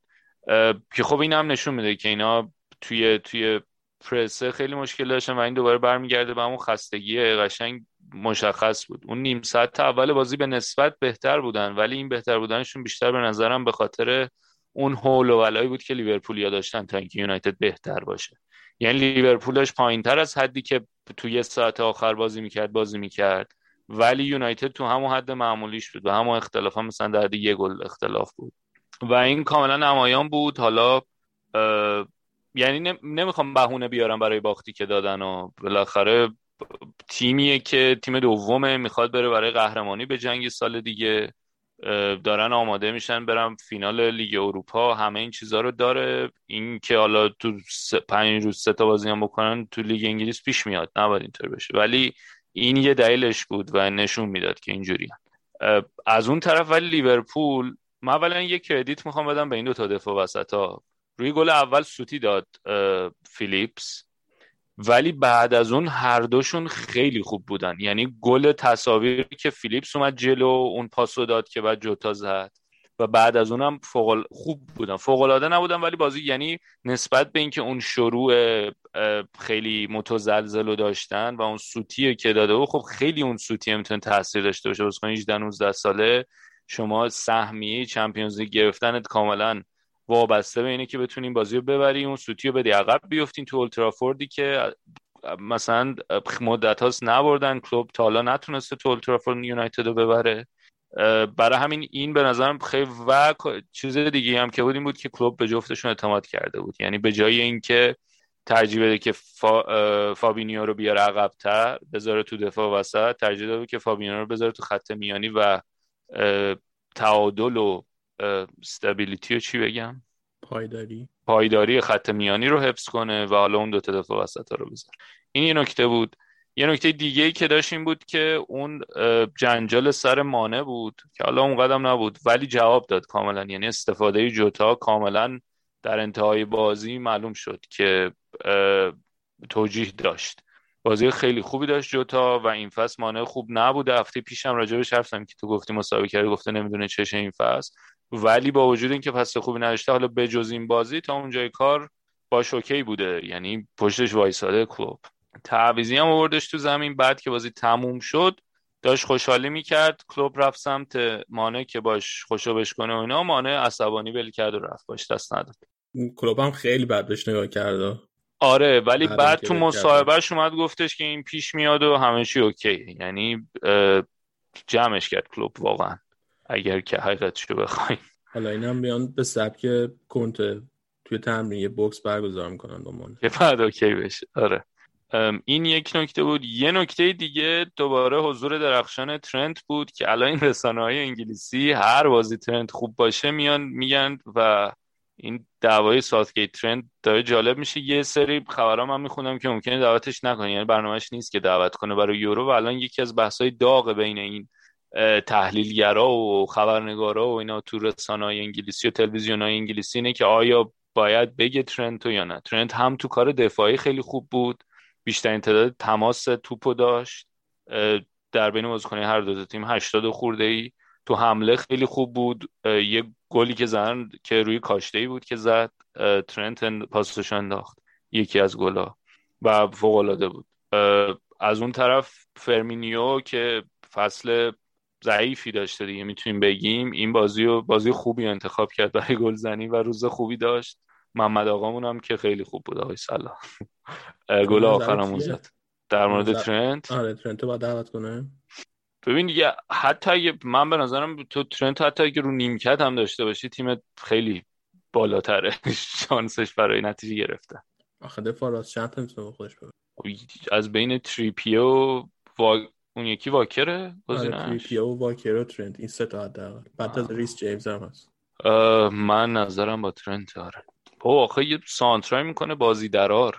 که خب این هم نشون میده که اینا توی توی پرسه خیلی مشکل داشتن و این دوباره برمیگرده به همون خستگی قشنگ مشخص بود. اون نیم ساعت اول بازی به نسبت بهتر بودن ولی این بهتر بودنشون بیشتر به نظرم به خاطر اون هول و ولایی بود که لیورپولیا داشتن تا اینکه یونایتد بهتر باشه. یعنی لیورپولش پایین تر از حدی که تو یه ساعت آخر بازی می‌کرد بازی می‌کرد. ولی یونایتد تو همون حد معمولیش بود و همون اختلاف هم مثلا در یه گل اختلاف بود. و این کاملا نمایان بود. حالا یعنی نمی‌خوام بهونه بیارم برای باختی که دادن و بالاخره تیمیه که تیم دومه می‌خواد بره برای قهرمانی به جنگ سال دیگه. دارن آماده میشن برم فینال لیگ اروپا. همه این چیزها رو داره. این که حالا تو پنج روز سه تا بازی هم بکنن تو لیگ انگلیس پیش میاد. نباید اینطور بشه. ولی این یه دلیلش بود و نشون می‌داد که اینجوری از اون طرف ولی لیورپول من اولا یه credit می‌خوام بدم به این دو تا دفاع وسط ها روی گل اول سوتی داد فیلیپس. ولی بعد از اون هر دوشون خیلی خوب بودن. یعنی گل تساوی رو که فیلیپس اومد جلو اون پاسو داد که بعد جوتا زد. و بعد از اونم فوق خوب بودن. فوق العاده نبودن ولی بازی یعنی نسبت به اینکه اون شروع خیلی متزلزل رو داشتن و اون سوتی که داده و خب خیلی اون سوتی می‌تونه تاثیر داشته باشه. واسه 18 19 ساله شما سهمیه چمپیونز لیگ گرفتنت کاملا وابسته به اینه که بتونین بازی رو ببری اون سوتی رو بدی. عقب بیفتین تو اولترافوردی که مثلا مدت هاست نبردن. کلوب تا حالا نتونسته تو اولترافورد یونایتد رو ببره. برای همین این به نظرم خیلی و چیز دیگه هم که بود این بود که کلوب به جفتشون اعتماد کرده بود. یعنی به جای اینکه ترجیح بده که فا... فابینیو رو بیاره عقبتر بذاره تو دفاع وسط ترجیح داده که فابینیو رو بذاره تو خط میانی و تعادل و stability رو چی بگم؟ پایداری. پایداری خط میانی رو حفظ کنه و حالا اون دو تا دفاع وسط رو بذاره. این یه نکته بود. یه نکته دیگه ای که داشت این بود که اون جنجال سر مانع بود که حالا اون قدم نبود ولی جواب داد کاملا. یعنی استفاده جوتا کاملا در انتهای بازی معلوم شد که توجیه داشت. بازی خیلی خوبی داشت جوتا و این فصل مانع خوب نبوده هفته پیشم راجبش حرف که تو گفتی مسابقه کردی گفته نمی‌دونه چشه این فصل. ولی با وجود اینکه فصل خوبی نداشته حالا بجز این بازی تا اونجای کار با شوکی بوده. یعنی پشتش وایساده کلوب تعویزی هم آوردش تو زمین بعد که بازی تموم شد داشت خوشحالی می‌کرد. کلوب رفت سمت مانع که باش خوشو کنه و اینا. مانع عصبانی بل کرد و رفت باش دست نداد. کلوب هم خیلی بد بهش نگاه کرده آره ولی بعد تو مصاحبهش اومد گفتش که این پیش میاد و همه چی اوکی. یعنی جمعش کرد کلوب واقعا. اگر که حقیقتشو بخوایم. حالا اینم بیان به سبک کنت توی تمرین یه بوکس برگزار می‌کنن دومان که بعد اوکی بشه. آره. این یک نکته بود. یه نکته دیگه دوباره حضور درخشان ترنت بود که الان این رسانه های انگلیسی هر بازی ترنت خوب باشه میان میگن و این دعوای ساتگیت ترند داره جالب میشه. یه سری خبرها من می‌خونم که ممکنه دعوتش نکنه. یعنی برنامهش نیست که دعوت کنه برای یورو و الان یکی از بحث‌های داغ بین این تحلیلگرا و خبرنگارا و اینا تو رسانه‌های انگلیسی و تلویزیون‌های انگلیسی اینه که آیا باید بگه ترنت یا نه. ترنت هم تو کار دفاعی خیلی خوب بود. بیشترین تعداد تماس توپو داشت. در بین بازیکن هر دو تیم 80 خورده ای تو حمله خیلی خوب بود. یه گلی که زدن که روی کاشته ای بود که زد. ترنت پاسش انداخت. یکی از گلا. و فوق العاده بود از اون طرف فرمینیو که فصل ضعیفی داشته دیگه می‌تونیم بگیم. این بازی و بازی خوبی انتخاب کرد برای گلزنی و روز خوبی داشت. محمد آقامون هم که خیلی خوب بود آقای سلام گل آخرمون زد. در مورد ترنت؟ آره ترنت رو باید دعوت کنه. ببین دیگه حتی اگه من به نظرم تو ترنت حتی اگه رو نیمکت هم داشته باشی تیم خیلی بالاتره. شانسش برای نتیجه گرفته. آخه دفاع راست چند تا می‌تونه خودش ببره. از بین تریپیه و اون یکی واکره آره تریپیه و واکر و ترنت این سه تا حداقل. بعد از ریس جیمز هم هست. من نظرم با ترنت آره. با آخه یه سانترایی می‌کنه بازی درآر.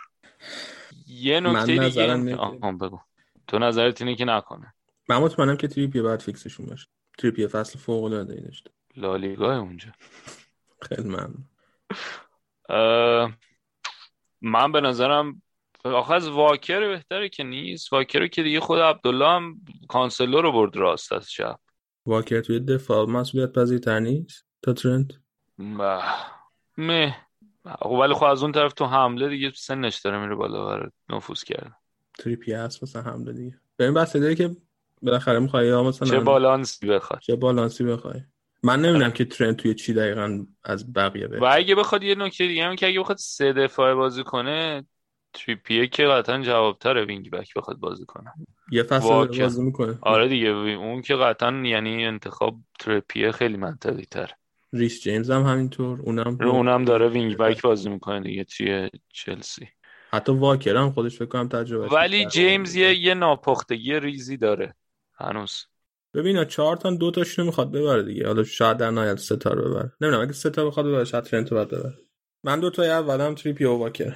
یه نکته دیگه بگو. تو نظرت اینه که نکنه. من مطمئنم که تریپیه بعد فیکسشون باشه. تریپیه فصل فوق العاده ای داشته. لالیگا اونجا. خیلی ممنون. من به نظرم آخه از واکر بهتره که نیست. واکر که دیگه خود عبدالله هم کانسلو رو برد راست از شب. واکر توی دفاع مسئولیت پذیرتر نیست؟ تا ترنت؟ مه. ولی خب از اون طرف تو حمله دیگه سنش داره میره بالا برای نفوذ کرده. تریپیه هست مثلا حمله دیگه. ببین بس داره که بالاخره می‌خوای یا مثلا چه بالانسی بخواد چه بالانسی بخوای. من نمی‌دونم که ترنت توی چی دقیقا از بقیه بره. و اگه بخواد یه نکته دیگه هم که اگه بخواد سه دفاعه بازی کنه تریپیه که قطعا جوابتره wing back بخواد بازی کنه. یه فصل. بازی می‌کنه. آره دیگه اون که قطعا یعنی انتخاب تریپیه خیلی منطقی تر ریس جیمز هم همینطور اونم اونم داره wing back بازی می‌کنه دیگه توی چلسی. حتی واکر هم خودش فکر کنم تجربه ولی جیمز یه یه ناپختگی ریزی داره هنوز. ببین چهار تا دو تاشونو می‌خواد ببره دیگه. حالا شاید در نهایت سه تا رو ببره. نمی‌دونم اگه سه تا بخواد ببره شاید ترنت بعد ببره. من دو تا اولم تریپیه و واکر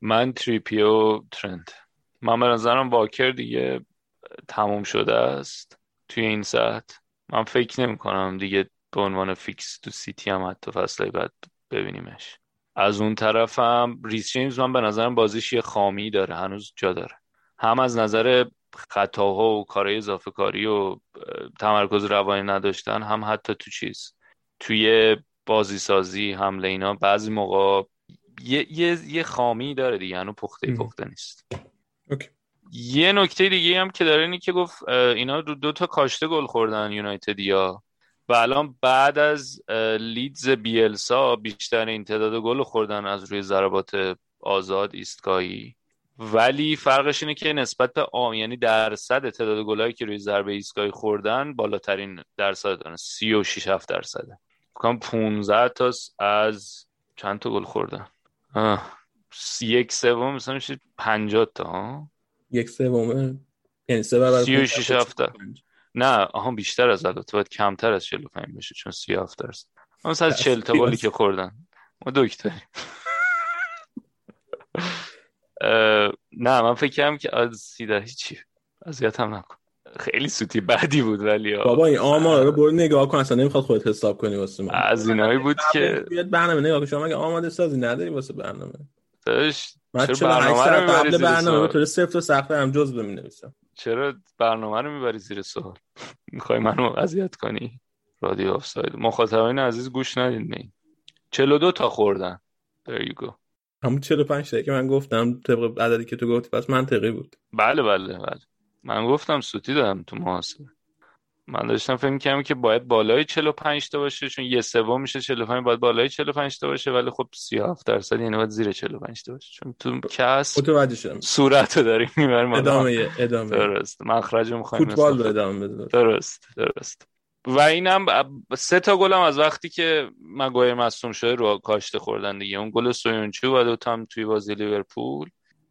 من تریپیه ترنت. من به نظرم واکر دیگه تموم شده است توی این ساعت. من فکر نمی کنم دیگه به عنوان فیکس تو سیتی هم حتی فصله بعد ببینیمش. از اون طرفم ریس جیمز من به نظرم بازیش یه خامی داره هنوز جا داره. هم از نظر خطاها و کارهای اضافه کاری و تمرکز روانی نداشتن هم حتی تو چیز. توی بازی سازی حمله اینا بعضی موقع یه, یه،, یه خامی داره دیگه هنو پخته پخته نیست. اوکی. یه نکته دیگه هم که داره اینه که گفت اینا دو, دو تا کاشته گل خوردن یونایتدیا و الان بعد از لیدز بیلسا بیشتر این تعداد گل خوردن از روی ضربات آزاد ایستگاهی. ولی فرقش اینه که نسبت به آم یعنی درصد تعداد گلایی که روی ضربه ایستگاهی خوردن بالاترین درصد دارن 36 7 درصده. کام 15 تا از چند تا گل خوردن. یک سوم مثلا میشه 50 تا ها یک سوم یعنی سه برابر 36 7 نه آها بیشتر از البته. باید کمتر از 45 بشه چون 37 درصد. مثلا از 40 تا گلی که خوردن. ما دکتریم. نه من فکر کردم که از سیده هیچی. اذیت هم نکن. خیلی سوتی بعدی بود ولی بابا این آمار رو برو نگاه کن اصلا نمی‌خواد خودت حساب کنی واسه من. از اینایی بود که بیاد برنامه نگاه کن. شما مگه آماده سازی نداری واسه برنامه؟ داشت من چرا 48 برنامه رو ساعت می‌بری قبل زیر برنامه سوال؟ به طور صفر تا سخت هم جز می نویسم چرا برنامه رو می‌بری زیر سوال؟ می‌خوای منو اذیت کنی؟ رادیو آفساید. مخاطبین عزیز گوش ندید این. 42 تا خوردن. There you go. همون 45 دقیقه که من گفتم طبق عددی که تو گفتی پس منطقی بود. بله بله بله. من گفتم سوتی دادم تو محاسبه. من داشتم فکر می‌کردم که باید بالای 45 تا باشه چون یه سوم میشه 45 باید بالای 45 تا باشه ولی خب 37 درصد یعنی باید زیر 45 تا باشه. چون تو کس متوجه شدم. صورت رو داریم می‌بریم ادامه ادامه. درست. مخرج رو می‌خوایم فوتبال رو ادامه بده درست درست. و اینم سه تا گلم از وقتی که مگایر مصدوم شده رو کاشته خوردن دیگه. اون گل سویونچو و دوتا هم توی بازی لیورپول.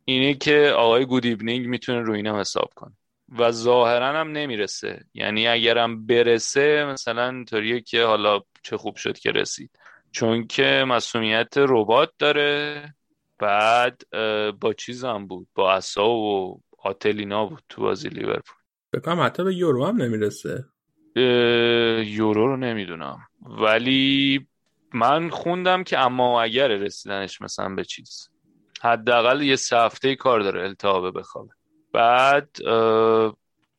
اینه که آقای گود ایونینگ می‌تونه روی اینم حساب کنه. و ظاهرا هم نمی‌رسه. یعنی اگرم برسه مثلا اینطوریه که حالا چه خوب شد که رسید. چون که مسئولیت ربات داره. بعد با چیز هم بود. با اسا و آتلینا بود تو بازی لیورپول. بکنم حتی به یورو هم نمی‌رسه. یورو رو نمی‌دونم. ولی من خوندم که اما اگر رسیدنش مثلا به چیز. حداقل یه سه هفته کار داره التهاب بخوابه بعد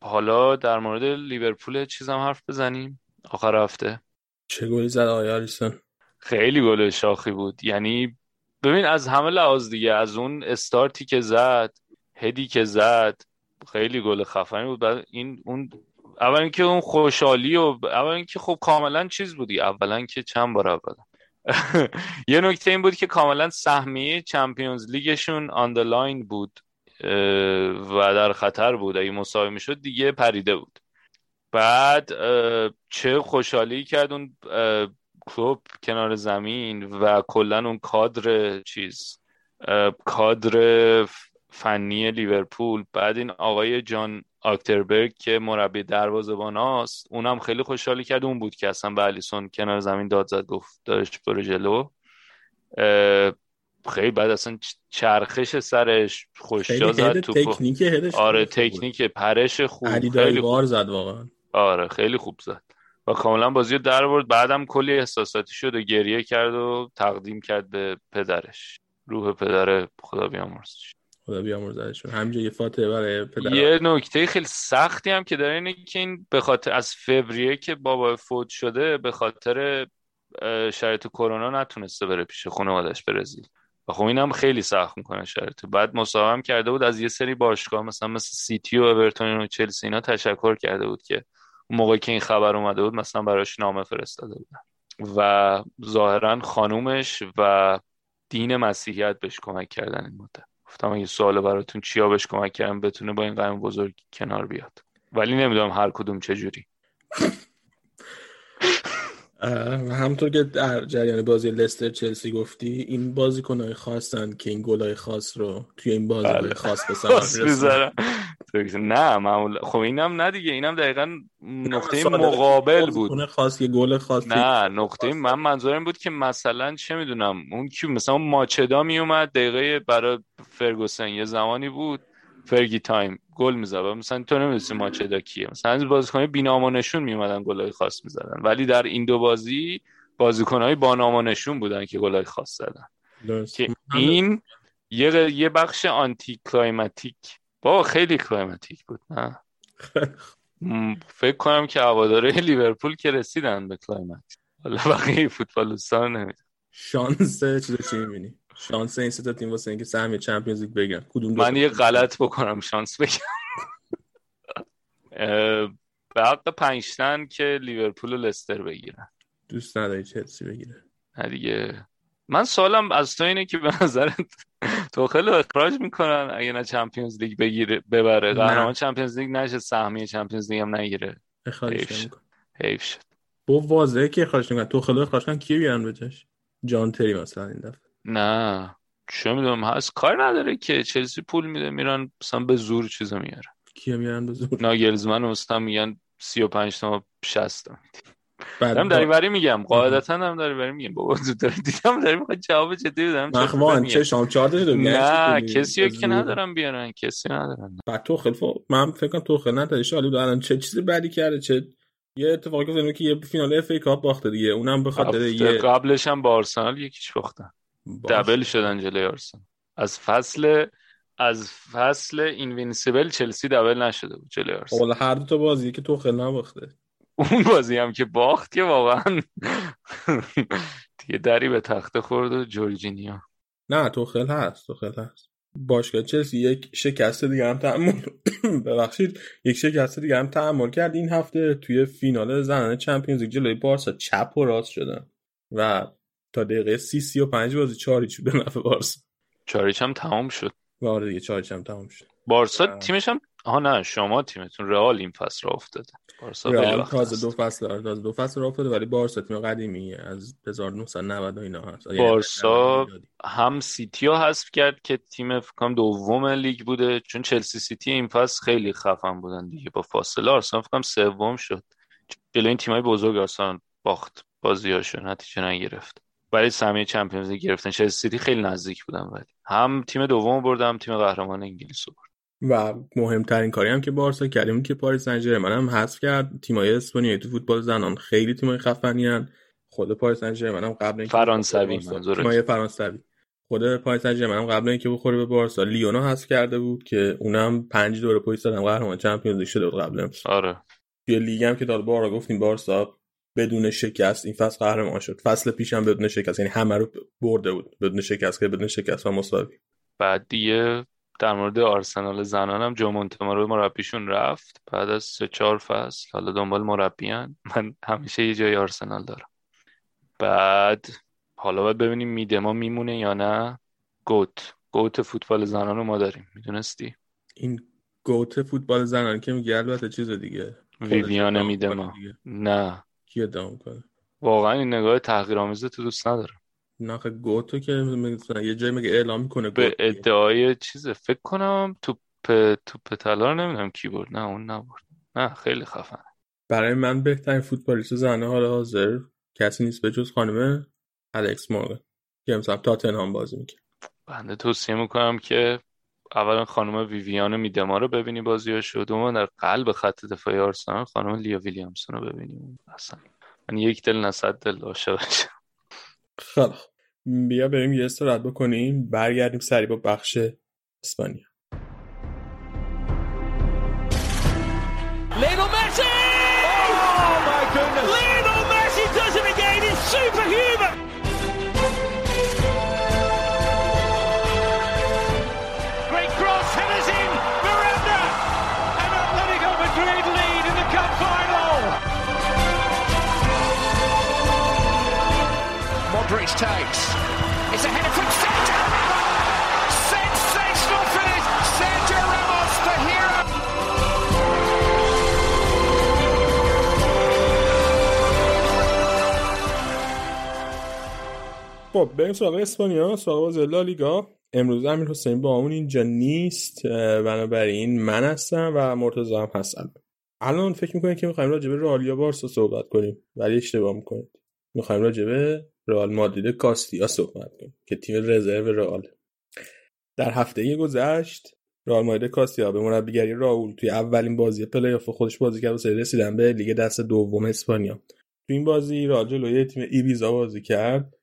حالا در مورد لیورپول چیزم حرف بزنیم. آخر هفته. چه گلی زد آقای آلیسون خیلی گل شاخی بود. یعنی ببین از همه لحاظ دیگه از اون استارتی که زد هدی که زد خیلی گل خفنی بود. بعد این اون اول اینکه اون خوشحالی و اول اینکه خب کاملا چیز بودی. اولا که چند بار اولا یه نکته این بود که کاملا سهمیه چمپیونز لیگشون آن لاین بود و در خطر بود. اگه مساوی می‌شد دیگه پریده بود. بعد چه خوشحالی کرد اون کلوب کنار زمین و کلا اون کادر چیز کادر فنی لیورپول. بعد این آقای جان آکتربرگ که مربی دروازه‌باناست اونم خیلی خوشحالی کرد. اون بود که اصلا به الیسون کنار زمین داد زد گفت داشت برو جلو. خیلی بعد اصلا چرخش سرش خوشجا زد توپو تکنیک هدش آره. تکنیک پرش خوب علی خیلی خوب. زد واقعا. آره خیلی خوب زد. و کاملا بازی رو در برد بعدم کلی احساساتی شد و گریه کرد و تقدیم کرد به پدرش. روح پدر خدا بیامرزش خدا بیامرزشون همینجا یه فاتحه برای پدر یه نکته خیلی سختی هم که داره اینه که این به خاطر از فوریه که بابا فوت شده به خاطر شرایط کرونا نتونسته بره پیش خانوادش برزیل و خب اینم خیلی سخت می‌کنه شرایط. بعد مصاحبه هم کرده بود از یه سری باشگاه مثلا مثل سیتی و اورتون و چلسی اینا تشکر کرده بود که اون موقعی که این خبر اومده بود مثلا براش نامه فرستاده بودن و ظاهرا خانومش و دین مسیحیت بهش کمک کردن این مدت. گفتم اگه سوال براتون چیا بهش کمک کردن بتونه با این قیم بزرگ کنار بیاد. ولی نمی‌دونم هر کدوم چه جوری اه، و همونطور که در جریان بازی لستر چلسی گفتی این بازیکنهای خاصن که این گلای خاص رو توی این بازی بله. خاص به نه معمول خب اینم نه دیگه اینم دقیقا نقطه مقابل بود. خاص یه گل خاص نه نقطه من منظورم بود که مثلا چه می‌دونم اون کیو مثلا ماچدا میومد دقیقه برای فرگوسن یه زمانی بود. Fergie time گل می‌زد. مثلا تو نمی‌دونی ماچدا کیه مثلا از بازیکن بی‌نام و نشون میومدن گلای خاص می‌زدن. ولی در این دو بازی بازیکنهای با نام و نشون بودن که گلای خاص زدن. درست. که این یه یه بخش anticlimactic بابا خیلی climactic بود نه؟ فکر کنم که هواداره لیورپول که رسیدن به climax حالا بقیه فوتبالیستان نمی‌دونم. شانس چیزو چی می‌بینی؟ شانس این سه تا تیم واسه اینکه سهم Champions League بگیرن کدوم دو من یه؟ غلط بکنم شانس بگم. اه، به حق پنجتن که لیورپول و لستر بگیرن. دوست نداری چلسی بگیره. نه دیگه. من سوالم از تو اینه که به نظرت توخل رو اخراج می‌کنن اگه نه چمپیونز لیگ بگیره ببره. قهرمان چمپیونز لیگ نشه سهمیه چمپیونز لیگ هم نگیره. اخراجش حیف شد. نمی‌کنه. حیف شد. با واضحه که اخراج نمی‌کنن. تو خلو اخراج کن کی بیارن به جاش جان تری مثلا این دفعه. نه. چه می‌دونم هست کار نداره که چلسی پول میده میرن مثلا به زور چیزا میاره. کیا میارن به زور؟ ناگلزمن و مثلا میگن 35 تا 60 تا. بعد دارم با- داری بری میگم قاعدتا دارم داری بری میگم. بابا زود داری دیدم داری می‌خواد جواب جدی بدم. مخوان. چه شام چهار نه کسی که. ندارم بیارن. کسی ندارن. بعد تو خیلی من فکر کنم تو خیلی نداری. شالی الان چه چیزی بدی کرده؟ چه یه اتفاقی که که یه فینال اف ای کاپ باخته دیگه. اونم به خاطر یه قبلش هم با آرسنال یکیش باختن. دبل شدن جلوی آرسنال. از فصل از فصل اینوینسیبل چلسی دبل نشده بود جلوی آرسنال. هر دو تا بازی که توخل نباخته. اون بازی هم که باخت که واقعا. دیگه دری به تخته خورد و جورجینیا نه توخل هست توخل هست. باشگاه چلسی یک شکست دیگه هم تحمل ببخشید یک شکست دیگه هم تحمل کرد. این هفته توی فینال زنانه چمپیونز لیگ جلوی بارسا چپ و راست شدن. و تا دقیقه سی سی و پنج بازی چاری شد به نفع بارسا. چاریچ هم تمام شد. آره دیگه چاری هم تمام شد. بارسا آه. تیمش هم آها نه شما تیمتون رئال این فصل را افتاده. بارسا رئال تازه. دو فصل داره تازه دو فصل راه افتاده ولی بارسا تیم قدیمیه از 1990 و اینا هست. یعنی بارسا 90 هم سیتی ها حذف کرد که تیم فکر کنم دوم لیگ بوده چون چلسی سیتی این فصل خیلی خفن بودن دیگه با فاصله. آرسنال فکر کنم سوم شد. جلوی این تیمای بزرگ آرسنال باخت. بازیاشو نتیجه نگرفت. ولی سهمیه Champions League گرفتن. چلسی سیتی خیلی نزدیک بودن ولی. هم تیم دوم برد هم تیم قهرمان انگلیس رو برد و مهمترین کاری هم که بارسا کرد این بود که پاریس سن ژرمن هم حذف کرد. تیمای اسپانیایی تو فوتبال زنان خیلی تیمای خفنی هن. خود پاریس سن ژرمن هم قبل اینکه فرانسوی تیمای فرانسوی. خود پاریس سن ژرمن هم قبل اینکه بخوره به بارسا. لیونو حذف کرده بود که اونم پنج دوره پشت سر هم قهرمان Champions League شده بود قبل امسال آره. توی لیگ هم که داد بارسا گفتیم بارسا بدون شکست. این فصل قهرمان شد. فصل پیش هم بدون شکست. یعنی همه رو برده بود. بدون شکست که بدون شکست و مساوی. بعد دیگه در مورد آرسنال زنان هم مونتمارو مربیشون رفت. بعد از سه چهار فصل حالا دنبال مربیان. من همیشه یه جای آرسنال دارم. بعد حالا باید ببینیم میدما میمونه یا نه. گوت. گوت فوتبال زنان رو ما داریم. می‌دونستی؟ این گوت فوتبال زنان که میگه البته چیز دیگه. ویویان می‌کنه دیگه. نه. کی ادعا می‌کنه واقعا این نگاه تحقیرآمیز تو دوست ندارم. نه آخه گوتو که مثلا یه جایی میگه اعلام می‌کنه به. ادعای چیزه فکر کنم توپ توپ طلا نمی‌دونم کی برد. نه اون نبرد. نه خیلی خفن برای من بهترین فوتبالیست زنه حال حاضر کسی نیست به جز خانم الکس مورگان که مثلا تاتنهام بازی می‌کنه بنده توصیه می‌کنم که اولا خانم ویویان میدما رو ببینی بازیاشو دوم در قلب خط دفاعی آرسنال خانم لیا ویلیامسون رو ببینیم اصلا. من یک دل نه صد دل عاشقشم خیلی خوب. بیا بریم یه استراحت بکنیم برگردیم سری با بخش اسپانیا. Takes. It's a header from Sergio Ramos! Sensational finish! Sergio Ramos, the hero! خب بریم سراغ اسپانیا سراغ بازی لالیگا امروز امیر حسین با همون اینجا نیست بنابراین من هستم و مرتضی هم هستم الان فکر می‌کنید که می‌خوایم راجع به رئال یا بارسا صحبت کنیم ولی اشتباه می‌کنید می‌خوایم راجع به رئال مادرید کاستیا صحبت کنیم که تیم رزرو رئال. در هفته گذشت رئال مادرید کاستیا به مربیگری راول توی اولین بازی پلی آف خودش بازی کرد واسه رسیدن به لیگ دست دوم اسپانیا. تو این بازی رئال جلوی تیم ایبیزا بازی کرد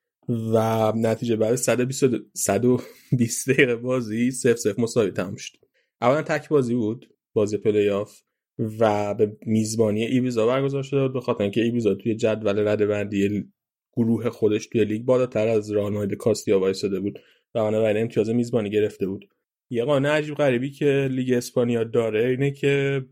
و نتیجه بعد 120 120 دقیقه بازی 0 0 مساوی تمام شد. اولا تک بازی بود بازی پلی آف و به میزبانی ایبیزا برگزار شده بود به خاطر اینکه ایبیزا توی جدول رده بندی گروه خودش توی لیگ بالاتر از رئال مادرید کاستیا وایساده بود. و بنابراین امتیاز میزبانی گرفته بود. یه قانون عجیب غریبی که لیگ اسپانیا داره اینه که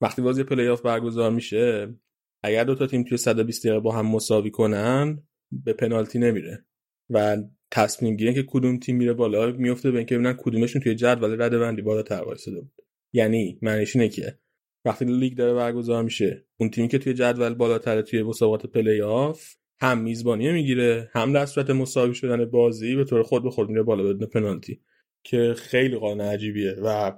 وقتی بازی پلی آف برگزار میشه اگر دو تا تیم توی 120 دقیقه با هم مساوی کنن به پنالتی نمیره. و تصمیم گیری که کدوم تیم میره بالا میفته به اینکه ببینن کدومشون توی جدول رده بندی بالاتر وایساده بود. یعنی معنیش اینه که وقتی لیگ داره برگزار میشه اون تیمی که توی جدول بالاتر توی مسابقات پلی آف هم میزبانی می‌گیره هم در صورت مساوی شدن بازی به طور خود به خود میره بالا بدون پنالتی که خیلی قانون عجیبیه و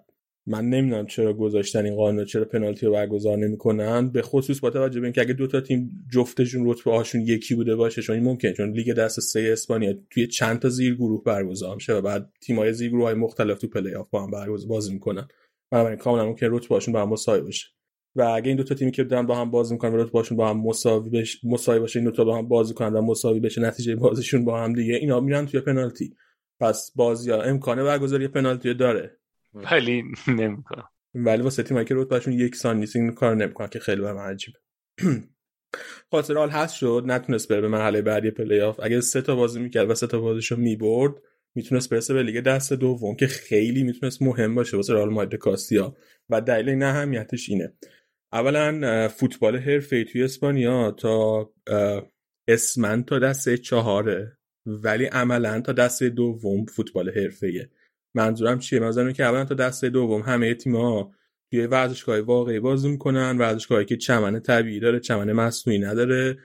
من نمی‌دونم چرا گذاشتن این قانون چرا پنالتی رو برگزار نمی‌کنن. به خصوص با توجه به اینکه اگه دو تا تیم جفتشون رتبه هاشون یکی بوده باشه چون این ممکنه چون لیگ دست سه اسپانیا توی چند تا زیر گروه برگزار میشه و بعد تیم‌های زیر گروه های مختلف تو پلی آف با هم برگزار بازی می‌کنن. بنابراین کاملا ممکنه رتبه هاشون با هم مساوی باشه. و اگه این دو تا تیمی که دارن با هم بازی می‌کنن و رتبه هاشون با هم مساوی بشه مساوی باشه این دو تا با هم بازی کنن و مساوی بشه نتیجه بازیشون با هم دیگه اینا میرن توی پنالتی. پس بازی ها امکانه برگزاری پنالتی داره. ولی نمی‌کنه ولی واسه تیمایی که رتبهشون یکسان نیست این کار نمی‌کنه که خیلی برام عجیبه. خاطر حال هست شد نتونست بره به مرحله بعدی پلی آف اگه سه تا بازی می‌کرد و سه تا بازیشو می‌برد می‌تونست برسه به لیگ دست دوم که خیلی می‌تونست مهم باشه واسه رئال مادرید کاستیا و دلیل این اهمیتش اینه. اولا فوتبال حرفه‌ای توی اسپانیا تا اسمن تا دسته چهاره ولی عملا تا دسته دوم فوتبال حرفه‌ایه. منظورم چیه؟ منظورم که اولا تا دسته دوم همه تیم‌ها توی ورزشگاه واقعی بازی می‌کنن ورزشگاهی که چمن طبیعی داره چمن مصنوعی نداره.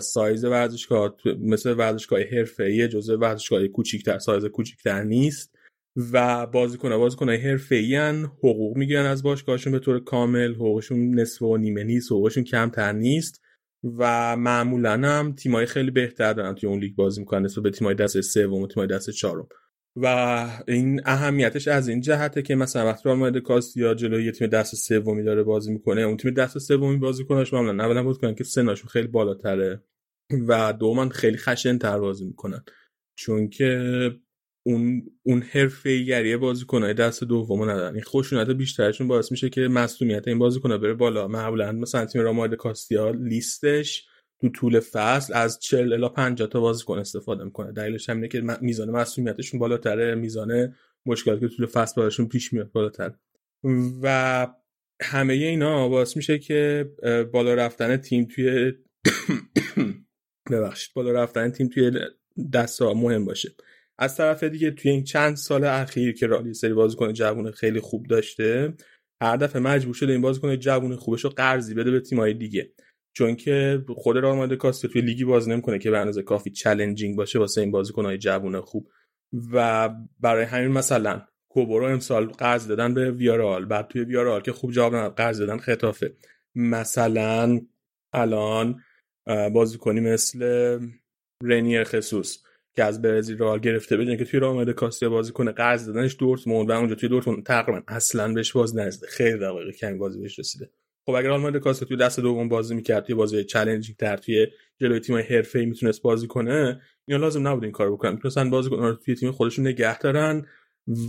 سایز ورزشگاه مثل ورزشگاه حرفه‌ای جزء ورزشگاه کوچیک‌تر سایز کوچیک‌تر نیست. و بازیکن بازیکن حرفه‌ای ان حقوق می‌گیرن از باشگاهشون به طور کامل حقوقشون نصف و نیمه نیست حقوقشون کمتر نیست و معمولا هم تیمای خیلی بهتر دارن توی اون لیگ بازی می‌کنن نسبت به تیمای دست سوم و تیمای دست چهارم. و این اهمیتش از این جهته که مثلا وقتی رئال مادرید کاستیا جلوی تیم دست سومی داره بازی می‌کنه اون تیم دست سومی بازی کناش معمولا اولا بود کنن که سنشون خیلی بالاتره و دوما خیلی خشن تر بازی می‌کنن. چون که اون اون حرفه‌ایگری بازیکن‌های دست دومو ندارن. این خشونت بیشترشون باعث میشه که مسئولیت این بازیکن‌ها بره بالا. معمولا مثلا تیم رئال کاستیا لیستش تو طول فصل از 40 الی 50 تا بازیکن استفاده می‌کنه. دلیلش همینه که میزان مسئولیتشون بالاتره میزان مشکلاتی که طول فصل براشون پیش میاد بالاتر. و همه اینا باعث میشه که بالا رفتن تیم توی ببخشید بالا رفتن تیم توی دست مهم باشه. از طرف دیگه توی این چند سال اخیر که رالی سری بازیکن جوون خیلی خوب داشته هر دفعه مجبور شده این بازیکن جوون خوبش رو قرضی بده به تیمای دیگه. چون که خود رئال مادرید کاسته توی لیگی بازی نمی‌کنه که به اندازه کافی چالنجینگ باشه واسه این بازیکن‌های جوون خوب. و برای همین مثلا کوبورو امسال قرض دادن به ویارال بعد توی ویارال که خوب جواب نداد قرض دادن خطافه. مثلا الان بازیکنی مثل رنیر خصوص که از برزیل رئال گرفته بدون که توی رئال کاستیا بازی کنه قرض دادنش دورتموند و اونجا توی دورتموند تقریبا اصلا بهش باز نرسیده. خیلی دقیقه کمی بازی بهش رسیده. خب اگر رئال کاستیا توی دست دوم بازی می‌کرد توی بازی چالنجینگ تر توی جلوی تیم حرفه‌ای می‌تونست بازی کنه اینا لازم نبود این کارو بکنن. می‌تونستن بازی کنن. توی تیم خودشون نگه دارن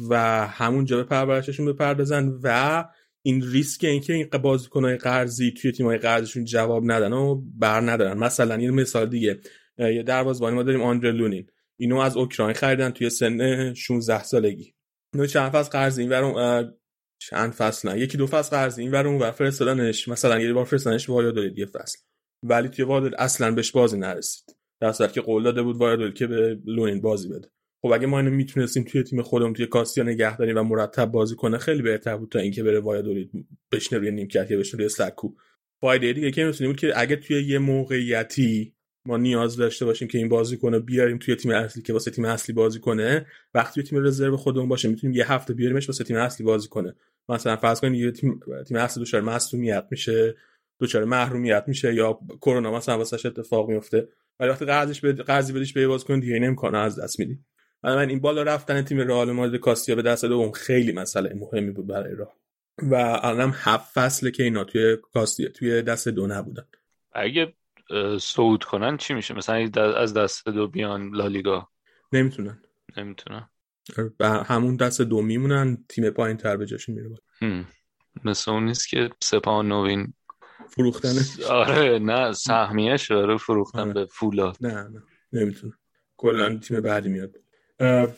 و همونجا به پرورششون بپردازن و این ریسک اینکه این بازیکن‌های قرضی توی تیم‌های قرضشون جواب ندن و بر ندارن. مثلا یه مثال دیگه. یه دروازه‌بانی ما داریم آندره لونین. اینو از اوکراین خریدن توی سن 16 سالگی. اینو چند فصل قرض ورون چند فصل نه یکی دو فصل قرض این ورون و فرستادنش. مثلا یه بار فرستادنش وایادولید یه فصل. ولی توی وایادولید اصلا بهش بازی نرسید. در صورتی که قول داده بود وایادولید که به لونین بازی بده. خب اگه ما اینو می‌تونستیم توی تیم خودمون توی کاستیا نگه داریم و مرتب بازی کنه خیلی بهتر بود تا اینکه بره وایادولید بشنه روی نیمکت یا بشنه روی سکو. فایده دیگه که می‌تونیم بود که اگه توی یه موقعیتی ما نیاز داشته باشیم که این بازیکن رو بیاریم توی تیم اصلی که واسه تیم اصلی بازی کنه. وقتی توی تیم رزرو خودمون باشه می‌تونیم یه هفته بیاریمش واسه تیم اصلی بازی کنه. مثلا فرض کنید یه تیم تیم اصلی دچار مصونیت میشه دچار محرومیت میشه یا کرونا مثلا واسش اتفاق میفته ولی وقتی قرضش به قرضی بدیش به بازیکن دیگه نمی‌کنه از دست میدی من این بالا رفتن تیم رئال مادرید کاستیا به دست دوم خیلی مسئله مهمی بود برای راه و الان هفت فصله که اینا توی کاستیا توی دست دو نبودن. اگه صعود کنن چی میشه؟ مثلا از دست دو بیان لالیگا. نمی‌تونن. نمی‌تونن. و همون دست دو میمونن تیم پایین تر به جاشون میره مثل اون نیست که سپاه نوین فروختن آره نه سهمیه شده فروختن آره. به فولاد نه نه. نمی‌تونه کلا تیم بعدی میاد.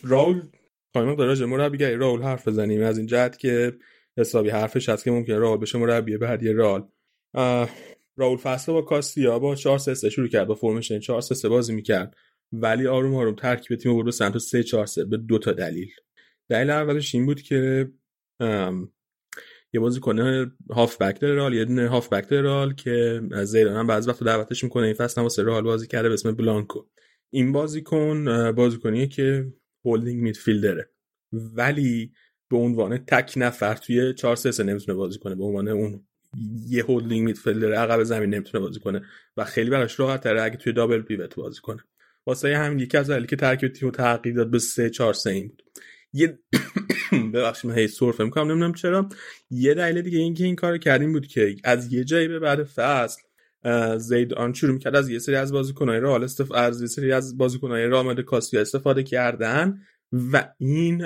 راول قایمق داره مربیگری راول حرف بزنیم. از این جهت که حسابی حرفش هست که ممکنه راول بشه مربی بعدی رال راول فصل با کاستیا با 4 3 شروع کرد با فرمشن 4 3 بازی می‌کرد. ولی آروم آروم ترکیب تیم برد به سمت 3 4 3 به دو تا دلیل. دلیل اولش این بود که یه بازیکن هاف بک داره رال یه دونه هاف بک داره رال که زیدان هم بعضی وقت دعوتش می‌کنه این فصل هم واسه رال بازی کرده به اسم بلانکو. این بازیکن بازیکنیه که هولدینگ میدفیلدره. ولی به عنوان تک نفر توی 4 3 نمی‌تونه بازی کنه به عنوان اون. یه هولدینگ میدفیلدر عقب زمین نمی‌تونه بازی کنه و خیلی براش راحت تره اگه توی دابل پیوت بازی کنه. واسه همین یکی از دلایلی که ترکیب تیمو تغییر داد به 3 4 3 این بود. یه ببخشید من هی سرف می‌کنم نمی‌دونم چرا. یه دلیل دیگه این که این کار کردیم بود که از یه جایی به بعد فصل زیدان شروع می‌کرد از یه سری از بازیکنهای رئال استف از یه سری از بازیکنهای رئال مادرید کاستیا استفاده کردن و این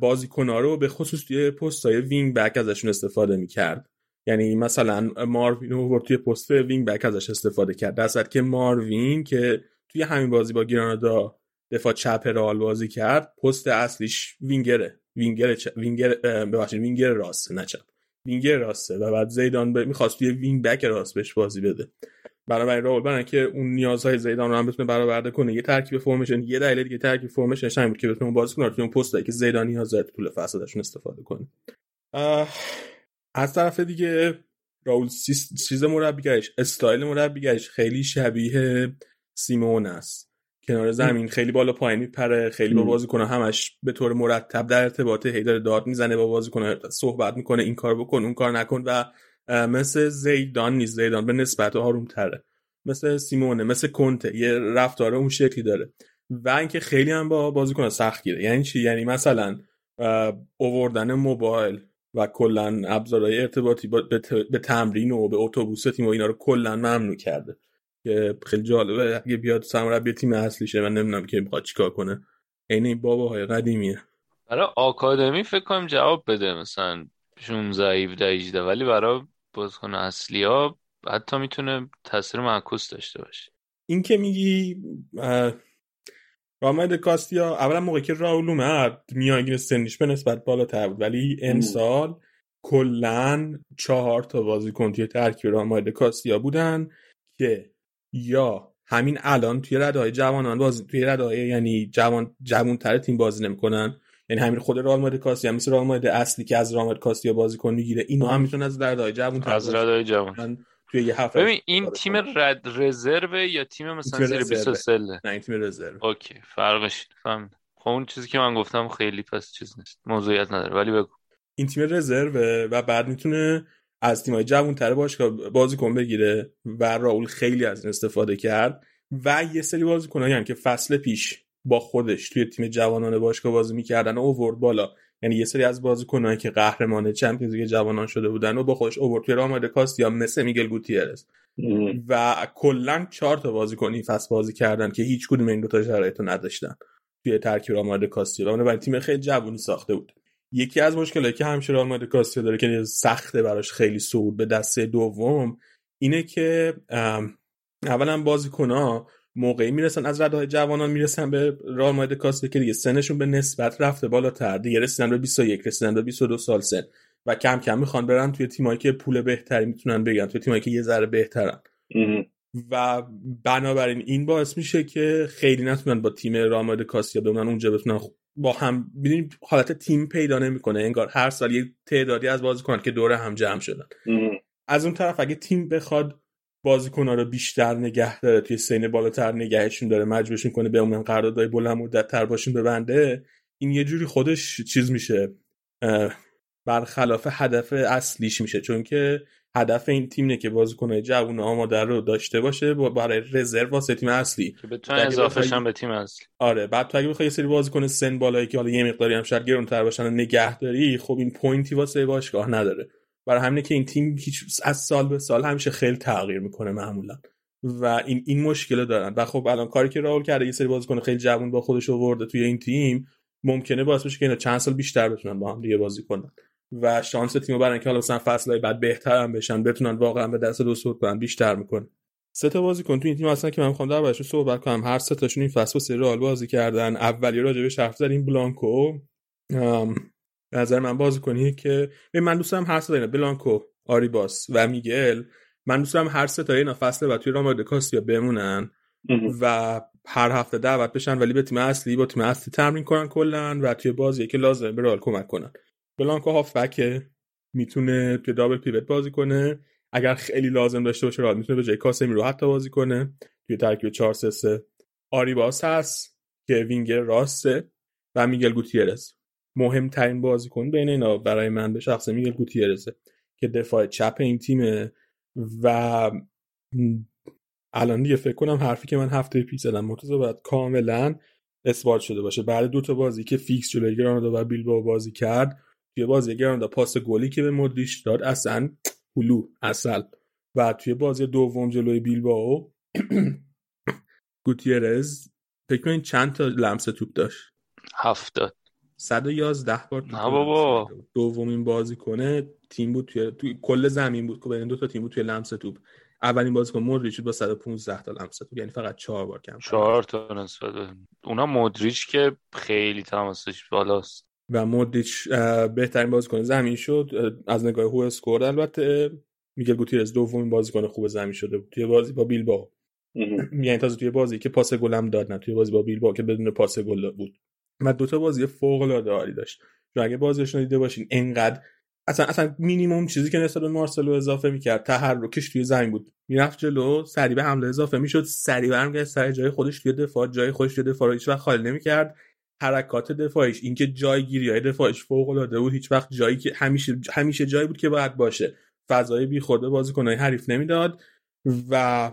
بازیکنها رو به خصوص توی پست های وینگ بک ازشون استفاده می‌کرد. یعنی مثلا ماروین رو توی پست وینگ بک ازش استفاده کرد. در که ماروین که توی همین بازی با گرانادا دفاع چپ رئال بازی کرد پست اصلیش وینگره. وینگر چ... وینگر ببخشید وینگر راست نه چپ. وینگر راسته و بعد زیدان ب... می‌خواست توی وینگ بک راست بهش بازی بده. برای رائول برای که اون نیازهای زیدان رو هم بتونه برآورده کنه. یه ترکیب formation یه دلیل دیگه ترکیب formation همین بود که بتونه بازی کنه. توی اون پستی که زیدان نیاز داره طول فصلشون استفاده کنه. از طرف دیگه رائول چیز مربیگرش استایل مربیگرش خیلی شبیه سیمئونه است. کنار زمین خیلی بالا پایین میپره خیلی با بازیکن همش به طور مرتب در ارتباطه هی داره داد می‌زنه با بازیکن صحبت می‌کنه این کار بکن اون کار نکن و مثل زیدان نیست. زیدان به نسبت آروم تره مثل سیمونه مثل کنته. یه رفتار اون شکلی داره. و اینکه خیلی هم با بازیکن سخت گیره. یعنی چی؟ یعنی مثلا اووردن موبایل و کلا ابزارهای ارتباطی به تمرین و به اتوبوس تیم و اینا رو کلا ممنوع کرده. که خیلی جالبه. اگه بیاد سرمربی تیم اصلیشه من نمی‌دونم که می‌خواد چیکار کنه. عین این باباهای قدیمیه. برای آکادمی فکر کنم جواب بده. مثلا 16 17 18 ولی برای بازیکن اصلی ها حتی می‌تونه تاثیر معکوس داشته باشه. این که میگی رامد کاستیا اولا موقعی که راول اومد میانگین سنیش به نسبت بالاتر بود ولی امسال کلا چهار تا بازیکن توی ترکیب رامد کاستیا بودن که یا همین الان توی رده های جوانان بازی توی رده های یعنی جوان جوان تر تیم بازی نمی‌کنن یعنی همین خود رئال مادرید کاسیا مثل رئال مادرید اصلی که از رئال مادرید کاسیا بازیکن می‌گیره اینا هم می‌تونن از رده های جوان از رده های جوان. توی یه هفته ببین این تیم رد رزرو یا تیم مثلا زیر 23 نه این تیم رزرو. اوکی فرقش فهم خب اون چیزی که من گفتم خیلی پس چیز نیست موضوعیت نداره ولی بگو. این تیم رزرو و بعد می‌تونه از تیمای جوان تره باشگاه بازیکن بگیره و راول خیلی از این استفاده کرد و یه سری بازیکنایی که فصل پیش با خودش توی تیم جوانان باشگاه بازی می‌کردن و اوورد بالا. یعنی یه سری از بازیکنایی که قهرمان چمپیونز لیگ جوانان شده بودن و با خودش اوورد توی راماد کاست یا مثل میگل گوتیرز و کلا چهار تا بازیکن این فصل بازی کردن که هیچ کدوم این دو تا شرایطو نداشتن توی ترکیب راماد کاستی. و برای تیم خیلی جوونی ساخته بود. یکی از مشکلاتی که همیشه رئال مادرید کاسیا داره که سخته براش خیلی صعود به دسته دوم اینه که اولا بازیکن‌ها موقعی می‌رسن از رده های جوانان می‌رسن به رئال مادرید کاسیا که دیگه سنشون به نسبت رفته بالاتر. دیگه رسیدن به 21 رسیدن به 22 سال سن. و کم کم می‌خوان برن توی تیمایی که پول بهتری می‌تونن بگیرن توی تیمایی که یه ذره بهترن. و بنابراین این باعث میشه که خیلی نتونن با تیم راماد کاسیا بمونن اونجا بتونن با هم ببینیم حالت تیم پیدا نمی‌کنه. انگار هر سال یه تعدادی از بازیکن که دوره هم جمع شدن. از اون طرف اگه تیم بخواد بازیکن‌ها رو بیشتر نگه داره توی سین بالاتر نگهشون داره مجبورشون کنه بمونن قراردادهای بلند مدت تر باشون ببنده. این یه جوری خودش چیز میشه برخلاف هدف اصلیش میشه. چون که هدف این تیم نه که بازیکن‌های جوون آماده رو داشته باشه برای رزرو واسه تیم اصلی. که بتونه اضافه به تیم اصلی. آره بعد تو اگه بخوای یه سری بازیکن سن بالایی که حالا یه مقداری هم شاید گرونتر باشن نگهداری خب این پوینتی واسه باشگاه نداره. برای همینه که این تیم هیچ از سال به سال همیشه خیلی تغییر می‌کنه معمولا. و این این مشکل دارن. و خب الان کاری که راول کرده یه سری بازیکن خیلی جوون با خودش آورده توی این تیم ممکنه باعث بشه که اینا چند سال بیشتر بتونن با هم دیگه بازی کنن. و شانس تیمو برای اینکه حالا مثلا فصلهای بعد بهتر هم بشن بتونن واقعا به دست دو صعود کنن بیشتر می‌کنه سه تا بازیکن تو این تیم اصلا که من می‌خوام دربارشون صحبت کنم. هر سه تاشون این فصل واسه رئال بازی کردن. اولی راجع به حرف زدیم بلانکو. به نظر من بازیکنی که من دوست دارم هر سه بلانکو آریباس و میگل. من دوست دارم هر سه تا اینا فصل بعد توی راماد کاسیا بمونن و هر هفته دعوت بشن ولی به تیم اصلی با تیم اصلی تمرین کنن کلا و توی بازی که لازمه به رئال کمک کنن. بلانکو هافبکه می‌تونه توی دابل پیوت بازی کنه. اگر خیلی لازم داشته باشه راه می‌تونه به جای کاسمی رو حتی بازی کنه. توی ترکیب 4 3 3 آریباس هست که وینگر راسته و میگل گوتیرز. مهمترین بازیکن بین اینا برای من به شخص میگل گوتیرزه که دفاع چپ این تیمه و الان دیگه فکر کنم حرفی که من هفته پیش زدم مرتضی باید کاملا اثبات شده باشه. بعد دو تا بازی که فیکس جلوی گرانادا و بیلبائو بازی کرد توی بازی گرانادا پاس گلی که به مدریش داد اصلا هلو اصل. و توی بازی دوم جلوی بیلبائو گوتیرز فکر چند تا لمس توپ داشت؟ هفتاد. 111 بار توپ نه بابا. دومین بازیکن تیم بود توی, توی کل زمین بود. که بین دو تا تیم بود توی لمس توپ اولین بازیکن مودریچ بود با 115 تا لمس توپ یعنی فقط 4 بار کم چهار تا نسبت به اونا مودریچ که خیلی تماسش بالاست. و مودریچ بهترین بازیکن زمین شد. از نگاه هو اسکور البته میگل گوتیرز دومین بازیکن خوب زمین شده بود. توی بازی با بیلبائو. یعنی تازه توی بازی که پاس گلم داد نه توی بازی با بیلبائو که بدون پاس گل بود. و دو تا بازی فوق العاده عالی داشت. چون اگه بازیش رو دیده باشین انقدر اصلا اصلا مینیمم چیزی که نسبت به مارسلو اضافه می‌کرد تحرکش توی زمین بود. می‌رفت جلو سریع به حمله اضافه می‌شد سریع برمیگشت سر جای خودش توی دفاع جای خودش توی دفاع رو هیچ وقت خالی نمی‌کرد. حرکات دفاعیش اینکه جایگیری های دفاعیش فوق العاده بود هیچ وقت جایی که همیشه همیشه جایی بود که باید باشه. فضای بیخورده بازیکنهای حریف نمی‌داد و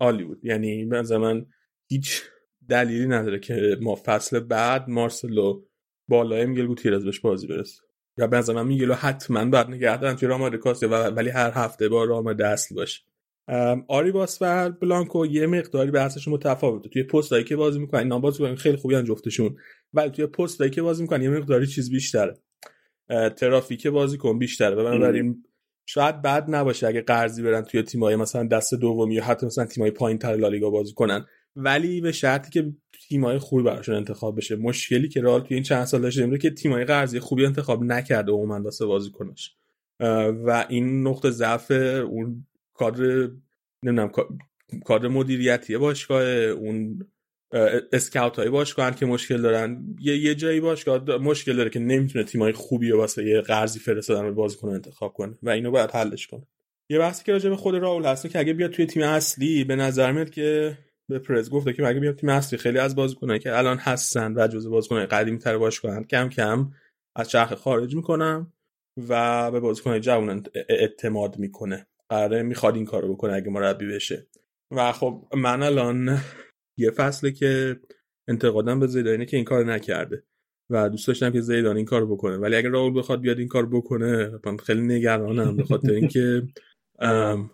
عالی بود. یعنی به من هیچ دلیلی نداره که ما فصل بعد مارسلو بالای میگل گوتیرز بهش بازی برسه. یا به نظر من میگلو حتما بعد نگه دارن توی و ولی هر هفته با راماده اصل باشه. ام، آریباس و بلانکو یه مقداری بحثشون متفاوته. توی پستایی که بازی می‌کنن اینا بازی می‌کنن خیلی خوبی جفتشون. ولی توی پستایی که بازی می‌کنن یه مقداری چیز بیشتره. ترافیک بازیکن بیشتره. و بنابراین شاید بد نباشه اگه قرضی برن توی تیمای مثلا دست دومی یا حتی مثلا تیمای پایین تر لالیگا بازی کنن. ولی به شرطی که تیمای خوبی براشون انتخاب بشه. مشکلی که رئال توی این چند سال داشته اینه که تیمای قرضی خوبی انتخاب نکرده عموما واسه بازیکناش. اه، و این نقطه ضعف اون کادر نمی‌دونم کا- کادر مدیریتی باشگاه اون اسکاوت های باشگاه که مشکل دارن. یه یه جایی باشگاه مشکل داره که نمی‌تونه تیمای خوبی رو واسه یه قرضی فرستادن به بازیکن انتخاب کنه و اینو باید حلش کنه. یه بحثی که راجع به خود راول هست که اگه بیاد توی تیم اصلی به نظر میاد که به پرز گفته که اگه بیاد تیم اصلی خیلی از بازیکنایی که الان هستن و جزو بازیکنای قدیمی تر باشگاهن کم کم از چرخ خارج می‌کنم و به بازیکنای جوان اعتماد می‌کنه. قراره می‌خواد این کارو بکنه اگه مربی بشه. و خب من الان یه فصله که انتقادم به زیدانه که این کار نکرده و دوست داشتم که زیدان این کارو بکنه. ولی اگه راول بخواد بیاد این کار بکنه من خیلی نگرانم به خاطر اینکه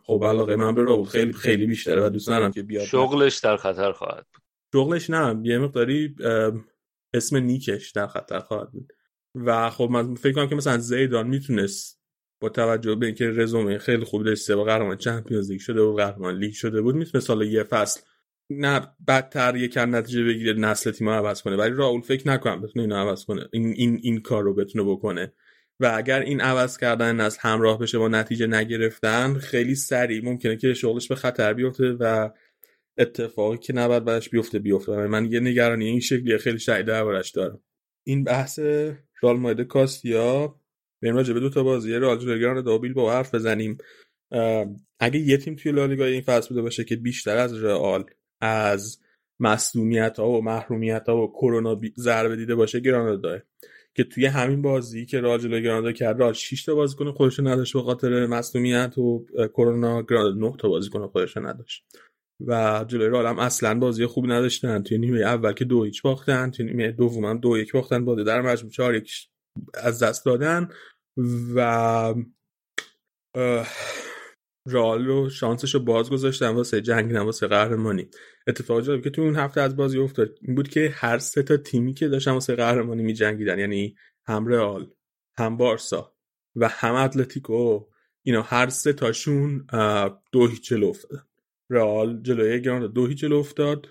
خب علاقه من به راول خیلی خیلی بیشتره و دوست دارم که بیاد. شغلش در خطر خواهد بود. شغلش نه یه مقداری اسم نیکش در خطر خواهد بود. و خب من فکر کنم که مثلا زیدان می‌تونست با توجه به اینکه رزومه خیلی خوبی داشت سه بار قهرمان چمپیونز لیگ شده بود قهرمان لیگ شده بود می‌تونست سال یه فصل نه بدتر یکم نتیجه بگیره نسل تیم عوض کنه. ولی راول فکر نکنم بتونه اینو عوض کنه این این این کار رو بتونه بکنه. و اگر این عوض کردن نسل همراه بشه با نتیجه نگرفتن خیلی سریع ممکنه که شغلش به خطر بیفته و اتفاقی که نباید بعدش بیفته بیفته. من یه نگرانی این شکلی خیلی شدید دربارش دارم. این بحث رال مایده کاستیا بریم راجع به دو تا بازی رئال جلوگران دابیل با حرف بزنیم. اگه یه تیم توی لالیگا این فصل بوده باشه که بیشتر از رئال از مصدومیت ها و محرومیت ها و کرونا ضربه دیده باشه گرانادا که توی همین بازی که رئال جلوی کرد رئال 6 تا بازیکن خودش نداشت به خاطر مصدومیت و کرونا گرانادا 9 تا بازیکن خودش نداشت. و جلوی رئال هم اصلا بازی خوبی نداشتن. توی نیمه اول که دو هیچ باختن توی نیمه دوم هم دو یک باختن بازی در مجموع چهار یک از دست دادن. و رئال رو شانسش رو باز گذاشتن واسه جنگیدن واسه قهرمانی اتفاق جالبی که تو اون هفته از بازی افتاد. این بود که هر سه تا تیمی که داشتن واسه قهرمانی می جنگیدن یعنی هم رئال هم بارسا و هم اتلتیکو اینا هر سه تاشون دو هیچ جلو افتادن. رئال جلوی گرانادا دو هیچ جلو افتاد.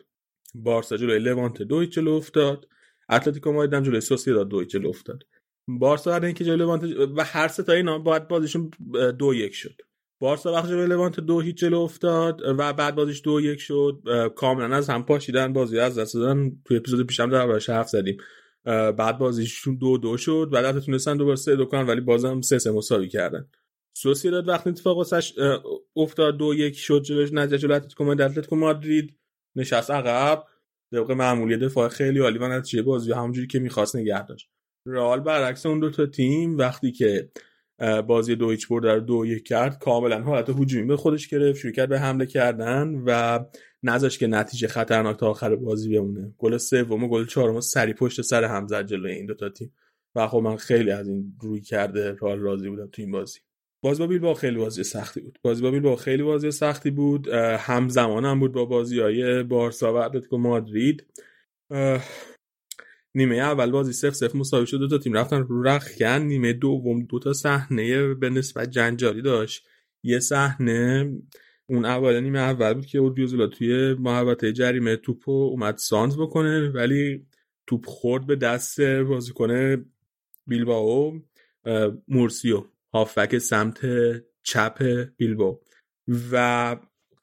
بارسا جلوی لوانت دو هیچ جلو افتاد. اتلتیکو مادرید جلوی سوسییداد دو هیچ جلو افتاد. بارسا بعد اینکه جلوی لوانت و هر سه تا اینا باید بازیشون دو یک شد. بارسا وقتی جلوی لوانت دو هیچ جلو افتاد و بعد بازیش دو یک شد. کاملا از هم پاشیدن بازی از دست دادن توی اپیزود پیشم دربارش حرف زدیم. بعد بازیشون دو دو شد. بعد حتی تونستن دوباره سه دو کنن ولی بازم سه سه مساوی کردن. سوسیداد وقتی اتفاق واسش افتاد دو یک شد جلوش نتیجه جلو اتلتیکو اتلتیکو مادرید نشست عقب. طبق معمولی دفاع خیلی عالی و نتیجه بازی همونجوری که می‌خواست نگه داشت. رئال برعکس اون دو تا تیم وقتی که بازی دو هیچ برد رو دو یک کرد. کاملا حالت هجومی به خودش گرفت شروع کرد به حمله کردن و نذاشت که نتیجه خطرناک تا آخر بازی بمونه. گل سوم و گل چهارم سری پشت سر هم زد جلوی این دو تا تیم. و خب من خیلی از این روی کرده رئال راضی بودم تو این بازی. بازی با بیلبائو خیلی بازی سختی بود. بازی با بیلبائو خیلی بازی سختی بود. همزمان هم بود با بازی های بارسا و اتلتیکو مادرید. نیمه اول بازی صفر صفر مساوی شد. دو تا تیم رفتن رو رخکن نیمه دوم دو تا صحنه به نسبت جنجالی داشت. یه صحنه اون اول نیمه اول بود که اودیوزولا توی محوطه جریمه توپ اومد سانز بکنه ولی توپ خورد به دست بازیکن بیلباو مورسیو. هافک سمت چپ بیلباو و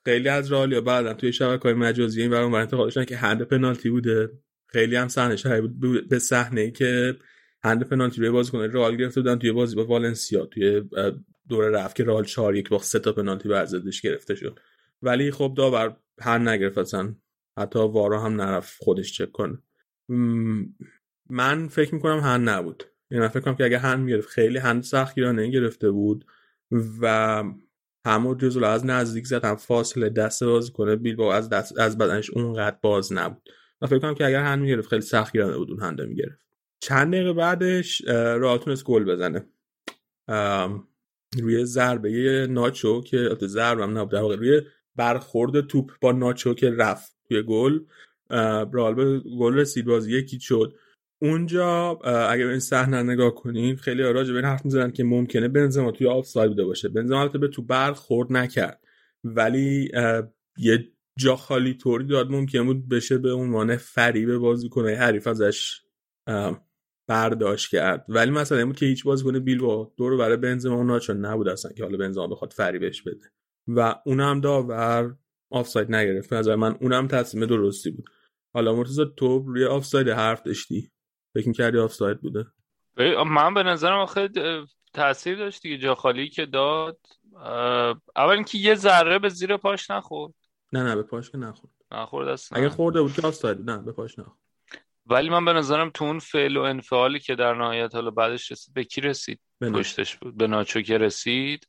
خیلی از رالیا بعدا توی شبکه های مجازی این برام انتقاد که هند پنالتی بوده. خیلی هم صحنه شبیه بود. به صحنه که هند پنالتی روی بازیکن رئال گرفته بودن توی بازی با والنسیا توی دوره رفت که رئال 4 یک با سه تا پنالتی ضدش گرفته شد. ولی خب داور هر نگرفت اصلا. حتی وارا هم نرفت خودش چک کنه. من فکر می‌کنم هن نبود. یعنی فکر کنم که اگه هن می‌گرفت خیلی هند سختگیرانه گرفته بود و همون جزو از نزدیک زد هم فاصله دست باز کنه بیل با از دست از بدنش اونقدر باز نبود. من فکر کنم که اگر هن می‌گرفت خیلی سختگیرانه بود اون هنده می‌گرفت. چند دقیقه بعدش رئال تونست گل بزنه. روی ضربه ناچو که ضربه هم نبود در واقع روی برخورد توپ با ناچو که رفت توی گل. رئال به گل رسید بازی یکی شد. اونجا اگر این صحنه نگاه کنیم خیلی راجع به حرف می‌زنن که ممکنه بنزما توی آفساید بوده باشه. بنزما البته به تو برخورد نکرد. ولی یه جا خالی طوری داد ممکن بود بشه به عنوان فریب بازیکنهای حریف ازش برداشت کرد. ولی مثلا این بود که هیچ بازیکن بیل با دور برای بنزما اون چون نبود اصلا که حالا بنزما بخواد فریبش بده. و اونم داور آفساید نگرفت. نظر من اونم تصمیم درستی بود. حالا مرتضی تو روی آفساید حرف داشتی؟ فکر کردی آفساید بوده؟ من به نظرم آخه تاثیر داشت دیگه. جا خالی که داد. اول اینکه یه ذره به زیر پاش نخورد. نه نه به پاش که نخورد. نخورد اصلا اگه خورده بود که آفساید نه به پاش نخورد. ولی من به نظرم تو اون فعل و انفعالی که در نهایت حالا بعدش رسید به کی رسید؟ پشتش بود. به ناچو که رسید.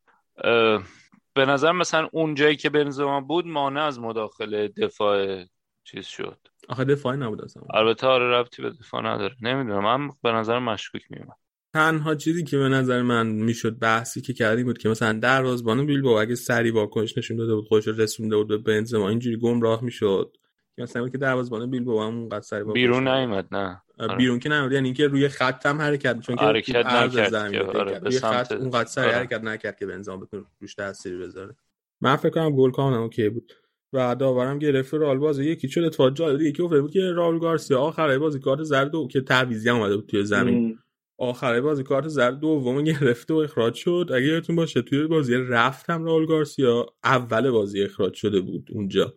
به نظر مثلا اون جایی که بنزما بود مانع از مداخله دفاع چیز شد. آخه دفاعی نبود اصلا البته آره ربطی به دفاع نداره. نمی‌دونم من به نظر مشکوک میومد تنها چیزی که به نظر من می‌شد بحثی که کردیم بود که مثلا در رازبان بیلبائو اگه سری واکنش نشون داده بود خودش رسونده بود به بنزما اینجوری گمراه می‌شد. مثلا که دروازه‌بان بیلبائو هم اونقدر سری بیرون نیومد نه. آره. بیرون که نمیاد یعنی اینکه روی خط هم حرکت چون که حرکت نکرد آره روی خط اونقدر سری آره. حرکت نکرد که بنزما بتونه روش تاثیر بذاره. من فکر کنم گل کاملا اوکی بود. و داورم گرفت رئال بازی یکی شد اتفاق جالب یکی افتاد بود که راول گارسیا آخر بازی کارت زرد دو که تعویضی هم اومده بود توی زمین. آخر بازی کارت زرد دوم گرفت و اخراج شد. اگه یادتون باشه توی بازی رفتم راول گارسیا اول بازی اخراج شده بود اونجا.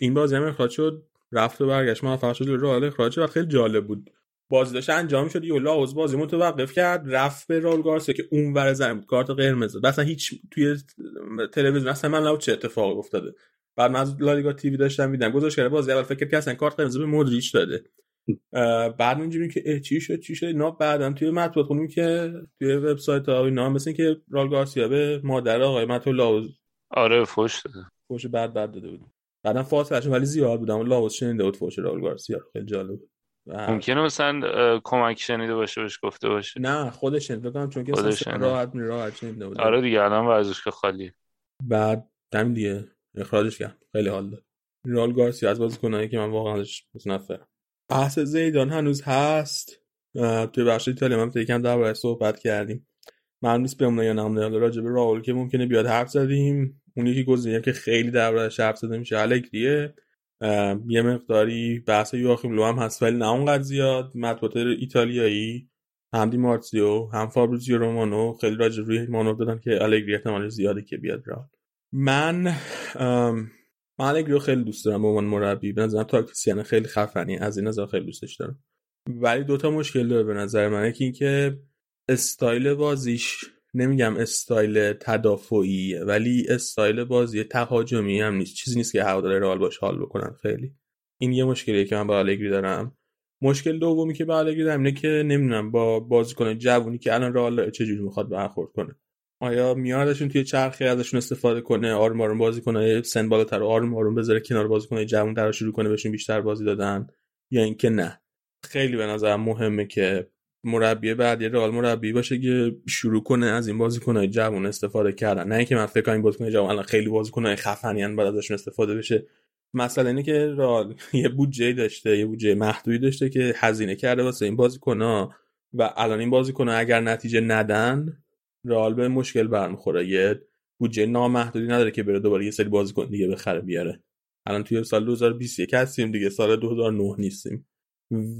این بازی هم اخراج شد رفت و برگشت. موفق شد رئال اخراج و خیلی جالب بود. بازی داشت انجام شد. یه لاوز بازی متوقف کرد رفت به رال گارسیا که اون ور زمین کارت قرمز اصلا هیچ توی تلویزیون اصلا من چه اتفاقی افتاده. بعد من از لالیگا تیوی داشتم میدم گذاشت کرده بازی اول فکر که اصلا کارت قرمز به مودریچ داده. بعد اینجوری که چی شد چی شد؟ اینا بعدم توی مطبوعات خونیم که توی وبسایت ها اینا مثل که رال گارسیا به مادر آقای ماتو لاوز آره فوش داده. فوش بعد بعد داده بود بعدم فاصله ولی زیاد بودم. لاوز شنیده بود فوش رال گارسیا خیلی جالب بود. ممکنه مثلا کمک شنیده باشه بهش گفته باشه. نه خودش شنیده. کنم چون که راحت می راحت شنیده بود. آره دیگه الان ورزشگاه خالی بعد همین دیگه. اخراجش کرد. خیلی حال داد. رال گارسیا از بازیکنایی که من واقعا ازش متنفرم. بحث زیدان هنوز هست. توی بخش ایتالیا من یکم درباره صحبت کردیم. من نیست بمونه یا نمونه. راجع به راول که ممکنه بیاد حرف زدیم. اون یکی گزینه که خیلی درباره حرف زده میشه الگریه. یه مقداری بحث یواخیم لو هم هست ولی نه اونقدر زیاد. مطبوعات ایتالیایی هم دی مارتیو هم فابریزیو رومانو خیلی راجع روی مانو دادن که الگری احتمال زیاده که بیاد را من من الگری خیلی دوست دارم به عنوان مربی. به نظرم تاکتیسیان خیلی خفنی. از این نظر خیلی دوستش دارم. ولی دوتا مشکل داره به نظر من. یکی اینکه استایل بازیش نمیگم استایل تدافعی ولی استایل بازی تهاجمی هم نیست. چیزی نیست که هوادار رئال باش حال بکنن. خیلی. این یه مشکلیه که من با الگری دارم. مشکل دومی که با الگری دارم اینه که نمی‌دونم با بازیکن جوونی که الان رئال چجوری می‌خواد برخورد کنه. آیا میاردشون توی چرخه ازشون استفاده کنه آروم آروم بازی کنه سن بالاتر آروم آروم بذاره کنار بازیکن جوون در شروع کنه بهشون بیشتر بازی دادن یا اینکه نه؟ خیلی به نظر مهمه که مربی بعد یه رئال مربی باشه که شروع کنه از این بازیکن‌های جوان استفاده کردن. نه اینکه من فکر کنم این بازیکن جوان الان خیلی بازیکن‌های خفنی ان بعد ازشون استفاده بشه. مثلا اینه که رال یه بودجه داشته یه بودجه محدودی داشته که هزینه کرده واسه این بازیکن‌ها و الان این بازیکن‌ها اگر نتیجه ندن رال به مشکل برمیخوره. یه بودجه نامحدودی نداره که بره دوباره یه سری بازیکن دیگه بخره بیاره. الان توی سال 2021 هستیم دیگه سال 2009 نیستیم.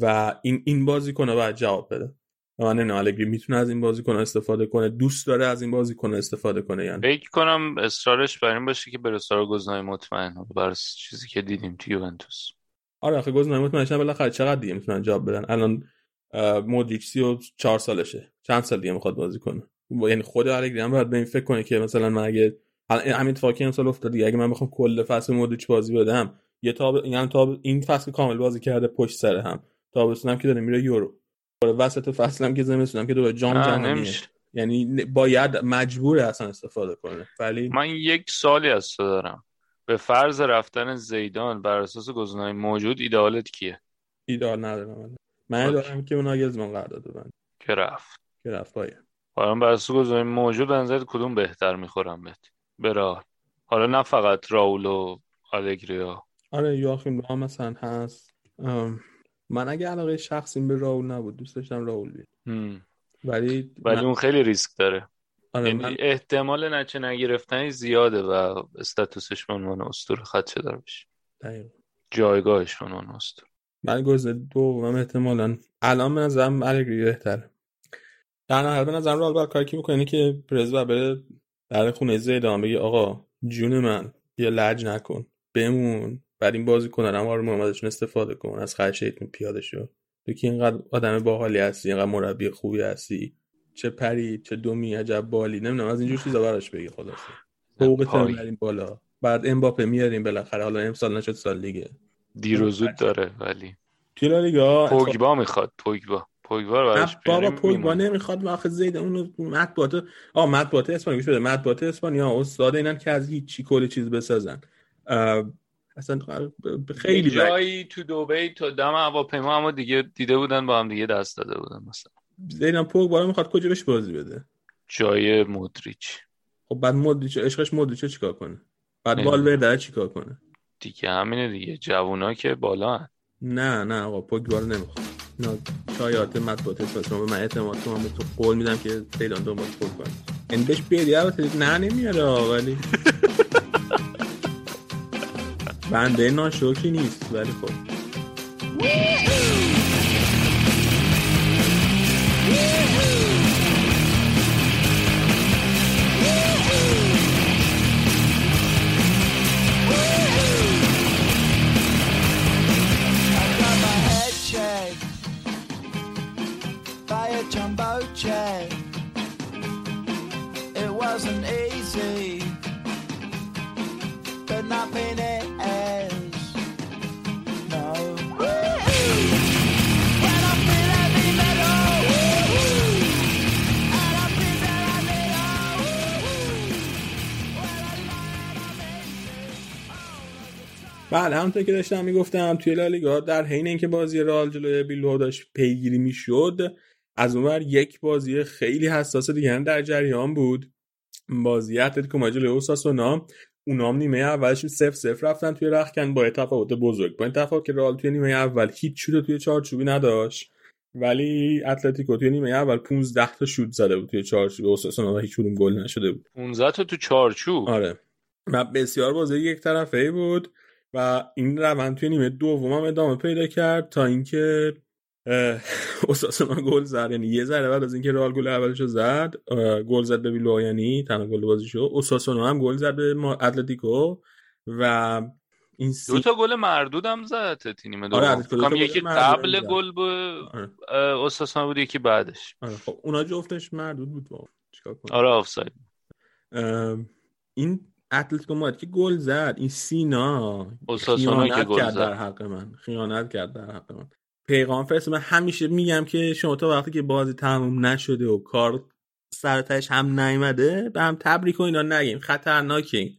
و این این بازیکن باید جواب بده. من نمی‌دونم الگری می‌تونه از این بازیکن استفاده کنه؟ دوست داره از این بازیکن استفاده کنه یعنی فکر کنم اصرارش بر این باشه که بره سراغ گزینه‌های مطمئن. بر چیزی که دیدیم تو یوونتوس. آره آخه گزینه‌های مطمئن بالاخره چقدر دیگه می‌تونن جواب بدن؟ الان مودریچ 34 سالشه. چند سال دیگه می‌خواد بازی کنه؟ یعنی خود الگری هم باید به این فکر کنه که مثلا من اگه همین اتفاقی امسال افتاد دیگه اگه من بخوام کل فصل مودریچ بازی بدم یه تاب یعنی تاب این فصل کامل بازی کرده پشت سر هم. تابستونم که داره میره یورو. وسط فصلم که زمستونم که دوباره جام جهانیه یعنی باید مجبور اصلا استفاده کنه. ولی من یک سالی از تو دارم. به فرض رفتن زیدان بر اساس گزینه‌های موجود ایدئالت کیه؟ ایدئال ندارم. من من دارم که اون ناگلزمان قرارداد ببند که رفت. که رفت باید. حالا بر اساس گزینه‌های موجود به کدوم بهتر می‌خورم بهت؟ برا حالا نه فقط راول و آلگریا. آره یاخیم هم مثلا هست. من اگه علاقه شخصیم به راول نبود دوست داشتم راول بیاد ولی ولی اون خیلی ریسک داره. آره یعنی من... احتمال نچه نگرفتنی زیاده و استاتوسش به عنوان اسطوره خدشه دار بشه. دقیقا. جایگاهش به عنوان اسطوره. من گزینه دوم احتمالا الان به نظرم الگری بهتره. در نهایت به نظرم رال باید کاری که می‌کنه که پرز و بره در خونه زیدان بگی آقا جون من یا لج نکن بمون. بعد این بازی کنن هم آره محمدشون استفاده کن از خرشیتون پیاده شو تو که اینقدر آدم باحالی هستی اینقدر مربی خوبی هستی؟ چه پری چه دومی عجب بالی نمی‌دونم از اینجور چیزا براش بگی خلاصه. حقوقت میاریم بالا. بعد امباپه میاریم بالاخره حالا امسال نشد سال دیگه. دیر و زود داره ولی توی لالیگا پوگبا می‌خواد پوگبا. پوگبا رو براش بابا پوگبا نمی‌خواد آخه زید اونو مطبوعات آ مطبوعات اسپانیا گوش بده مطبوعات اسپانیا. استاد اینن که از هیچ چی کلی چیز بسازن. اصلا خیلی جایی تو دبی تا دم هواپیما اما دیگه دیده بودن با هم دیگه دست داده بودن مثلا. زیدان پوگ بالا می‌خواد کجا بهش بازی بده؟ جای مودریچ. خب بعد مودریچ عشقش مودریچ چیکار کنه؟ بعد والورده چیکار کنه؟ دیگه همینه دیگه. جوونا که بالا هن. نه نه آقا پوگ بالا نمی‌خواد. شایعات مطبوعات اسپانیا من اعتماد کنم به تو قول میدم که زیدان دنبال پوگ کنه این بهش بیادی البته نه نمیاره ولی بنده ناشکری نیست ولی خب. It wasn't easy, but nothing is. No. بله همونطور که داشتم می‌گفتم توی لالیگا در حین اینکه بازی رئال جلوی بیلو داشت پیگیری می‌شد از اونور یک بازی خیلی حساس دیگه هم در جریان بود. بازی اتلتیکو مادرید جلوی اوساسونا. اونام نیمه اولش صفر صفر رفتن توی رختکن با تفاوت بزرگ. با این تفاوت که رئال توی نیمه اول هیچ شوت توی چارچوبی نداشت ولی اتلتیکو توی نیمه اول 15 تا شوت زده بود توی چارچوب اوساسونا و هیچ کدوم گل نشده بود. 15 تا تو چارچوب؟ آره. و بسیار بازی یک طرفه بود و این روند توی نیمه دوم هم ادامه پیدا کرد تا اینکه اوساسونا گل زد. یعنی یه ذره بعد از اینکه رئال گل اولشو زد گل زد به ویلو یعنی تنها گل بازیشو. اوساسونا هم گل زد به اتلتیکو. و این سی... دو تا گل مردود هم زد تیم دو آره آره یکی قبل گل به اوساسونا بود یکی بعدش. آره خب اونا جفتش مردود بود با چیکار کنم؟ آره آفساید. این اتلتیکو مادرید که گل زد. این سینا اوساسونا که گل کرد زد. در حق من. خیانت کرد در حق من. پیغام فرست من همیشه میگم که شما تا وقتی که بازی تموم نشده و کار سرتش هم نیومده به هم تبریک و اینا نگیم. خطرناکه.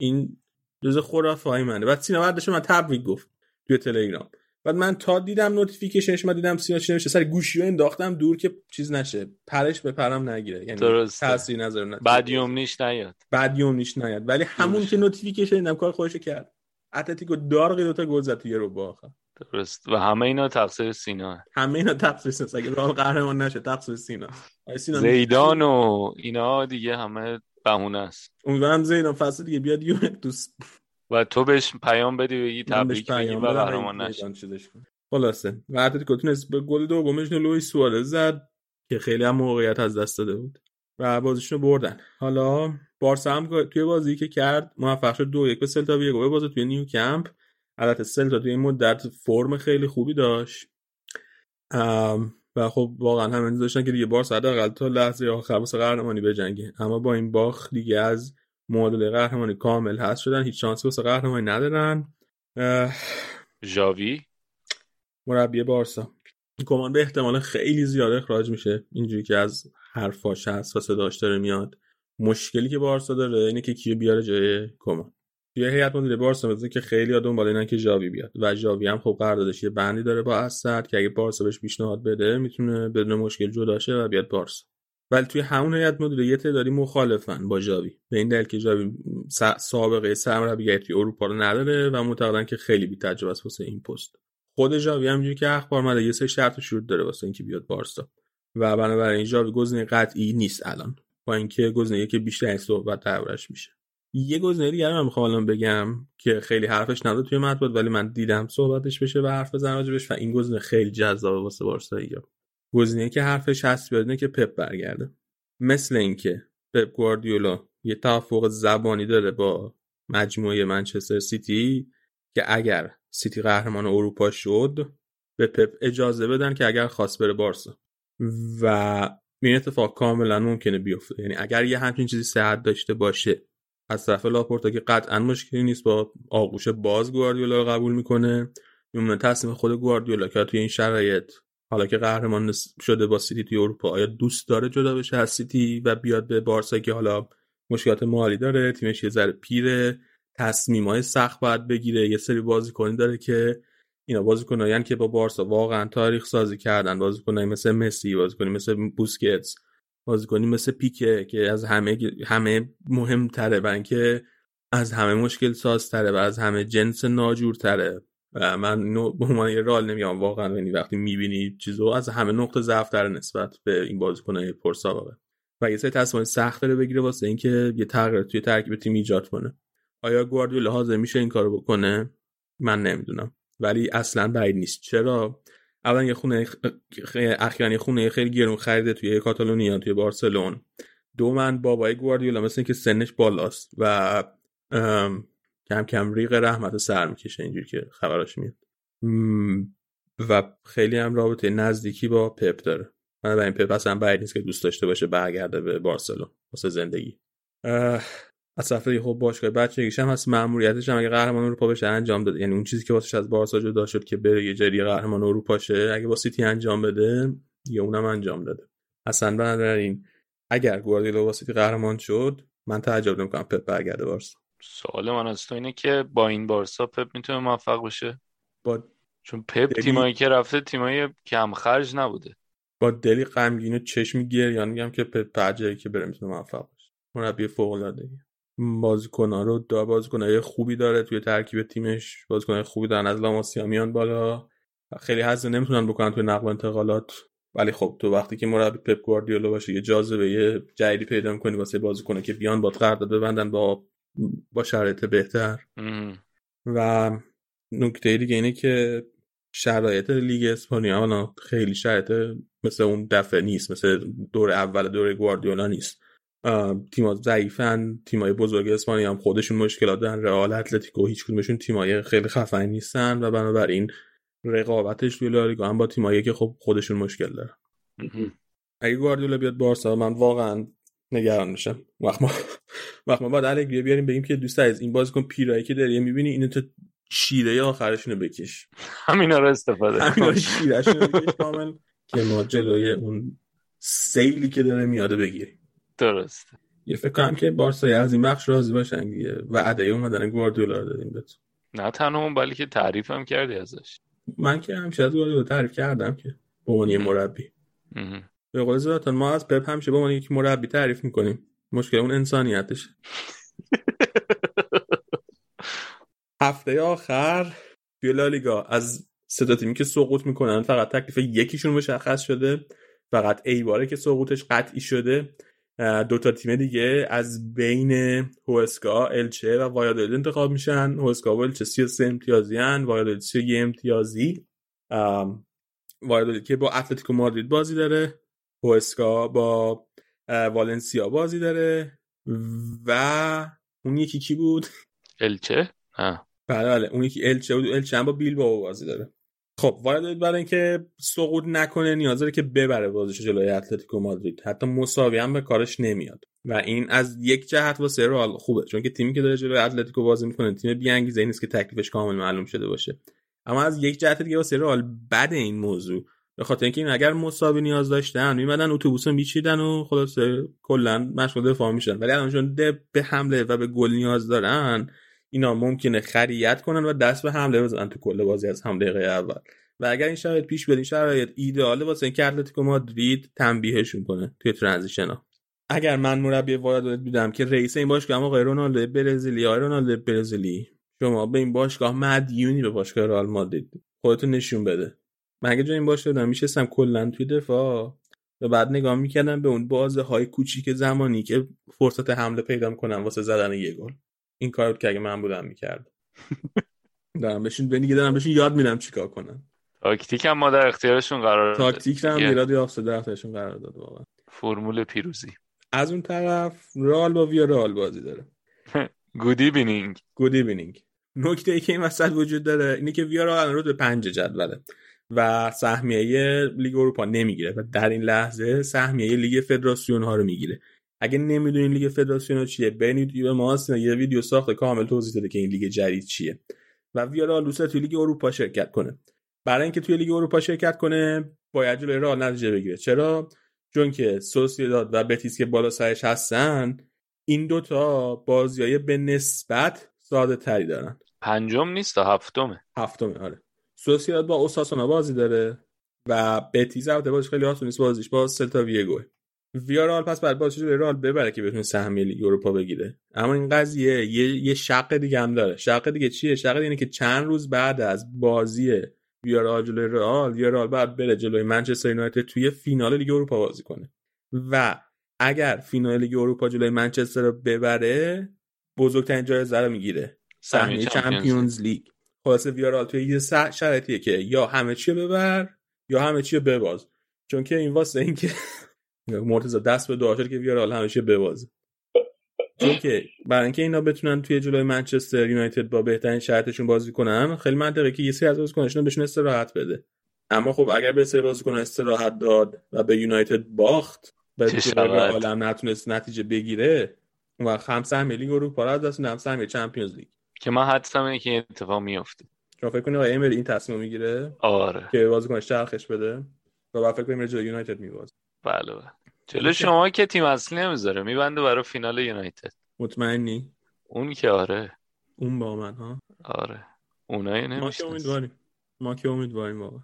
این جز خرافه های منه. بعد سینا بعدش من تبریک گفت توی تلگرام. بعد من تا دیدم نوتیفیکیشنش من دیدم سینا چی نمیشه سر گوشی رو انداختم دور که چیز نشه. پرش به پرم نگیره. یعنی. تاثیر نذاره. بد یمنیش نیاد. بد یمنیش نیاد. ولی همون که نوتیفیکیشن دیدم کار خودشو کرد. اتلتیکو دارقی دوتا گل زد تو یه رو با آخر. درست. و همه اینا تقصیر سینا. همه اینا تقصیر سینا. اگه رئال قهرمان نشه؟ تقصیر سینا. زیدان و اینا دیگه همه بهونه است. امیدوارم زیدان فصل دیگه بیاد یوونتوس و تو بهش پیام بدی بگی تبریک بگی و قهرمان نشه. خلاصه. و اتلتیکو تونست به گل دومش لوئیس سوارز زد که خیلی هم موقعیت از دست داده بود. و بازیشون بردن. حالا بارسا هم توی بازی که کرد موفق شد دو یک به سلتا ویگو. ببازه توی نیو کمپ البته سلتا توی این مدت فرم خیلی خوبی داشت. و خب واقعا هم امید داشتن که دیگه بارسا حداقل تا لحظه آخر واسه قهرمانی بجنگه اما با این باخت دیگه از معادله قهرمانی کامل هست شدن هیچ شانسی واسه قهرمانی ندارن. ژاوی؟ مربی بارسا. کمان به احتمال خیلی زیاد اخراج میشه. اینجوری که از حرفاش هست و صداش داره میاد. مشکلی که بارسا داره اینه که کیو بیاره جای کمان. توی هیئت مدیره بارسا که خیلی دنبال اینن که ژاوی بیاد. و ژاوی هم خب قراردادش یه بندی داره با اسد که اگه بارسا بهش پیشنهاد بده می‌تونه بدون مشکل جدا شه و بیاد بارسا. ولی توی همون هیئت مدیره یه تعدادی مخالفن با ژاوی. به این دلیل که ژاوی س- سابقه سرمربیگری توی اروپا رو نداره و معتقدن که خیلی بی تجربه است واسه این پست. خود ژاوی همونجوری که اخبار اومده یه شرط و شروط داره واسه اینکه بیاد بارسا. و بنابراین ژاوی گزینه قطعی نیست الان. با اینکه گزینه‌ای که بیشتر صحبت دربارش میشه. یه گزینه دیگه من می‌خوام الان بگم که خیلی حرفش نداد توی مطبوعات ولی من دیدم صحبتش بشه و حرف بزنم راجبش و این گزینه خیلی جذابه واسه بارسایی‌ها گزینه‌ای که حرفش هست بیاد که پپ برگرده. مثل اینکه پپ گواردیولا یه توافق زبانی داره با مجموعه منچستر سیتی که اگر سیتی قهرمان اروپا شد به پپ اجازه بدن که اگر خواست بره بارسا. و این اتفاق کاملا ممکنه بیفته. یعنی اگر یه همچین چیزی صحت داشته باشه از طرف لاپورتا که قطعا مشکلی نیست با آغوش باز گواردیولا قبول می‌کنه. میمونه تصمیم خود گواردیولا که توی این شرایط حالا که قهرمان شده با سیتی توی اروپا آیا دوست داره جدا بشه از سیتی و بیاد به بارسا که حالا مشکلات مالی داره تیمش یه ذره پیره تصمیم های سخت باید بگیره یه سری بازیکنی داره که اینا بازیکنایی که با بارسا واقعا تاریخ سازی کردن بازیکنایی مثل مسی بازیکنی مثل بوسکتس بازیکنی مثل پیکه که از همه همه مهمتره و اینکه از همه مشکل سازتره و از همه جنس ناجورتره. و من به عنوان یه رال نمیام واقعا یعنی وقتی می‌بینی چیزو از همه نقطه ضعف داره نسبت به این بازیکنای پرسابقه و یه سری تصمیم سخت داره بگیره واسه اینکه یه تغییر توی ترکیب تیم ایجاد کنه. آیا گواردیولا حاضر میشه این کارو بکنه؟ من نمی‌دونم. ولی اصلا بعید نیست. چرا؟ اولا یه خونه اخیرا یه خونه خیلی گرون خریده توی کاتالونیا توی بارسلون. دو من بابای گواردیولا مثل اینکه سنش بالاست و کم کم ریق رحمت سر می‌کشه اینجوری که خبراش میاد. و خیلی هم رابطه نزدیکی با پپ داره. من این پپ اصلا بعید نیست که دوست داشته باشه برگرده به بارسلون واسه زندگی. از طرف خب باشگاه بچگیش هم هست ماموریتش هم اگه قهرمان اروپا بشه انجام داده یعنی اون چیزی که واسش از بارسا جدا شد که بره یه جری قهرمان اروپا شه اگه با سیتی انجام بده یا اونم انجام داده. اصلا بنابراین اگر گواردیولا با سیتی قهرمان شد من تعجب نمی‌کنم پپ برگرده بارسا. سوال من از تو اینه که با این بارسا پپ می‌تونه موفق بشه؟ با چون پپ دلی... تیمایی که رفته تیمایی کم خرج نبوده. با دلی غمگین و چشمی گریان میگم که پپ که بره می‌تونه موفق بشه مربی فوق العاده بازیکن‌ها رو دا بازیکن‌های خوبی داره توی ترکیب تیمش. بازیکن‌های خوبی دارن از لاماسیا میان بالا. خیلی هزینه نمی‌تونن بکنن توی نقل و انتقالات. ولی خب تو وقتی که مربی پپ گواردیولا باشه یه جاذبه یه جدیدی پیدا می‌کنی واسه بازیکن‌ها که بیان با قرارداد ببندن با با شرایط بهتر. و نکته دیگه اینه که شرایط لیگ اسپانیا خیلی شرایط مثل اون دفعه نیست مثل دور اول دور گواردیولا نیست. تیم‌ها ضعیفن تیمای بزرگ اسپانیا هم خودشون مشکلات دارن. رئال اتلتیکو هیچ کدومشون تیمای خیلی خفنی نیستن و بنابراین رقابتش توی لالیگا هم با تیمایی که خب خودشون مشکل دارن. اگه گواردیولا بیاد بارسا من واقعا نگران میشم. وقت ما وقت ما بعد الگری بیاریم بگیم که دوست عزیز این بازیکن پیرایی که داری می‌بینی اینو تو شیره آخرشونو بکش. همینا رو استفاده همینا رو بکش کامل که ما جلوی اون سیلی که داره میاده بگیریم. درست یه فکر کنم که بارسا از این بخش راضی باشن دیگه. و عدای اومدن گواردیولا رو دادیم بهت نه تنها اون بلکه که تعریف هم کردی ازش. من که همیشه از گواردیولا تعریف کردم که به عنوان مربی. به قول زلاتان ما از پپ همیشه به عنوان یک مربی تعریف می‌کنیم. مشکل اون انسانیتشه. هفته آخر توی لالیگا از سه تیمی که سقوط می‌کنن فقط تکلیف یکیشون مشخص شده. فقط ایباره که سقوطش قطعی شده. دو تا تیم دیگه از بین هوسکا الچه و وایادولید انتخاب میشن. هوسکا و الچه 33 امتیازی هن وایادولید 31 امتیازی. وایادولید که با اتلتیکو مادرید بازی داره. هوسکا با والنسیا بازی داره. و اون یکی کی بود؟ الچه. بله بله اون یکی الچه بود. الچه هم با بیل با بازی داره. خب وایادولید برای اینکه سقوط نکنه نیاز داره که ببره بازیش جلوی اتلتیکو مادرید. حتی مساوی هم به کارش نمیاد. و این از یک جهت واسه رئال خوبه چون که تیمی که داره جلوی اتلتیکو بازی می‌کنه تیم بیانگیزه نیست که تکلیفش کامل معلوم شده باشه. اما از یک جهت دیگه واسه رئال بد این موضوع. به خاطر اینکه این اگر مساوی نیاز داشتن میمدن اتوبوس میچیدن و خلاصه کلا مشغول دفاع میشن. ولی الان چون به حمله و به گل نیاز دارن اینا ممکنه خریت کنن و دست به حمله بزنن تو کل بازی از هم دقیقه اول. و اگر این شرایط پیش بیاد این شرایط ایدئاله واسه اینکه اتلتیکو مادرید تنبیهشون کنه توی ترانزیشن ها. اگر من مربی وارد بودم که رئیس این باشگاه آقای رونالدو برزیلی آقای رونالدو برزیلی. شما به این باشگاه مدیونی به باشگاه رئال مادرید خودتون نشون بده. من اگه جای این باشگاه بودم میشستم کلا توی دفاع و بعد نگاه می‌کردم به اون بازه های کوچیک زمانی که فرصت حمله پیدا می‌کنم واسه زدن یه گل. این کار بود که اگه من بودم می‌کرد. دارم به دیگه دارم بهشون یاد میدم چیکار کنن تاکتیک هم ما در اختیارشون قرار داد. تاکتیک هم میراد یافته در اختیارشون قرار داد واقعا. فرمول پیروزی. از اون طرف رئال با ویارئال بازی داره. good evening good evening نکته ای که این وسط وجود داره اینه که ویارئال رتبه پنج جدوله و سهمیه لیگ اروپا نمی‌گیره و در این لحظه سهمیه لیگ فدراسیون ها رو می‌گیره. اگه نمی‌دونین لیگ فدراسیون چیه برید یه ماست یه ویدیو ساخت کامل توضیح داده که این لیگ جدید چیه. و ویارئال دوست توی لیگ اروپا شرکت کنه. برای اینکه توی لیگ اروپا شرکت کنه باید جلوی رئال نتیجه بگیره. چرا؟ چون که سوسیداد و بتیس که بالا سرش هستن این دوتا بازیای به نسبت ساده تری دارن. پنجم نیست تا هفتمه. هفتمه آره. سوسیداد با اوساسونا بازی داره و بتیس البته بازیش خیلی آسون نیست بازیش با سلتا ویگو ویارئال پس باید بازیش رو رئال ببره که بتونه سهمیه لیگ اروپا بگیره. اما این قضیه یه یه شق دیگه هم داره. شق دیگه چیه؟ شق اینه که چند روز بعد از بازی ویارئال جلوی رئال ویارئال باید بره جلوی منچستر یونایتد توی فینال لیگ اروپا بازی کنه. و اگر فینال لیگ اروپا جلوی منچستر رو ببره بزرگترین جایزه رو می‌گیره. سهمیه چمپیونز لیگ. خلاصه ویارال توی یه شرایطیه که یا همه چی ببر یا همه چی بباز. چون که این واسه اینکه مرتضی دست به دعا که ویارال همیشه ببازه. چون که برای اینکه اینا بتونن توی جلوی منچستر یونایتد با بهترین شرطشون بازی کنن خیلی منطقه که یه سری از بازیکناشون بهشون استراحت بده. اما خب اگر به سری بازیکن استراحت داد و به یونایتد باخت و عالم نتونست نتیجه بگیره و خمس سهمیه لیگ اروپا رو از دست سهمیه چمپیونز لیگ. که من حدسم اینه که این اتفاق میفته شما فکر کنید آقای امری این تصمیم می‌گیره آره. که بازیکنش چرخش بده؟ و بعد فکر کنید جلوی یونایتد میبازه. بله بله. جلو شما که تیم اصلی نمی‌ذاره میبنده برای فینال یونایتد. مطمئنی؟ اون که آره. اون با من ها؟ آره. اونایی ما که امیدواریم. ما که امیدواریم واقعا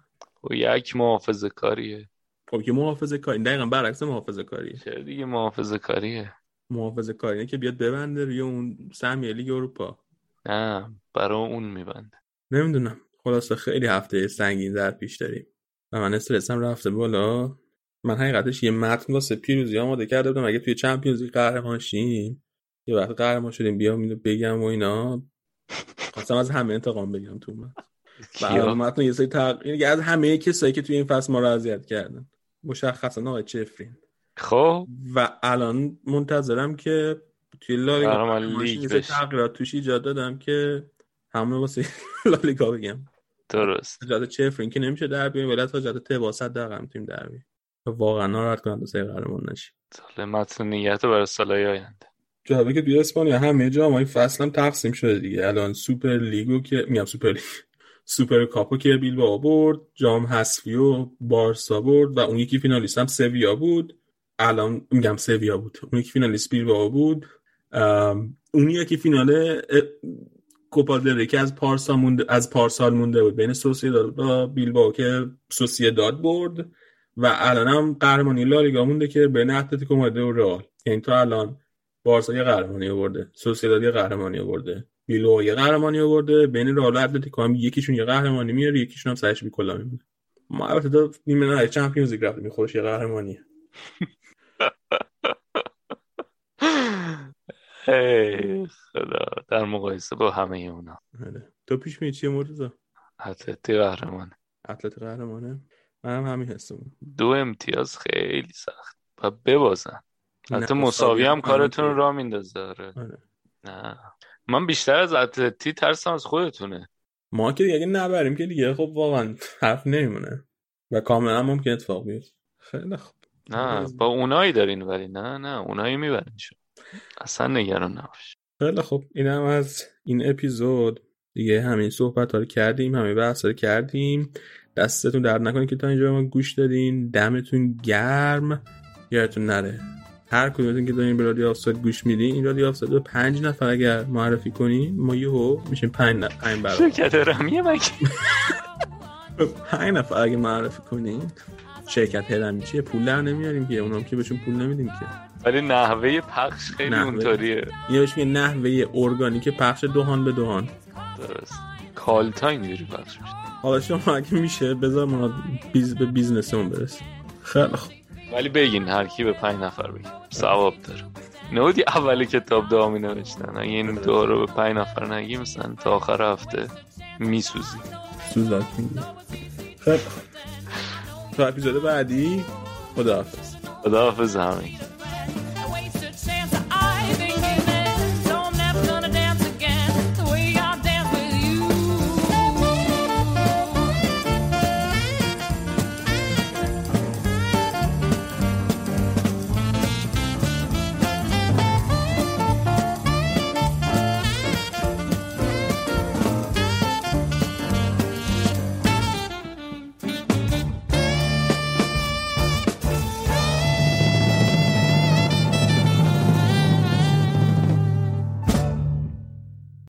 و یک محافظه کاریه. خب که محافظه کاری. دقیقا برعکس محافظه کاریه. چرا دیگه محافظه کاریه؟ محافظه کاری. که بیاد ببنده روی اون سهمیه لیگ اروپا. نه برای اون میبنده. نمی‌دونم. خلاصه خیلی هفته سنگین در پیش داریم. و من استرسم رفته بالا. من حقیقتش یه متن واسه پیروزی آماده کرده بودم. اگه توی چمپیونز لیگ قهرمان شیم یه وقت قهرمان شدیم بیام اینو بگم و اینا. خواستم از همه انتقام بگم تو من متن. یه سری تغییر از همه کسایی که توی این فصل ما رو اذیت کردن. مشخصا آقای چفرین. خب. و الان منتظرم که توی لالیگا لیگ تغییرات توش ایجاد دادم که همون واسه لالیگا بگم. درست. جاده چفرین که نمیشه در بیاریم ولی تا جاده تباست در تیم در بیاریم. واقعا ناراحت کننده سه قهرمان نشی. سال متن نیت برای سالهای آینده. جالبه که توی اسپانیا همه جا ما این فصل هم تقسیم شده دیگه. الان سوپر لیگو که میگم سوپر لیگ سوپر کاپو که بیلبائو برد جام حذفی و بارسا برد و اون یکی فینالیست هم سویا بود. الان میگم سویا بود. اون یکی فینالیست بیلبائو بود. اون یکی فینال کوپا دل ری که از پارسا مونده از پارسال مونده بود. بین سوسیداد و بیلبائو که سوسیداد برد. و الان هم قهرمانی لالیگا مونده که بین اتلتیکو مادرید و رئال. یعنی تا الان بارسا یه قهرمانی آورده سوسیداد یه قهرمانی آورده بیلبائو یه قهرمانی آورده بین رئال و اتلتیکو هم یکیشون یه قهرمانی میاره یکیشون هم سرش بی‌کلاه میمونه ما البته دو نیمه نهایی چمپیونز لیگ رفتیم خودش یه قهرمانیه. ای خدا در مقایسه با همه اونا آره. تو پیش می چیه مرتضی؟ اتلتی قهرمانه. اتلت قهرمانه. منم همین حسم دو امتیاز خیلی سخت. و ببازن. حتی مساوی هم هم کارتون. را میندازه آره. آره. نه. من بیشتر از اتلتی ترسم از خودتونه. ما که دیگه نبریم که دیگه. خب واقعا حرف نمیمونه. و کاملا ممکن اتفاق بیفته. خیلی خوب. نه با اونایی دارین ولی. نه نه اونایی می‌برین شو. اصلا نگران نباش. خیلی خب اینم از این اپیزود. دیگه همین صحبت ها رو کردیم همین بحث رو کردیم. دستتون درد نکنه که تا اینجا ما گوش دادین. دمتون گرم. یادتون نره. هر کدومتون که دارین به رادیو آفساید گوش میدین این رادیو آفساید رو پنج نفر اگر معرفی کنین ما یهو میشیم پنج نفر. پنج برابر. شرکت رمیه مگه؟ پنج نفر اگه معرفی کنین. شرکت هرمی چیه؟ پول در نمیاریم که. اونام که بهشون پول نمیدیم که. ولی نحوه پخش خیلی. اونطوریه. اینو بهش میگه نحوه ارگانیک پخش دهان به دهان درست. cult ها اینجوری پخش میشه. حالا شما اگه میشه بذار ما بیز به business مون برسیم. خیلی خوب. ولی بگین هر کی به پنج نفر بگین ثواب داره. نودی اول کتاب دعا می نوشتن. اگه این دعا رو به پنج نفر نگی مثلا تا آخر هفته میسوزی. سوزاک میگه خیلی خوب. تا اپیزود بعدی خداحافظ. خدا حافظ همه.